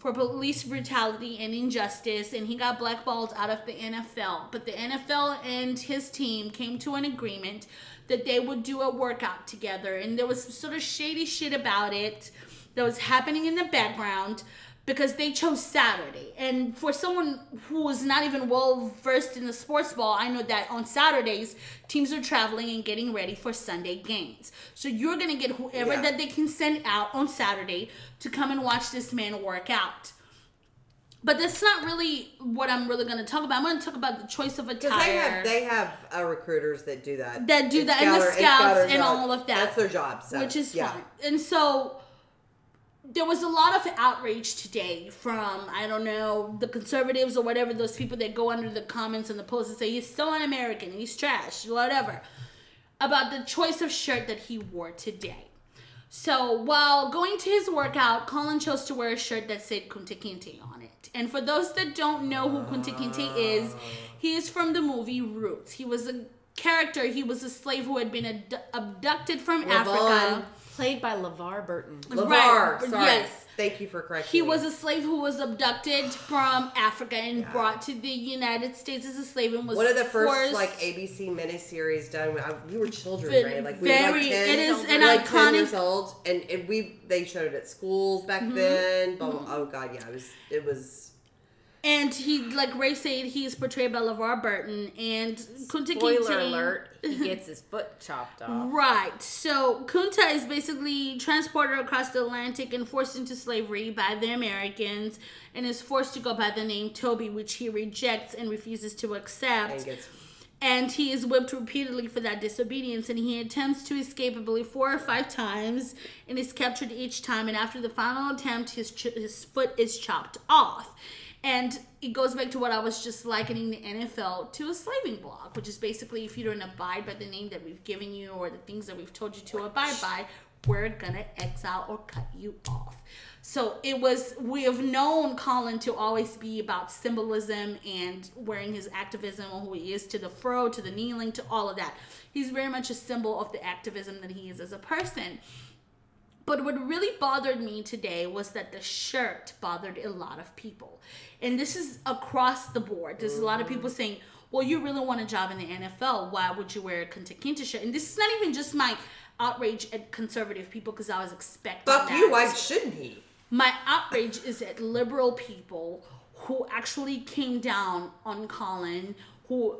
for police brutality and injustice, and he got blackballed out of the NFL. But the NFL and his team came to an agreement that they would do a workout together, and there was some sort of shady shit about it that was happening in the background because they chose Saturday. And for someone who is not even well versed in the sports ball, I know that on Saturdays, teams are traveling and getting ready for Sunday games. So you're going to get whoever Yeah. that they can send out on Saturday to come and watch this man work out. But that's not really what I'm really going to talk about. I'm going to talk about the choice of attire. they have they have uh, recruiters that do that. That do It's that, and the scouts scouter and all of that. That's their job. So, which is yeah. fine. And so there was a lot of outrage today from I don't know the conservatives or whatever those people that go under the comments and the posts and say he's so un-American, he's trash, whatever, about the choice of shirt that he wore today. So while going to his workout, Colin chose to wear a shirt that said Kunta Kinte on it. And for those that don't know who Kunta Kinte is, he is from the movie Roots. He was a character, he was a slave who had been ad- abducted from Africa. Played by LeVar Burton. LeVar. Right, Sorry. yes. Thank you for correcting. He me. was a slave who was abducted from Africa and brought to the United States as a slave and was one of the first forced- like ABC miniseries done. When I, we were children, right? Like we were very- like ten, it is an like iconic- Mm-hmm. years old, and, and we they showed it at schools back then. Blah, blah, Oh god, yeah, it was it was. And he like Ray said he is portrayed by LeVar Burton and Kunta Spoiler Kinte- alert, he gets his foot chopped off. Right. So Kunta is basically transported across the Atlantic and forced into slavery by the Americans and is forced to go by the name Toby, which he rejects and refuses to accept. And gets and he is whipped repeatedly for that disobedience and he attempts to escape i believe four or five times and is captured each time and after the final attempt his, ch- his foot is chopped off and it goes back to what i was just likening the nfl to a slaving block which is basically if you don't abide by the name that we've given you or the things that we've told you to abide by we're gonna exile or cut you off so it was, we have known Colin to always be about symbolism and wearing his activism who he is to the fro, to the kneeling, to all of that. He's very much a symbol of the activism that he is as a person. But what really bothered me today was that the shirt bothered a lot of people. And this is across the board. There's a lot of people saying, well, you really want a job in the NFL. Why would you wear a Kunta Kinte shirt? And this is not even just my outrage at conservative people because I was expecting Fuck that. you. Why shouldn't he? My outrage is at liberal people who actually came down on Colin, who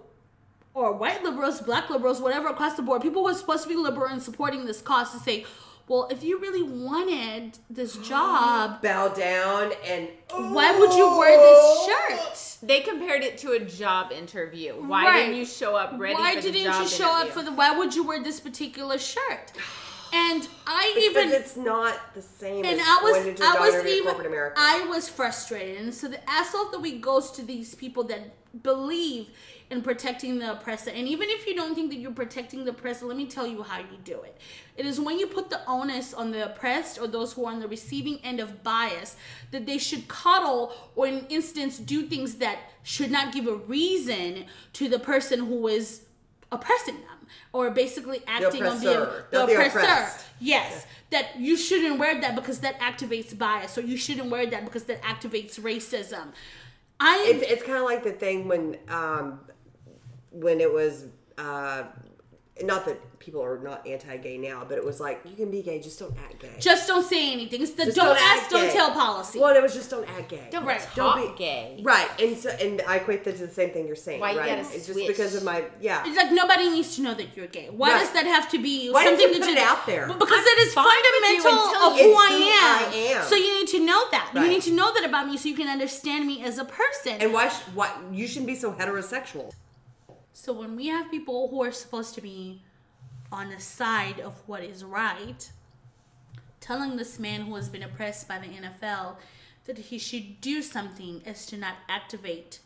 or white liberals, black liberals, whatever across the board, people who are supposed to be liberal and supporting this cause to say, well, if you really wanted this [gasps] job, Bow down and. why would you wear this shirt? [gasps] They compared it to a job interview. Why Right. didn't you show up ready Why for the job? Why didn't you show up for the? Why would you wear this particular shirt? [sighs] And I Because even it's not the same and as I was going into a I was even. I was frustrated, and so the asshole of the week goes to these people that believe in protecting the oppressor. And even if you don't think that you're protecting the oppressor, let me tell you how you do it. It is when you put the onus on the oppressed or those who are on the receiving end of bias that they should coddle or, in instance, do things that should not give a reason to the person who is oppressing them or basically acting on the, oppressor, the the oppressor. oppressed. Yes, that you shouldn't wear that because that activates bias, or you shouldn't wear that because that activates racism. I it's it's kind of like the thing when um when it was uh not that people are not anti-gay now, but it was like you can be gay, just don't act gay. just don't say anything. It's the Just don't, don't ask, act don't gay. tell policy. well, it was just don't act gay. Don't Right. talk Don't be- gay. Right, and so and I equate that to the same thing you're saying. Why you right? gotta it's just switch? because of my yeah. It's like nobody needs to know that you're gay. Why Right. does that have to be Why did something you that put you it out there? But Because that is fine with you fundamental until of you- who, It's I, am. I am. So you need to know that. You Right. need to know that about me so you can understand me as a person. And why? sh- Why you shouldn't be so heterosexual? So when we have people who are supposed to be on the side of what is right, telling this man who has been oppressed by the NFL that he should do something as to not activate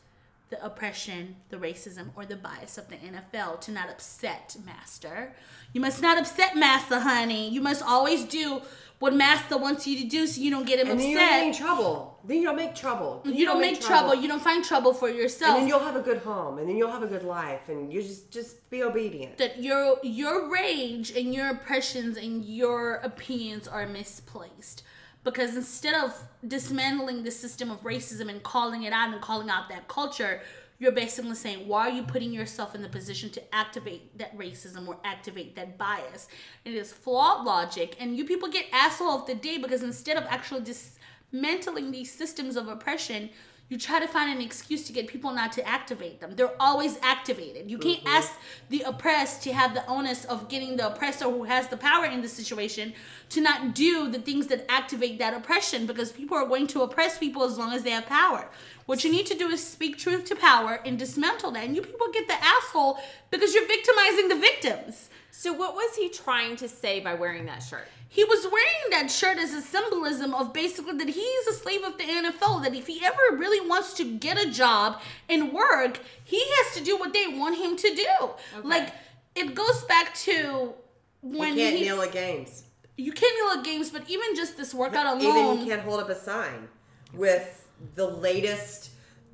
the oppression, the racism, or the bias of the NFL to not upset Master. You must not upset Master, honey. You must always do what Master wants you to do so you don't get him And then you don't in upset. trouble. Then you don't make trouble. Then You don't make trouble. You don't find trouble for yourself. and then you'll have a good home, and then you'll have a good life, and you just just be obedient. that your your rage and your impressions and your opinions are misplaced because instead of dismantling the system of racism and calling it out and calling out that culture you're basically saying why are you putting yourself in the position to activate that racism or activate that bias? It is flawed logic and you people get asshole of the day because instead of actually dismantling these systems of oppression you try to find an excuse to get people not to activate them. They're always activated. You can't mm-hmm. ask the oppressed to have the onus of getting the oppressor who has the power in the situation to not do the things that activate that oppression because people are going to oppress people as long as they have power. What you need to do is speak truth to power and dismantle that. And you people get the asshole because you're victimizing the victims. So what was he trying to say by wearing that shirt? He was wearing that shirt as a symbolism of basically that he's a slave of the NFL. That if he ever really wants to get a job and work, he has to do what they want him to do. Like it goes back to when you can't he, kneel at games. you can't kneel at games, but even just this workout Even alone. you can't hold up a sign with the latest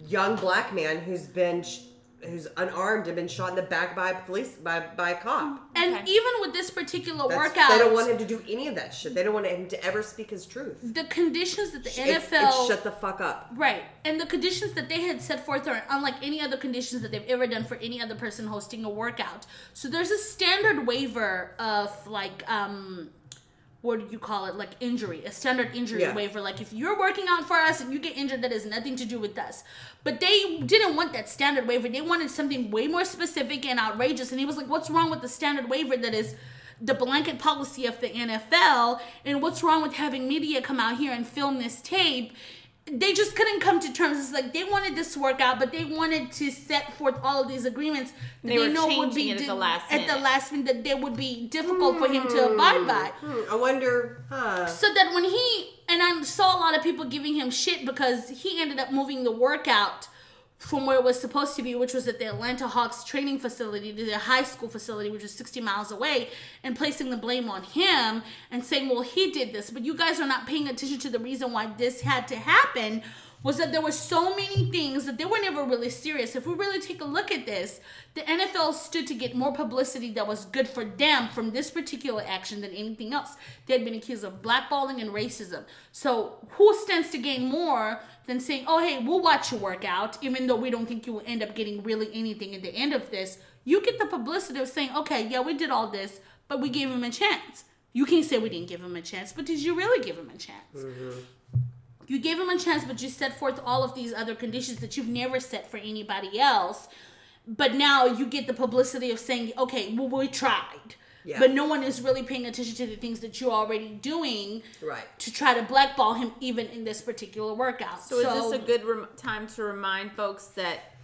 young black man who's been who's unarmed and been shot in the back by a police by by a cop. and Okay. even with this particular That's- workout, They don't want him to do any of that shit. They don't want him to ever speak his truth. the conditions that the It's- NFL it's shut the fuck up. Right. And the conditions that they had set forth are unlike any other conditions that they've ever done for any other person hosting a workout. So there's a standard waiver of like um what do you call it? Like injury, a standard injury Yeah. waiver. Like if you're working out for us and you get injured, that has nothing to do with us. But they didn't want that standard waiver. They wanted something way more specific and outrageous. And he was like, "What's wrong with the standard waiver that is the blanket policy of the NFL? And what's wrong with having media come out here and film this tape?" They just couldn't come to terms. It's like they wanted this workout, but they wanted to set forth all of these agreements that They were know would be at the last at the last minute that they would be difficult for him to abide by. Hmm, I wonder, huh? So that when he and I saw a lot of people giving him shit because he ended up moving the workout from where it was supposed to be, which was at the Atlanta Hawks training facility to their high school facility, which was 60 miles away, and placing the blame on him and saying, well, he did this. But you guys are not paying attention to the reason why this had to happen was that there were so many things that they were never really serious. If we really take a look at this, the NFL stood to get more publicity that was good for them from this particular action than anything else. They had been accused of blackballing and racism. So who stands to gain more than saying, "Oh, hey, we'll watch you work out," even though we don't think you will end up getting really anything at the end of this. You get the publicity of saying, "Okay, yeah, we did all this, but we gave him a chance." You can't say we didn't give him a chance, but did you really give him a chance? Mm-hmm. You gave him a chance, but you set forth all of these other conditions that you've never set for anybody else. But now you get the publicity of saying, okay, well, we tried. Yeah. But no one is really paying attention to the things that you're already doing Right. to try to blackball him even in this particular workout. So, is this a good rem- time to remind folks that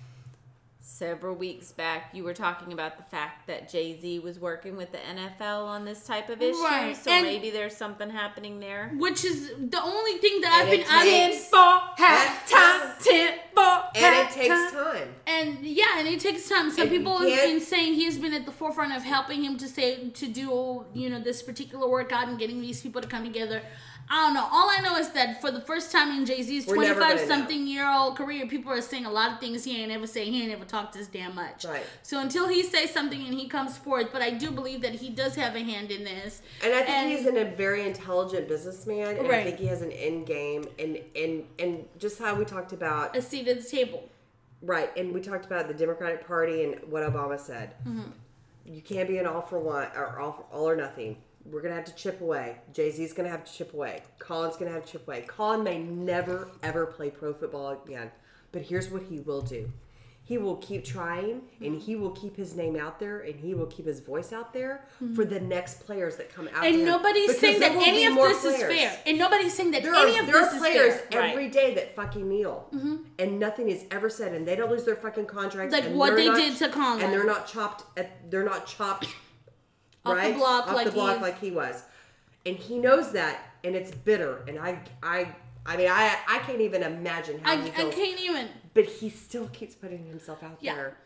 several weeks back you were talking about the fact that Jay Z was working with the NFL on this type of issue? Right, So and- maybe there's something happening there. Which is the only thing that I've And been it I takes- for halftime, ten for And it takes time. And yeah, and it takes time. Some And people have been saying he's been at the forefront of helping him to say to do you know this particular workout and getting these people to come together. I don't know. All I know is that for the first time in Jay Z's We're twenty never five gonna something year old career, people are saying a lot of things he ain't ever say. He ain't ever talked this damn much. Right. So until he says something and he comes forth, but I do believe that he does have a hand in this. And I think And- he's an, a very intelligent businessman, and I think he has an end game, and and and just how we talked about A seat at the table. right, and we talked about the Democratic Party and what Obama said. Mm-hmm. You can't be an all for one or all, for, all or nothing. We're gonna have to chip away. Jay Z's gonna have to chip away. Colin's gonna have to chip away. Colin may never ever play pro football again, but here's what he will do. He will keep trying, and he will keep his name out there, and he will keep his voice out there for the next players that come out. Mm-hmm. And nobody's saying that any of this is fair. And nobody's saying that There any are, of there this are is players fair. Mm-hmm. every day that fucking kneel, and nothing is ever said, and they don't lose their fucking contracts. Like what they not- did to Colin. and they're not chopped. At, they're not chopped Off the right block off like the block like he was, and he knows that, and it's bitter. And I, I, I mean, I, I can't even imagine how I, he I feels. can't even. But he still keeps putting himself out Yeah. there.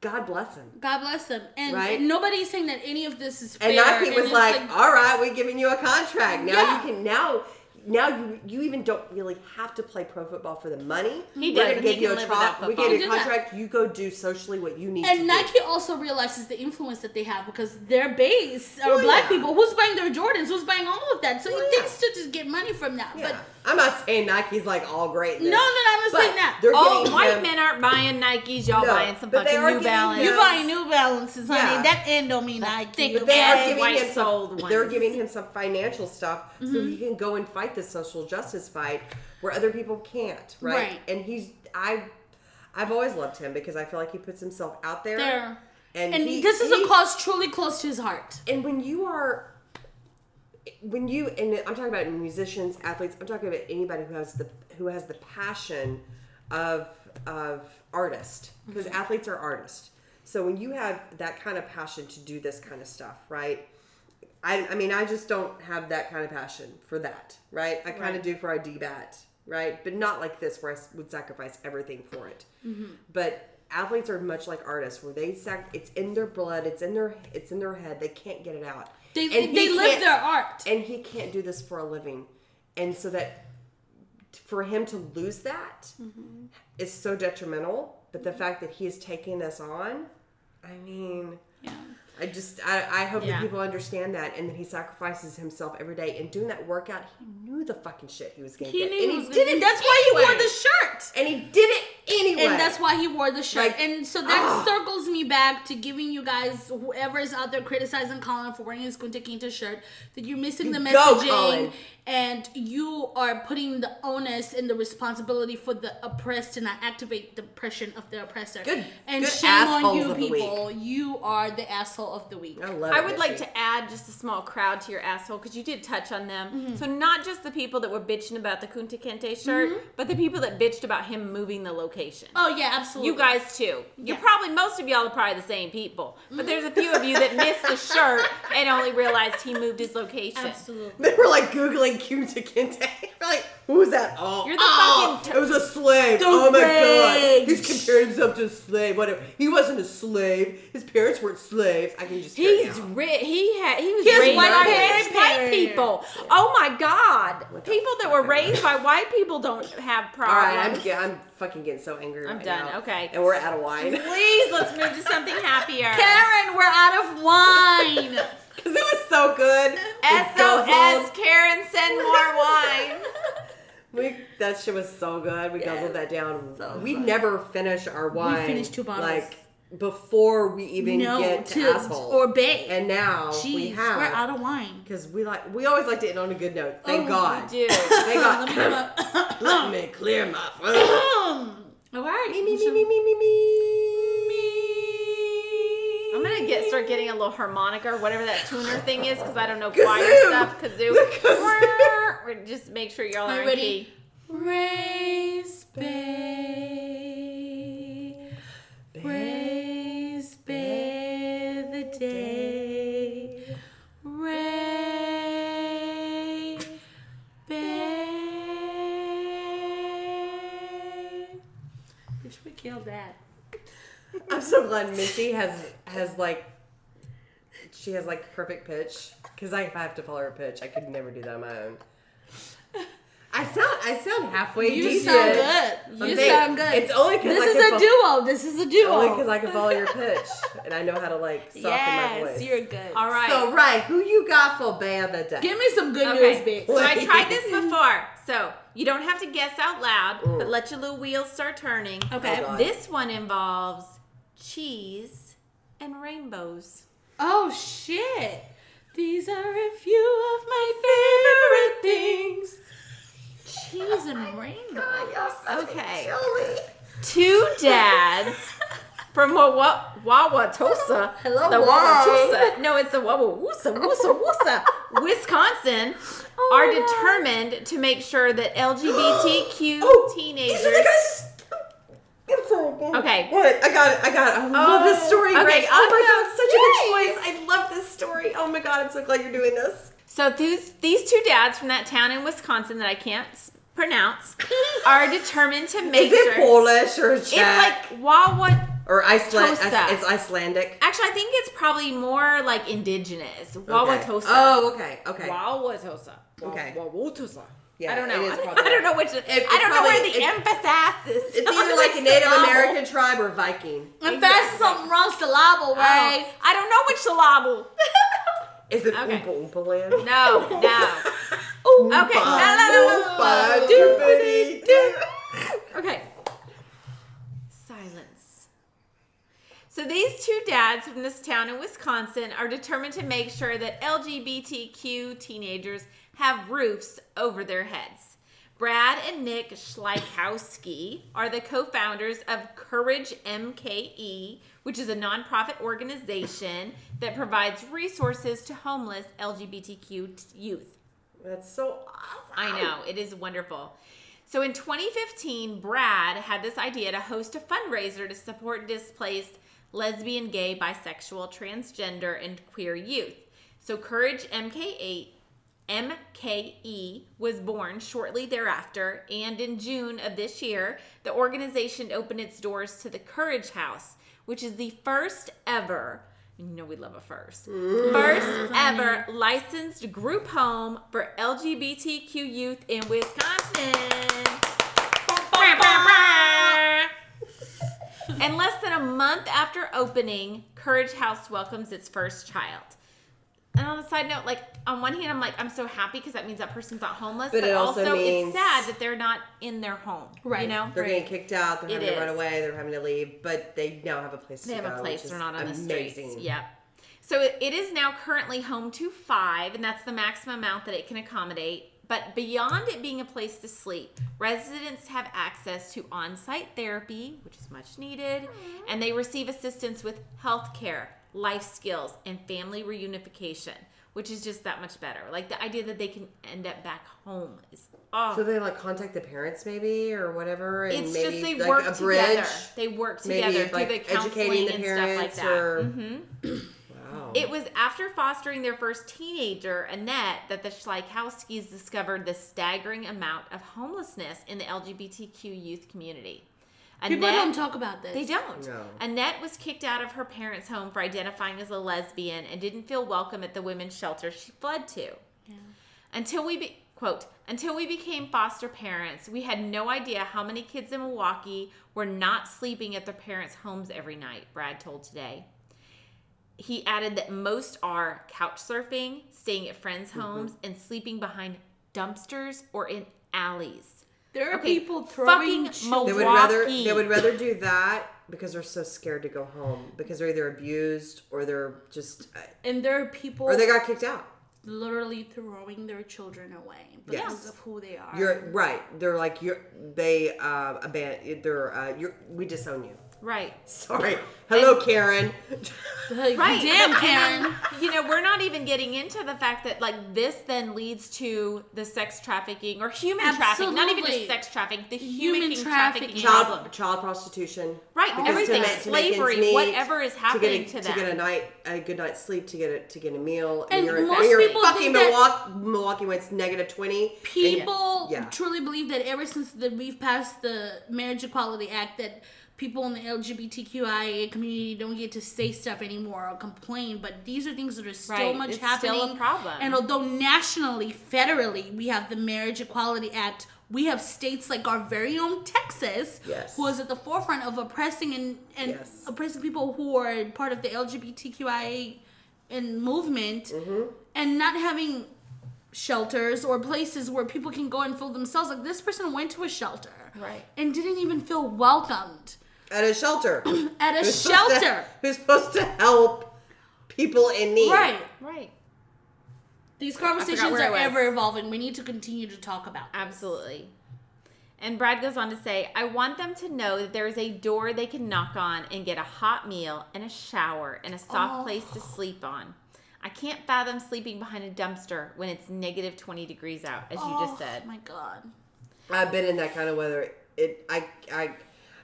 God bless him. God bless him. And, Right? nobody's saying that any of this is fair. And Nike was it's like, "All right, we're giving you a contract. Now Yeah. you can now." Now you you even don't really have to play pro football for the money. He We're gonna give you a tra- We He you a contract. You go do socially what you need to and do. Nike also realizes the influence that they have because their base are Well, black yeah. people. Who's buying their Jordans? Who's buying all of that? So Well, he oh, yeah. thinks to just get money from that. Yeah. I'm not saying Nike's like all great. No, this, no, no, I'm not saying that. They're Oh, white him- men aren't buying Nikes. Y'all No, buying some fucking New Balance. you buying New Balances, honey. Yeah. That end don't mean Nike. thick But they are giving him some, They're giving him some financial stuff so Mm-hmm. he can go and fight the social justice fight where other people can't. Right. Right. And he's I, I've always loved him because I feel like he puts himself out there. There. And, And he- this is he- a cause truly close to his heart. and when you are when you and I'm talking about musicians, athletes, I'm talking about anybody who has the who has the passion of of artist because mm-hmm. athletes are artists. So when you have that kind of passion to do this kind of stuff, right? I, I mean, I just don't have that kind of passion for that, right? I kind Right. of do for a DBAT, right? But not like this where I would sacrifice everything for it. Mm-hmm. But athletes are much like artists where they sac- it's in their blood, it's in their it's in their head. They can't get it out. They, And they live their art. and he can't do this for a living and so that for him to lose that mm-hmm. is so detrimental but the fact that he is taking this on i mean Yeah. I just i, I hope Yeah. that people understand that and that he sacrifices himself every day and doing that workout he knew the fucking shit he was gonna He get knew and he did it That's why he wore the shirt. and he did it anyway And that's why he wore the shirt. Like, and so that ah. circles me back to giving you guys, whoever is out there criticizing Colin for wearing his Kunta Kinte shirt, that you're missing the Go, messaging Colin. And you are putting the onus and the responsibility for the oppressed to not activate the oppression of the oppressor. Good- and good shame on assholes you of the week. people. You are the asshole of the week. i love I it, would like Missy. to add just a small crowd to your asshole because you did touch on them. Mm-hmm. So not just the people that were bitching about the Kunta Kinte shirt, but the people that bitched about him moving the location. Oh yeah, absolutely. You guys too. You're Yeah. Mm-hmm. probably most of y'all are probably the same people, but there's a few of you that missed the shirt and only realized he moved his location. absolutely. they were like googling Kunta Kinte. They're [laughs] like, who was that? Oh, You're the oh, fucking t- it was a slave. The oh my god, he's comparing himself to a slave. Whatever. He wasn't a slave. His parents weren't slaves. I can just hear it He's rich. he had he was He has raised white by parents. white people. Oh my god, What people that were raised by white people don't have [laughs] All right, I'm, problems. ge- I'm fucking getting so angry. I'm right done, now. okay. and we're out of wine Please, let's move to something happier. [laughs] Karen, we're out of wine. Because it was so good. SOS. Karen, send more wine. [laughs] We that shit was so good. We Yes, guzzled that down. so we fun. never finish our wine. We finished two bottles. like before we even no, get to, to asshole or bay. And now Jeez, we have we're out of wine. because we like we always like to end on a good note. Thank Oh, God. Dude. Thank [laughs] Let me God. give a- Let me clear my throat. [coughs] All right. me me me me me me me. I'm gonna get start getting a little harmonica or whatever that tuner thing is because I don't know Kazoo. choir stuff. Kazoo. [laughs] The kazoo. We're- Just make sure y'all Are are you in ready? key. Raise Bay. Raise I'm so glad Missy has has like she has like perfect pitch because I, if I have to follow her pitch, I could never do that on my own. I sound I sound halfway decent. You decent. sound good. You saying, sound good. It's only because This I is can a fo- duo. This is a duo. Only because I can follow your pitch and I know how to like soften my yes, voice. you're good. All right. So right, who you got for band of the day? Give me some good Okay. news, bitch. So I tried [laughs] this before. So you don't have to guess out loud, Mm. but let your little wheels start turning. Okay. Oh, This one involves cheese and rainbows. Oh shit! These are a few of my favorite things. Cheese and rainbows. Okay. Two dads from Wawa- Wauwatosa. Hello, the why? Wauwatosa. No, it's the Wauwatosa, Woosa, Woosa, [laughs] Wisconsin, Oh are my God. determined to make sure that LGBTQ Oh, teenagers. These are the guys. Okay. What? I got it. I got it. I love this oh, story. okay, Grace. Oh my god, such a good choice. I love this story. Oh my god, I'm so glad you're doing this. So these these two dads from that town in Wisconsin that I can't pronounce [laughs] are determined to make Is it sure. Polish or Czech? It's like Wawa. or Iceland? It's Icelandic. Actually, I think it's probably more like indigenous. Wauwatosa. Oh, okay, okay. Wauwatosa. Okay. Wauwatosa. Yeah, I don't know. it I, don't- probably- I don't know which. it's I don't know where the it- emphasis is. It's either like a Native American tribe or Viking. I'm fast something wrong syllable, Oh, right? I don't know which syllable. [laughs] Is it Okay. Oompa Oompa Land? No, no. [laughs] Oompa, Okay. Oompa, Do- doobity doo. Okay. Silence. So these two dads from this town in Wisconsin are determined to make sure that LGBTQ teenagers have roofs over their heads. Brad and Nick Schlaikowski are the co-founders of Courage MKE, which is a nonprofit organization that provides resources to homeless LGBTQ youth. That's so awesome. I know, it is wonderful. So in 2015, Brad had this idea to host a fundraiser to support displaced lesbian, gay, bisexual, transgender, and queer youth. So Courage MKE MKE was born shortly thereafter, and in June of this year, the organization opened its doors to the Courage House, which is the first ever, you know we love a first, mm. first ever licensed group home for LGBTQ youth in Wisconsin. And less than a month after opening, Courage House welcomes its first child. And on a side note, like on one hand, I'm like, I'm so happy because that means that person's not homeless. But But, it also also, means- it's sad that they're not in their home. Right. You know, They're getting kicked out. They're It having to run away. They're having to leave, but they now have a place they to have go. a place. They're not on the streets. Yep. So it, it is now currently home to five, and that's the maximum amount that it can accommodate. But beyond it being a place to sleep, residents have access to on site therapy, which is much needed, and they receive assistance with health care, life skills, and family reunification, which is just that much better. Like the idea that they can end up back home is oh, So they like contact the parents maybe or whatever, and it's maybe just they like work a bridge. together. They work Maybe, together like, through the counseling the and stuff like that. or- hmm Wow. It was after fostering their first teenager, Annette, that the Schlaikowskis discovered the staggering amount of homelessness in the LGBTQ youth community. People Annette- don't talk about this. They don't. No. Annette was kicked out of her parents' home for identifying as a lesbian and didn't feel welcome at the women's shelter she fled to. Until we be, quote, until we became foster parents, we had no idea how many kids in Milwaukee were not sleeping at their parents' homes every night, Brad told today. He added that most are couch surfing, staying at friends' mm-hmm. homes, and sleeping behind dumpsters or in alleys. There are Okay, people throwing fucking children. They would rather they would rather do that because they're so scared to go home because they're either abused or they're just uh, and there are people or they got kicked out. literally throwing their children away because Yes. of who they are. You're right. They're like you're they uh aban- they're uh you're we disown you. Right. [laughs] Sorry. [laughs] Hello, Karen. [laughs] Right. Damn, Karen. You know, we're not even getting into the fact that like this then leads to the sex trafficking or human trafficking, not even Absolutely. just sex trafficking, the Human human, trafficking. trafficking, child child prostitution. Right, Because everything, to make- to slavery, meet, whatever is happening to, to, get a, them. to get a night a good night's sleep to get a to get a meal And you're, most you're people fucking think that- Milwaukee Milwaukee when it's negative twenty and- People yeah. truly believe that ever since the, we've passed the Marriage Equality Act, that people in the LGBTQIA community don't get to say stuff anymore or complain. But these are things that are still Right, much it's happening. still a problem. And although nationally, federally, we have the Marriage Equality Act. We have states like our very own Texas, Yes. who is at the forefront of oppressing and, and Yes. oppressing people who are part of the LGBTQIA and movement, Mm-hmm. and not having shelters or places where people can go and feel themselves. Like this person went to a shelter, Right. and didn't even feel welcomed at a shelter [coughs] at a Who's supposed to- shelter. [laughs] who's supposed to help people in need Right. right. These conversations are ever evolving. We need to continue to talk about. this. Absolutely. And Brad goes on to say, I want them to know that there is a door they can knock on and get a hot meal and a shower and a soft Oh. place to sleep on. I can't fathom sleeping behind a dumpster when it's negative 20 degrees out, as you just oh said. Oh my god. I've been in that kind of weather. It I I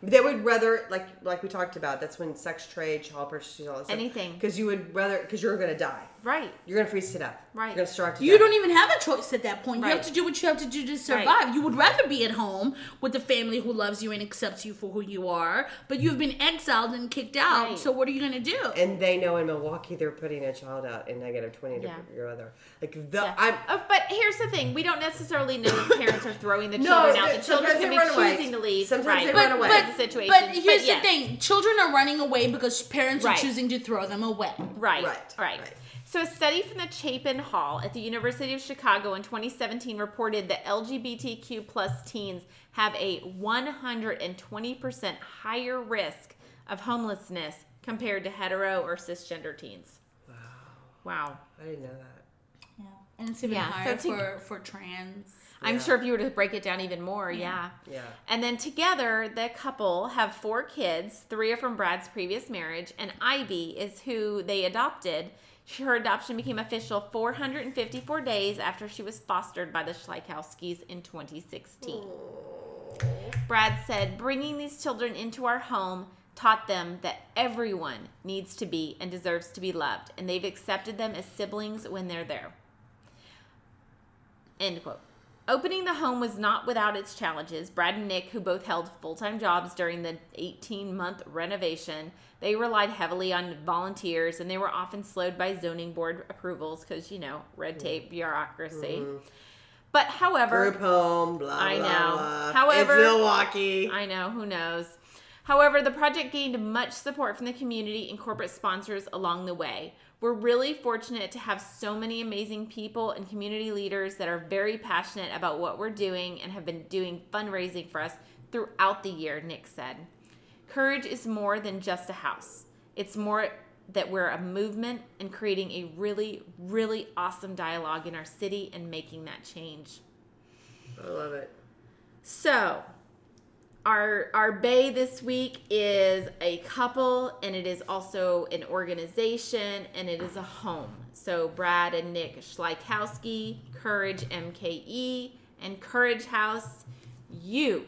they would rather like like we talked about. That's when sex trade, child prostitution, all this stuff. Anything. because you would rather because you're gonna die. Right. You're gonna freeze to death. Right. You're gonna starve to You death. don't even have a choice at that point. Right. You have to do what you have to do to survive. Right. You would rather be at home with the family who loves you and accepts you for who you are, but you've been exiled and kicked out. Right. So what are you gonna do? And they know in Milwaukee they're putting a child out in negative twenty Yeah. degree weather. Like the Yeah. I'm Oh, but here's the thing: we don't necessarily know if parents are throwing the [laughs] No, children out. but The children sometimes can be run away. choosing to leave. Sometimes right. they but, run away. But, But, situation. but here's yes. the thing: children are running away because parents Right. are choosing to throw them away. Right, Right, right, right. So, a study from the Chapin Hall at the University of Chicago in 2017 reported that LGBTQ plus teens have a 120% higher risk of homelessness compared to hetero or cisgender teens. Wow. Wow. I didn't know that. Yeah. And it's even Yeah, so higher to- for, for trans. I'm sure if you were to break it down even more, yeah. Yeah. And then together, the couple have four kids. Three are from Brad's previous marriage, and Ivy is who they adopted. Her adoption became official 454 days after she was fostered by the Schlaikowskis in 2016. Brad said, bringing these children into our home taught them that everyone needs to be and deserves to be loved, and they've accepted them as siblings when they're there. End quote. Opening the home was not without its challenges. Brad and Nick, who both held full time jobs during the 18 month renovation, they relied heavily on volunteers and they were often slowed by zoning board approvals because, you know, red mm. tape, bureaucracy. Mm-hmm. But however, Group home, blah I blah know. blah. However- it's Milwaukee. I know, who knows. However, the project gained much support from the community and corporate sponsors along the way. We're really fortunate to have so many amazing people and community leaders that are very passionate about what we're doing and have been doing fundraising for us throughout the year, Nick said. Courage is more than just a house. It's more that we're a movement and creating a really, really awesome dialogue in our city and making that change. I love it. So, our our bay this week is a couple and it is also an organization and it is a home. So Brad and Nick Schlaikowski, Courage MKE, and Courage House, you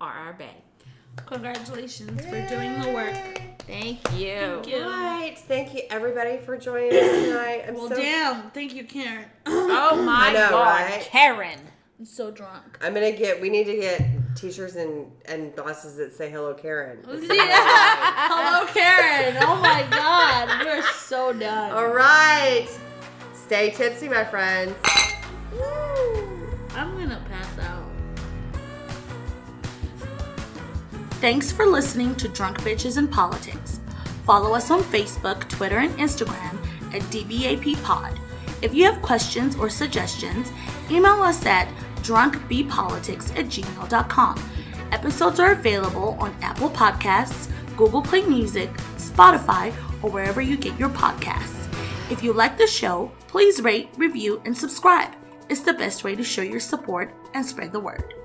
are our bay. Congratulations for doing the work. Thank you. Thank you. Right. Thank you everybody for joining us tonight. I'm Well, so damn. Thank you, Karen. Oh [laughs] my I know, god, right? Karen. I'm so drunk. I'm gonna get. We need to get t-shirts and and glasses that say "Hello, Karen." [laughs] Yeah. Hello, Karen. Oh my God, we're so done. All right. Stay tipsy, my friends. I'm gonna pass out. Thanks for listening to Drunk Bitches in Politics. Follow us on Facebook, Twitter, and Instagram at DBAP Pod. If you have questions or suggestions, email us at drunkbpolitics at gmail.com. Episodes are available on Apple Podcasts, Google Play Music, Spotify, or wherever you get your podcasts. If you like the show, please rate, review, and subscribe. It's the best way to show your support and spread the word.